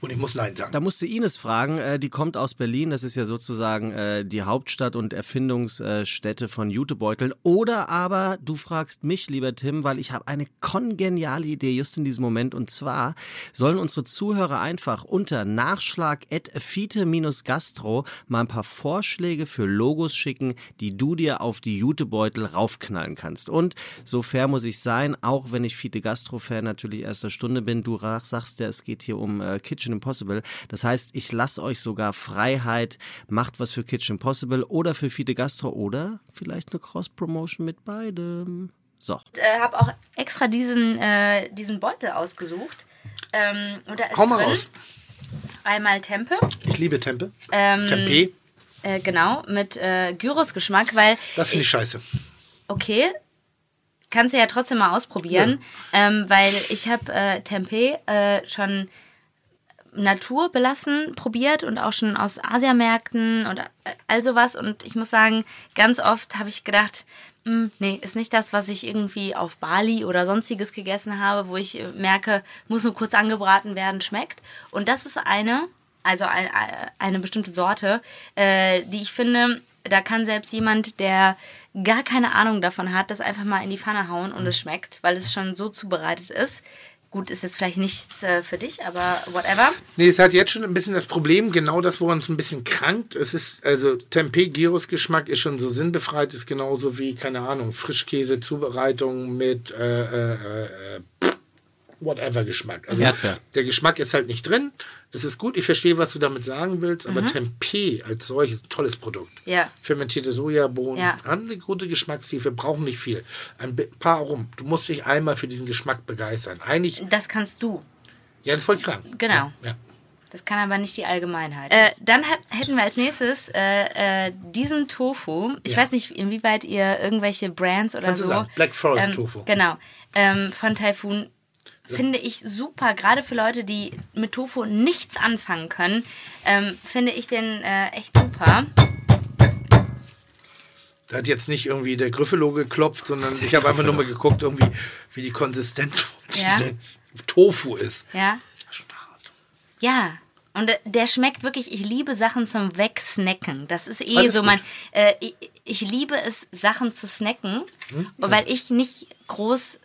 S2: Und ich muss Nein sagen.
S3: Da musste Ines fragen, äh, die kommt aus Berlin, das ist ja sozusagen äh, die Hauptstadt und Erfindungsstätte von Jutebeuteln. Oder aber du fragst mich, lieber Tim, weil ich habe eine kongeniale Idee just in diesem Moment. Und zwar sollen unsere Zuhörer einfach unter nachschlag.fite-gastro mal ein paar Vorschläge für Logos schicken, die du dir auf die Jutebeutel raufknallen kannst. Und so fair muss ich sein, auch wenn ich Fite Gastro-Fan natürlich erster Stunde bin, du sagst ja, es geht hier um äh, Kitchen Impossible. Das heißt, ich lasse euch sogar Freiheit, macht was für Kitchen Impossible oder für Fide Gastro oder vielleicht eine Cross-Promotion mit beidem. So.
S5: Ich äh, habe auch extra diesen, äh, diesen Beutel ausgesucht. Ähm, und da ist
S2: Hau mal
S5: drin
S2: raus.
S5: einmal Tempe.
S2: Ich liebe Tempe.
S5: Ähm,
S2: Tempeh.
S5: Äh, genau, mit äh, Gyros-Geschmack, weil
S2: Das finde ich scheiße.
S5: okay, kannst du ja trotzdem mal ausprobieren, ähm, weil ich habe äh, Tempeh äh, schon naturbelassen probiert und auch schon aus Asiamärkten und äh, all sowas und ich muss sagen, ganz oft habe ich gedacht, hm, nee, ist nicht das, was ich irgendwie auf Bali oder sonstiges gegessen habe, wo ich äh, merke, muss nur kurz angebraten werden, schmeckt. Und das ist eine, also ein, eine bestimmte Sorte, äh, die ich finde, da kann selbst jemand, der gar keine Ahnung davon hat, das einfach mal in die Pfanne hauen und es schmeckt, weil es schon so zubereitet ist. Gut, ist jetzt vielleicht nichts äh, für dich, aber whatever.
S2: Nee, es hat jetzt schon ein bisschen das Problem, genau das, woran es ein bisschen krankt. Es ist, also Tempeh Gyros Geschmack ist schon so sinnbefreit, ist genauso wie, keine Ahnung, Frischkäse, Zubereitung mit äh, äh, äh, whatever Geschmack. Also
S3: Erdbeer.
S2: der Geschmack ist halt nicht drin. Es ist gut, ich verstehe, was du damit sagen willst,
S5: Mhm.
S2: aber Tempeh als solches ist ein tolles Produkt.
S5: Ja.
S2: Fermentierte Sojabohnen,
S5: Ja.
S2: haben eine gute Geschmackstiefe, brauchen nicht viel. Ein paar Aromen. Du musst dich einmal für diesen Geschmack begeistern. Eigentlich,
S5: Das kannst du.
S2: ja, das wollte ich sagen.
S5: Genau.
S2: Ja.
S5: Das kann aber nicht die Allgemeinheit. Äh, dann hat, hätten wir als nächstes äh, äh, diesen Tofu. Ich
S2: Ja.
S5: weiß nicht, inwieweit ihr irgendwelche Brands oder
S2: Kannst du
S5: so.
S2: sagen, Black Forest
S5: ähm,
S2: Tofu.
S5: Genau. Ähm, von Typhoon finde ich super, gerade für Leute, die mit Tofu nichts anfangen können, ähm, finde ich den äh, echt super.
S2: Da hat jetzt nicht irgendwie der Gryffalo geklopft, sondern ich habe einfach nur mal geguckt, irgendwie, wie die Konsistenz von
S5: Ja.
S2: diesem Tofu ist.
S5: Ja. Ja. Und der schmeckt wirklich, ich liebe Sachen zum Wegsnacken. Das ist eh
S2: Alles
S5: so
S2: gut.
S5: mein. Äh, ich, ich liebe es, Sachen zu snacken,
S2: Hm?
S5: weil ich nicht groß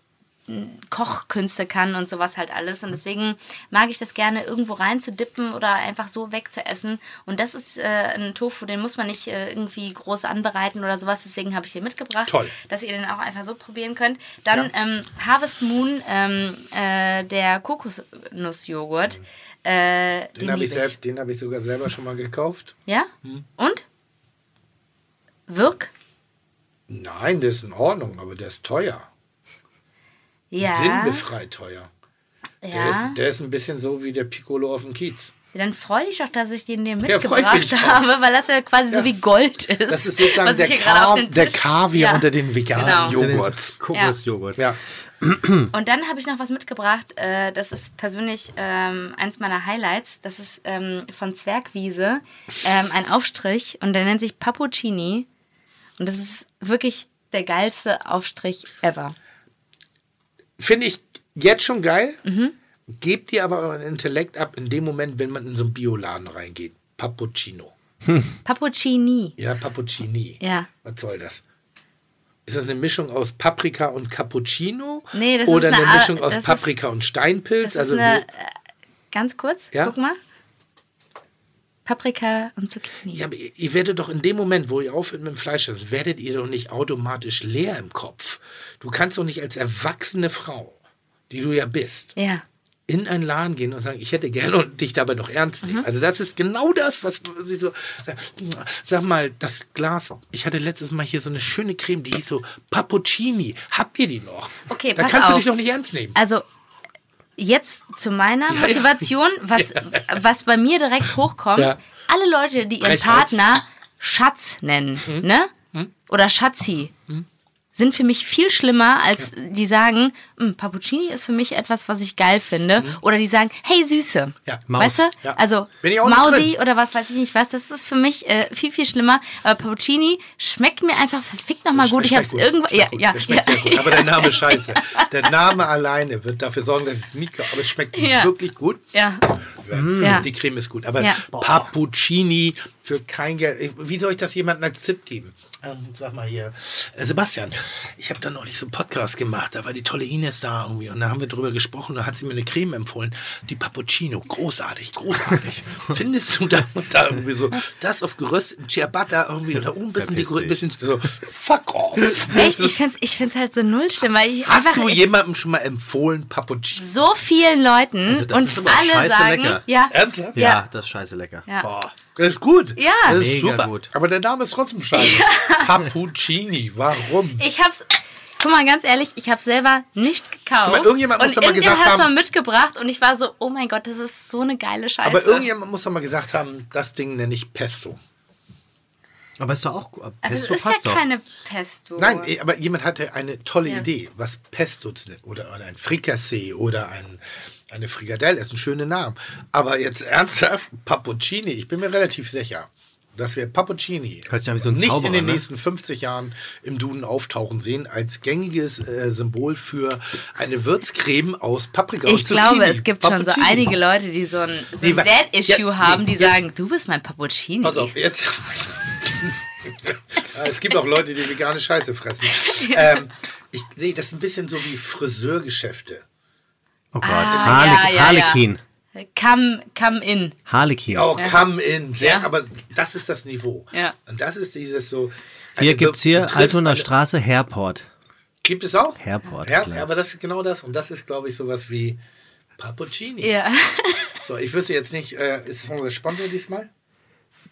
S5: Kochkünste kann und sowas halt alles. Und deswegen mag ich das gerne irgendwo reinzudippen oder einfach so wegzuessen. Und das ist äh, ein Tofu, den muss man nicht äh, irgendwie groß anbereiten oder sowas. Deswegen habe ich den mitgebracht,
S2: Toll.
S5: dass ihr den auch einfach so probieren könnt. Dann
S2: Ja.
S5: ähm, Harvest Moon, ähm, äh, der Kokosnussjoghurt. Äh,
S2: Den
S5: den
S2: habe ich,
S5: ich.
S2: den hab ich sogar selber schon mal gekauft.
S5: Ja?
S2: Hm.
S5: Und? Wirk?
S2: Nein, der ist in Ordnung, aber der ist teuer.
S5: Ja.
S2: Sinnbefreit teuer. Der,
S5: ja.
S2: ist, der ist ein bisschen so wie der Piccolo auf dem Kiez.
S5: Dann freu dich doch, dass ich den dir
S2: Ja,
S5: mitgebracht
S2: drauf.
S5: habe, weil das ja quasi
S2: Ja.
S5: so wie Gold ist.
S2: Das ist sozusagen
S5: was
S2: der, Ka der Kaviar
S5: Ja.
S2: unter den veganen
S5: Genau.
S2: Joghurts.
S3: Kokosjoghurt.
S2: Ja.
S5: Und dann habe ich noch was mitgebracht. Äh, das ist persönlich ähm, eins meiner Highlights. Das ist ähm, von Zwergwiese ähm, ein Aufstrich und der nennt sich Pappuccini. Und das ist wirklich der geilste Aufstrich ever.
S2: Finde ich jetzt schon geil.
S5: Mhm.
S2: Gebt ihr aber euren Intellekt ab in dem Moment, wenn man in so einen Bioladen reingeht. Pappuccino.
S5: Pappuccini.
S2: Ja, Pappuccini.
S5: Ja.
S2: Was soll das? Ist das eine Mischung aus Paprika und Cappuccino?
S5: Nee, das
S2: Oder
S5: ist eine
S2: eine Mischung aus
S5: das ist-
S2: Paprika und Steinpilz?
S5: Das ist
S2: also
S5: eine. Äh, ganz kurz,
S2: Ja?
S5: guck mal. Paprika und Zucchini.
S2: ja, aber ihr, ihr werdet doch in dem Moment, wo ihr aufhört mit dem Fleisch, werdet ihr doch nicht automatisch leer im Kopf. Du kannst doch nicht als erwachsene Frau, die du ja bist,
S5: Ja.
S2: in einen Laden gehen und sagen, ich hätte gerne und dich dabei noch ernst nehmen.
S5: Mhm.
S2: Also das ist genau das, was sie so. Sag mal, das Glas. Ich hatte letztes Mal hier so eine schöne Creme, die hieß so Pappuccini. Habt ihr die noch?
S5: Okay,
S2: da kannst du
S5: auf.
S2: dich doch nicht ernst nehmen.
S5: Also jetzt zu meiner
S2: ja.
S5: Motivation, was, (laughs) was bei mir direkt hochkommt.
S2: Ja.
S5: Alle Leute, die ihren. Partner Schatz nennen, ne? Oder Schatzi, sind für mich viel schlimmer, als die sagen, "Mm, Pappuccini ist für mich etwas, was ich geil finde. Oder die sagen, hey Süße.
S2: Ja.
S5: Weißt du?
S2: Ja.
S5: Also
S2: nicht
S5: Mausi oder was weiß ich nicht was, das ist für mich äh, viel, viel schlimmer. Aber Pappuccini schmeckt mir einfach verfickt nochmal gut. Ich hab's irgendwo.
S2: Schmeckt
S5: Ja, ja,
S2: Der schmeckt
S5: ja,
S2: sehr gut. Aber der Name ist scheiße. Der Name alleine wird dafür sorgen, dass es nie Aber es schmeckt
S5: Ja.
S2: wirklich gut.
S5: ja.
S2: Werden.
S5: Ja.
S2: Die Creme ist gut. Aber
S5: Ja.
S2: Pappuccini für kein Geld. Wie soll ich das jemandem als Tipp geben? Ähm, sag mal hier, äh, Sebastian, ich habe da neulich so einen Podcast gemacht, da war die tolle Ines da irgendwie und da haben wir drüber gesprochen, da hat sie mir eine Creme empfohlen, die Pappuccino, großartig, großartig. (laughs) Findest du da und da irgendwie so, das auf gerösteten Ciabatta irgendwie oder oben ein bisschen, dekoriert, bisschen so, fuck off.
S5: Echt? Ich find's, ich find's halt so null schlimm, weil ich
S2: Hast
S5: einfach
S2: du jemandem schon mal empfohlen, Pappuccino?
S5: so vielen Leuten
S3: Also das
S5: und
S3: ist aber
S5: alle
S3: scheiße
S5: sagen,
S3: lecker.
S5: Ja,
S2: Ernsthaft?
S3: Ja,
S5: Ja.
S3: das ist scheiße lecker.
S5: Ja.
S3: Boah.
S2: Das ist gut.
S5: Ja.
S2: Das ist
S3: Mega
S2: super.
S3: gut.
S2: Aber der Name ist trotzdem scheiße. Pappuccini, warum?
S5: ich hab's. Guck mal, ganz ehrlich, ich habe selber nicht gekauft.
S2: Mal, irgendjemand muss
S5: und
S2: doch mal
S5: irgendjemand
S2: gesagt
S5: hat's
S2: haben-
S5: mal mitgebracht und ich war so, oh mein Gott, das ist so eine geile Scheiße.
S2: Aber irgendjemand muss doch mal gesagt haben, das Ding nenne ich Pesto.
S3: Aber ist doch auch gut.
S5: also
S3: Pesto
S5: es ist
S3: passt
S5: ja
S3: doch.
S5: keine Pesto.
S2: Nein, eh, aber jemand hatte eine tolle
S5: Ja.
S2: Idee, was Pesto zu nennen. Oder, oder ein Frikassee oder ein, eine Frikadelle. Das ist ein schöner Name. Aber jetzt ernsthaft, Pappuccini, ich bin mir relativ sicher, dass wir Pappuccini
S3: Hört sich an wie so ein
S2: nicht
S3: Zauberer,
S2: in den
S3: ne?
S2: nächsten 50 Jahren im Duden auftauchen sehen, als gängiges äh, Symbol für eine Würzcreme aus Paprika und
S5: ich glaube,
S2: Zucchini.
S5: es gibt schon so
S2: Pappuccini.
S5: einige Leute, die so ein, so
S2: Nee,
S5: Dad-Issue
S2: ja, nee,
S5: haben, die
S2: jetzt-
S5: sagen, du bist mein Pappuccini.
S2: Pass auf, jetzt. (laughs) Es gibt auch Leute, die vegane Scheiße fressen. (laughs) Ähm, ich, nee, das ist ein bisschen so wie Friseurgeschäfte.
S3: Oh Gott.
S5: Ah,
S3: Harle
S5: ja, ja,
S3: Harlekin.
S5: Come, come in.
S3: Harlekin.
S2: Oh,
S5: Ja.
S2: come in. Sehr,
S5: Ja.
S2: aber das ist das Niveau.
S5: Ja.
S2: Und das ist dieses so.
S3: Hier
S2: Be-
S3: hier
S2: du triffst
S3: Altoner
S2: eine-
S3: Straße Herport.
S2: Gibt es auch?
S3: Herport,
S2: Ja,
S3: klar.
S2: aber das ist genau das. Und das ist, glaube ich, sowas wie Pappuccini.
S5: Ja.
S2: So, ich wüsste jetzt nicht, äh, ist das unser Sponsor diesmal?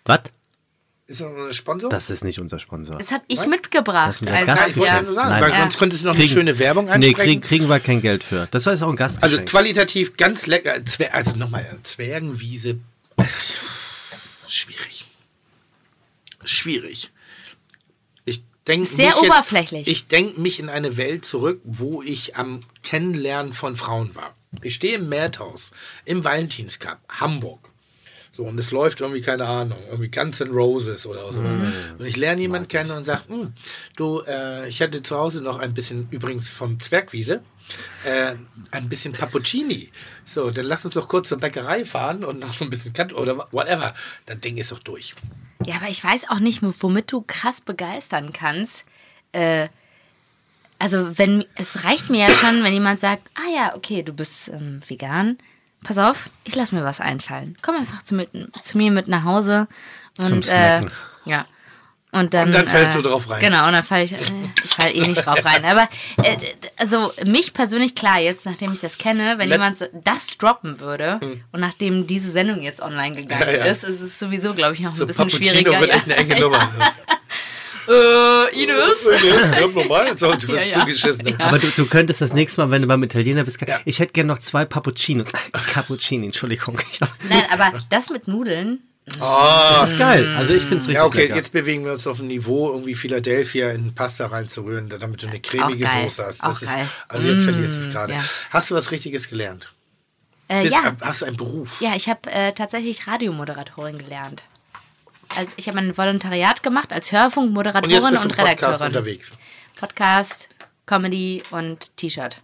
S3: Was?
S2: Ist das unser Sponsor?
S3: Das ist nicht unser Sponsor.
S5: Das habe ich
S2: Nein?
S5: mitgebracht.
S3: Das ist unser
S5: als-
S2: ja, ich wollte
S3: Gastgeschenk.
S2: sagen,
S3: Nein.
S2: weil
S3: Ja.
S2: sonst könntest du noch eine schöne Werbung
S3: Nee,
S2: einsprechen.
S3: kriegen, kriegen wir kein Geld für. Das war jetzt auch ein
S2: Also
S3: Gastgeschenk.
S2: qualitativ ganz lecker. Zwer also nochmal, Zwergenwiese. Schwierig. Schwierig. Ich denke
S5: Sehr
S2: mich
S5: oberflächlich.
S2: Jetzt, ich denke mich in eine Welt zurück, wo ich am Kennenlernen von Frauen war. Ich stehe im Madhouse, im Valentinscup, Hamburg. So, und es läuft irgendwie, keine Ahnung, irgendwie Guns N' Roses oder so. Und ich lerne jemanden kennen und sage, "Hm, du, äh, ich hatte zu Hause noch ein bisschen, übrigens vom Zwergwiese, äh, ein bisschen Pappuccini. So, dann lass uns doch kurz zur Bäckerei fahren und noch so ein bisschen Cut oder whatever. Das Ding ist doch durch.
S5: Ja, aber ich weiß auch nicht, womit du krass begeistern kannst. Äh, also, wenn es reicht mir ja schon, wenn jemand sagt, ah ja, okay, du bist ähm, vegan. Pass auf, ich lass mir was einfallen. Komm einfach zu, mit, zu mir mit nach Hause und
S3: Zum
S5: äh, ja. Und dann,
S2: Und dann fällst
S5: äh,
S2: du drauf rein.
S5: Genau, und dann falle ich, äh, ich falle eh nicht drauf (laughs) rein. Aber äh, also mich persönlich, klar, jetzt nachdem ich das kenne, wenn
S2: Letz-
S5: jemand so- das droppen würde und nachdem diese Sendung jetzt online gegangen
S2: Ja, ja.
S5: ist, ist es sowieso, glaube ich, noch
S2: So
S5: ein bisschen
S2: Pappuccino
S5: schwieriger.
S2: wird echt eine enge (laughs) Nummer.
S5: Äh, Ines? (laughs)
S2: Ja, normal. So, du wirst
S5: Ja, ja.
S2: zugeschissen.
S3: Aber du, du könntest das nächste Mal, wenn du beim Italiener bist, ich hätte gerne noch zwei Pappuccinos. (laughs) Cappuccini, Entschuldigung.
S5: Nein, aber das mit Nudeln,
S3: Das ist geil. Also ich finde es richtig
S2: Ja, okay,
S3: lecker.
S2: jetzt bewegen wir uns auf ein Niveau, irgendwie Philadelphia in Pasta reinzurühren, damit du eine cremige
S5: Auch geil,
S2: Soße hast. ist,
S5: geil.
S2: also jetzt verlierst du es
S5: Mm,
S2: gerade.
S5: ja.
S2: Hast du was Richtiges gelernt?
S5: äh,
S2: Bist,
S5: ja.
S2: Hast du einen Beruf?
S5: Ja, ich habe äh, tatsächlich Radiomoderatorin gelernt. Also ich habe ein Volontariat gemacht als
S2: Und
S5: Hörfunkmoderatorin
S2: du
S5: und,
S2: im Podcast
S5: Redakteurin.
S2: unterwegs.
S5: Podcast, Comedy und T-Shirt.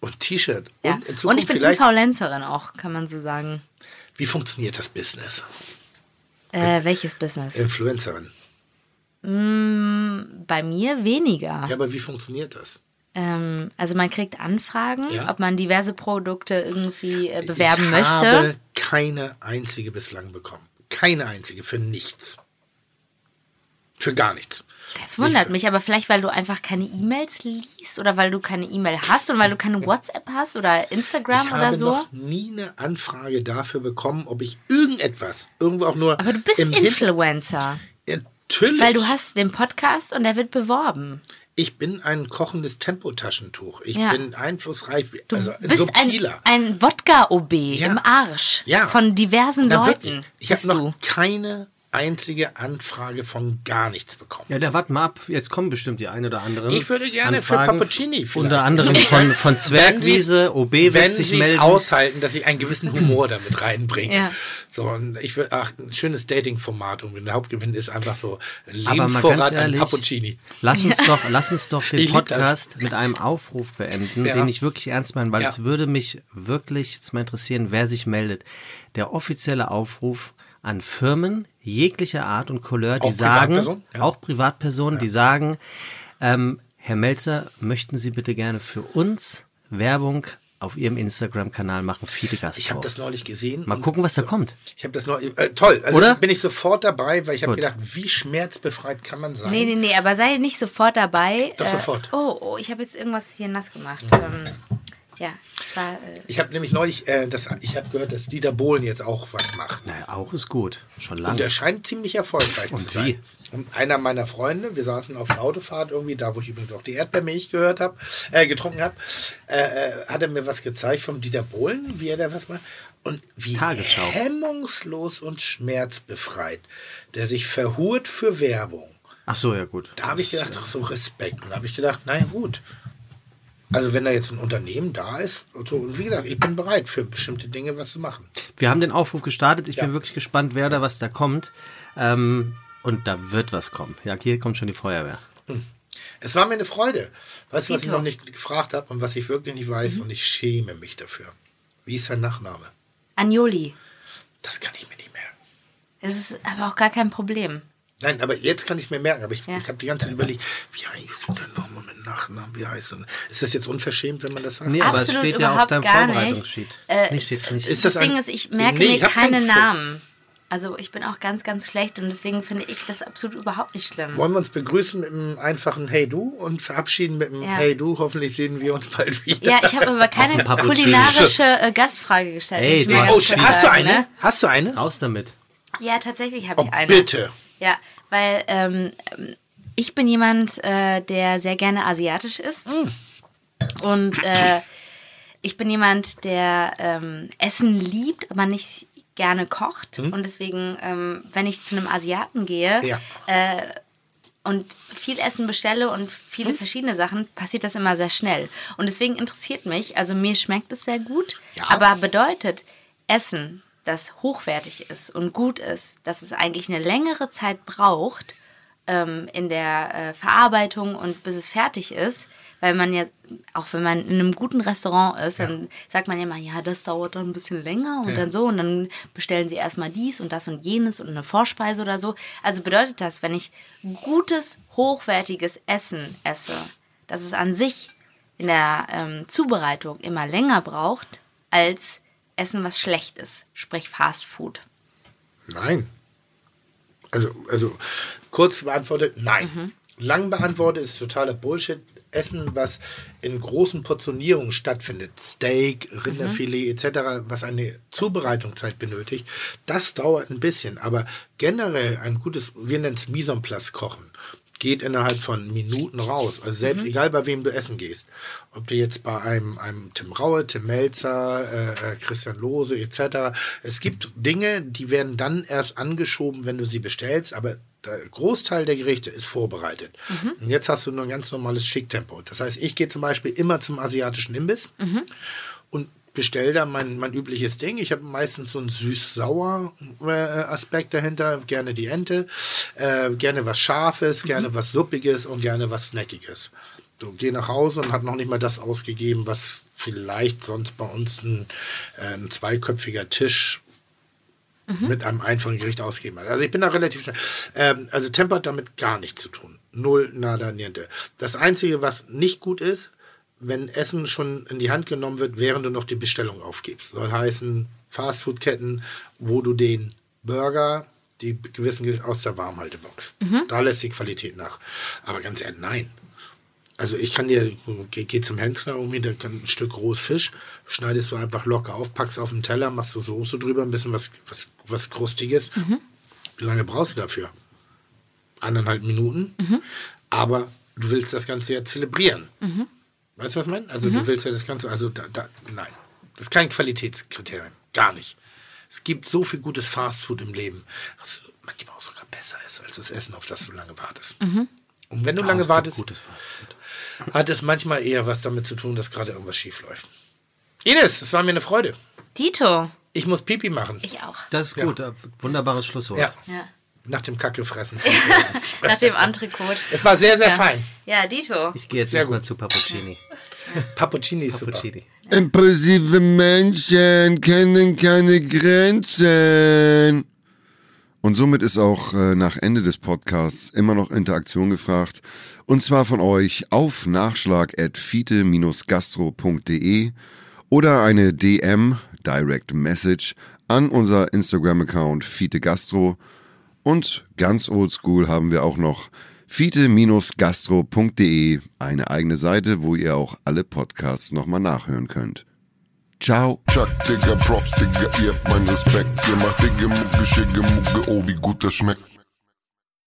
S2: Und T-Shirt.
S5: Ja.
S2: Und in
S5: Und, ich bin Influencerin auch, kann man so sagen.
S2: wie funktioniert das Business?
S5: Äh, welches Business?
S2: Influencerin.
S5: Bei mir weniger.
S2: Ja, aber wie funktioniert das?
S5: Ähm, also man kriegt Anfragen,
S2: Ja.
S5: ob man diverse Produkte irgendwie äh, bewerben
S2: ich
S5: möchte.
S2: habe keine einzige bislang bekommen. Keine einzige, für nichts. Für gar nichts.
S5: Das wundert mich, aber vielleicht, weil du einfach keine E-Mails liest oder weil du keine E-Mail hast und weil du keine WhatsApp hast oder Instagram
S2: ich
S5: oder
S2: habe
S5: so.
S2: noch nie eine Anfrage dafür bekommen, ob ich irgendetwas, irgendwo auch nur.
S5: Aber du bist
S2: im Hin-
S5: Influencer,
S2: Natürlich.
S5: weil du hast den Podcast und der wird beworben.
S2: Ich bin ein kochendes Tempotaschentuch. Ich
S5: Ja.
S2: bin einflussreich,
S5: Du
S2: also ein
S5: bist ein,
S2: subtiler.
S5: ein Wodka-OB
S2: Ja.
S5: im Arsch
S2: Ja.
S5: von diversen
S2: Na,
S5: Leuten.
S2: wirklich. Ich habe noch
S5: du.
S2: keine einzige Anfrage von gar nichts bekommen.
S3: Ja, da warten mal ab. Jetzt kommen bestimmt die ein oder anderen.
S2: Ich würde gerne für
S3: Anfragen.
S2: Pappuccini vielleicht.
S3: Unter anderem (laughs) von, von Zwergwiese, OB
S2: Wenn
S3: wird sich
S2: sie es
S3: melden.
S2: aushalten, dass ich einen gewissen Humor (laughs) damit reinbringe.
S5: Ja.
S2: So, und ich würde, ach, ein schönes Dating-Format und der Hauptgewinn ist einfach so Lebensvorrat an
S3: ehrlich,
S2: Cappuccini.
S3: Lass uns (laughs) doch, lass uns doch den
S2: Ich.
S3: Podcast mit einem Aufruf beenden,
S2: Ja.
S3: den ich wirklich ernst meine, weil
S2: Ja.
S3: es würde mich wirklich jetzt mal interessieren, wer sich meldet. Der offizielle Aufruf an Firmen jeglicher Art und Couleur, die
S2: Auch
S3: sagen,
S2: Privatpersonen? Ja.
S3: auch Privatpersonen, die sagen, ähm, Herr Melzer, möchten Sie bitte gerne für uns Werbung auf Ihrem Instagram-Kanal machen, viele Gast.
S2: Ich habe das neulich gesehen.
S3: Mal gucken, was da kommt.
S2: Ich habe das neulich, äh, toll. Also
S3: Oder?
S2: bin ich sofort dabei, weil ich habe gedacht, wie schmerzbefreit kann man sein?
S5: Nee, nee, nee, aber sei nicht sofort dabei.
S2: Doch, sofort.
S5: Oh, oh, ich habe jetzt irgendwas hier nass gemacht. Ähm, ja, war, äh,
S2: Ich habe nämlich neulich, äh, das, ich habe gehört, dass Dieter Bohlen jetzt auch was macht.
S3: Naja, auch ist gut. Schon
S2: Und
S3: lange.
S2: der scheint ziemlich erfolgreich
S3: Und
S2: zu sein.
S3: wie?
S2: Und einer meiner Freunde, wir saßen auf der Autofahrt irgendwie, da wo ich übrigens auch die Erdbeermilch gehört habe, äh, getrunken habe, äh, äh, hat er mir was gezeigt vom Dieter Bohlen, wie er da was macht. Und wie
S3: Tagesschau.
S2: hemmungslos und schmerzbefreit, der sich verhurt für Werbung.
S3: Ach so, ja gut.
S2: Da habe ich gedacht, ach so Respekt. Und da habe ich gedacht, naja gut. Also wenn da jetzt ein Unternehmen da ist, und, so, und wie gesagt, ich bin bereit für bestimmte Dinge was zu machen.
S3: Wir haben den Aufruf gestartet. Ich
S2: Ja.
S3: bin wirklich gespannt, wer da was da kommt. Ähm, und da wird was kommen. Ja, hier kommt schon die Feuerwehr.
S2: Es war mir eine Freude. Weißt du, was ich noch nicht gefragt habe und was ich wirklich nicht weiß und ich schäme mich dafür. Wie ist sein Nachname?
S5: Anjoli.
S2: Das kann ich mir nicht merken.
S5: Es ist aber auch gar kein Problem.
S2: Nein, aber jetzt kann ich es mir merken. Aber ich,
S5: Ja.
S2: ich habe die ganze Zeit überlegt, wie heißt du denn nochmal mit Nachnamen? Wie heißt du? denn? Ist das jetzt unverschämt, wenn man das sagt?
S3: Nee, aber es
S5: Absolut
S3: steht ja auf deinem. Vorbereitungssheet.
S5: Äh,
S3: nee, steht's nicht.
S2: Ist
S5: Das,
S2: das ein-
S5: Ding ist, ich merke
S2: Nee,
S5: mir keine Namen. Also ich bin auch ganz, ganz schlecht und deswegen finde ich das absolut überhaupt nicht schlimm.
S2: Wollen wir uns begrüßen mit einem einfachen Hey Du und verabschieden mit einem
S5: Ja.
S2: Hey Du? Hoffentlich sehen wir uns bald wieder.
S5: Ja, ich habe aber keine kulinarische äh, Gastfrage gestellt.
S3: Ey,
S5: muss ich
S3: du hast
S2: Oh, hast du eine?
S5: ne?
S2: Hast du eine?
S3: Raus damit.
S5: Ja, tatsächlich habe
S2: Oh,
S5: ich eine.
S2: bitte.
S5: Ja, weil ähm, ich bin jemand, äh, der sehr gerne asiatisch isst. Und äh, ich bin jemand, der ähm, Essen liebt, aber nicht gerne kocht. Und deswegen, ähm, wenn ich zu einem Asiaten gehe
S2: Ja.
S5: äh, und viel Essen bestelle und viele verschiedene Sachen, passiert das immer sehr schnell. Und deswegen interessiert mich, also mir schmeckt es sehr gut,
S2: Ja.
S5: aber bedeutet Essen, das hochwertig ist und gut ist, dass es eigentlich eine längere Zeit braucht ähm, in der äh, Verarbeitung und bis es fertig ist, weil man ja, auch wenn man in einem guten Restaurant ist, dann sagt man ja immer, ja, das dauert dann ein bisschen länger und
S2: Ja.
S5: dann so und dann bestellen sie erstmal dies und das und jenes und eine Vorspeise oder so. Also bedeutet das, wenn ich gutes, hochwertiges Essen esse, dass es an sich in der ähm, Zubereitung immer länger braucht als Essen, was schlecht ist, sprich Fast Food.
S2: Nein. Also, also kurz beantwortet, nein. Lang beantwortet ist totaler Bullshit. Essen, was in großen Portionierungen stattfindet, Steak, Rinderfilet etc., was eine Zubereitungszeit benötigt, das dauert ein bisschen. Aber generell ein gutes, wir nennen es Mise en place kochen, geht innerhalb von Minuten raus. Also selbst egal bei wem du essen gehst. Ob du jetzt bei einem, einem Tim Raue, Tim Melzer, äh, äh, Christian Lose etc. Es gibt Dinge, die werden dann erst angeschoben, wenn du sie bestellst, aber der Großteil der Gerichte ist vorbereitet. Und jetzt hast du nur ein ganz normales Schicktempo. Das heißt, ich gehe zum Beispiel immer zum asiatischen Imbiss und bestelle da mein, mein übliches Ding. Ich habe meistens so einen süß-sauer äh, Aspekt dahinter, gerne die Ente, äh, gerne was Scharfes, gerne was Suppiges und gerne was Snackiges. So, gehe nach Hause und habe noch nicht mal das ausgegeben, was vielleicht sonst bei uns ein, äh, ein zweiköpfiger Tisch mit einem einfachen Gericht ausgeben hat. Also ich bin da relativ schnell. Ähm, also Tempo hat damit gar nichts zu tun. Null, nada, niente. Das Einzige, was nicht gut ist, wenn Essen schon in die Hand genommen wird, während du noch die Bestellung aufgibst. Soll heißen Fastfood-Ketten, wo du den Burger, die gewissen Ge- aus der Warmhaltebox. Da lässt die Qualität nach. Aber ganz ehrlich, nein. Also ich kann dir, geh, geh zum Hensler irgendwie, da kann ein Stück rohes Fisch, schneidest du einfach locker auf, packst auf den Teller, machst du Soße drüber, ein bisschen was, was, was Krustiges. Wie lange brauchst du dafür? Eineinhalb Minuten. Aber du willst das Ganze ja zelebrieren. Weißt du, was ich meine? Also du willst ja das Ganze, also da, da, nein. Das ist kein Qualitätskriterium. Gar nicht. Es gibt so viel gutes Fastfood im Leben. Das manchmal auch sogar besser ist als das Essen, auf das du lange wartest. Und wenn du lange
S3: es gibt
S2: wartest, hat es manchmal eher was damit zu tun, dass gerade irgendwas schief läuft. Ines, es war mir eine Freude.
S5: Dito.
S2: Ich muss Pipi machen.
S5: Ich auch.
S3: Das ist gut. äh, Wunderbares Schlusswort.
S2: Ja,
S5: Ja.
S2: nach dem Kackefressen. (laughs)
S5: Nach dem Antrikot.
S2: es war sehr, sehr
S5: Ja.
S2: fein.
S5: Ja, Dito.
S3: Ich gehe jetzt
S2: Sehr
S3: erstmal
S2: gut.
S3: zu Papuccini.
S2: Pappuccini ist super.
S3: Papuccini.
S1: Impulsive Menschen kennen keine Grenzen. Und somit ist auch äh, nach Ende des Podcasts immer noch Interaktion gefragt. Und zwar von euch auf nachschlag.fite-gastro.de oder eine DM, Direct Message, an unser Instagram-Account Fite Gastro. Und ganz oldschool haben wir auch noch fite-gastro.de, eine eigene Seite, wo ihr auch alle Podcasts nochmal nachhören könnt. Ciao.
S6: Chuck, Digga, Props, Digga, ihr habt meinen Respekt. Ihr macht Digga, Mucke, Schicke, Mucke, oh, wie gut das schmeckt.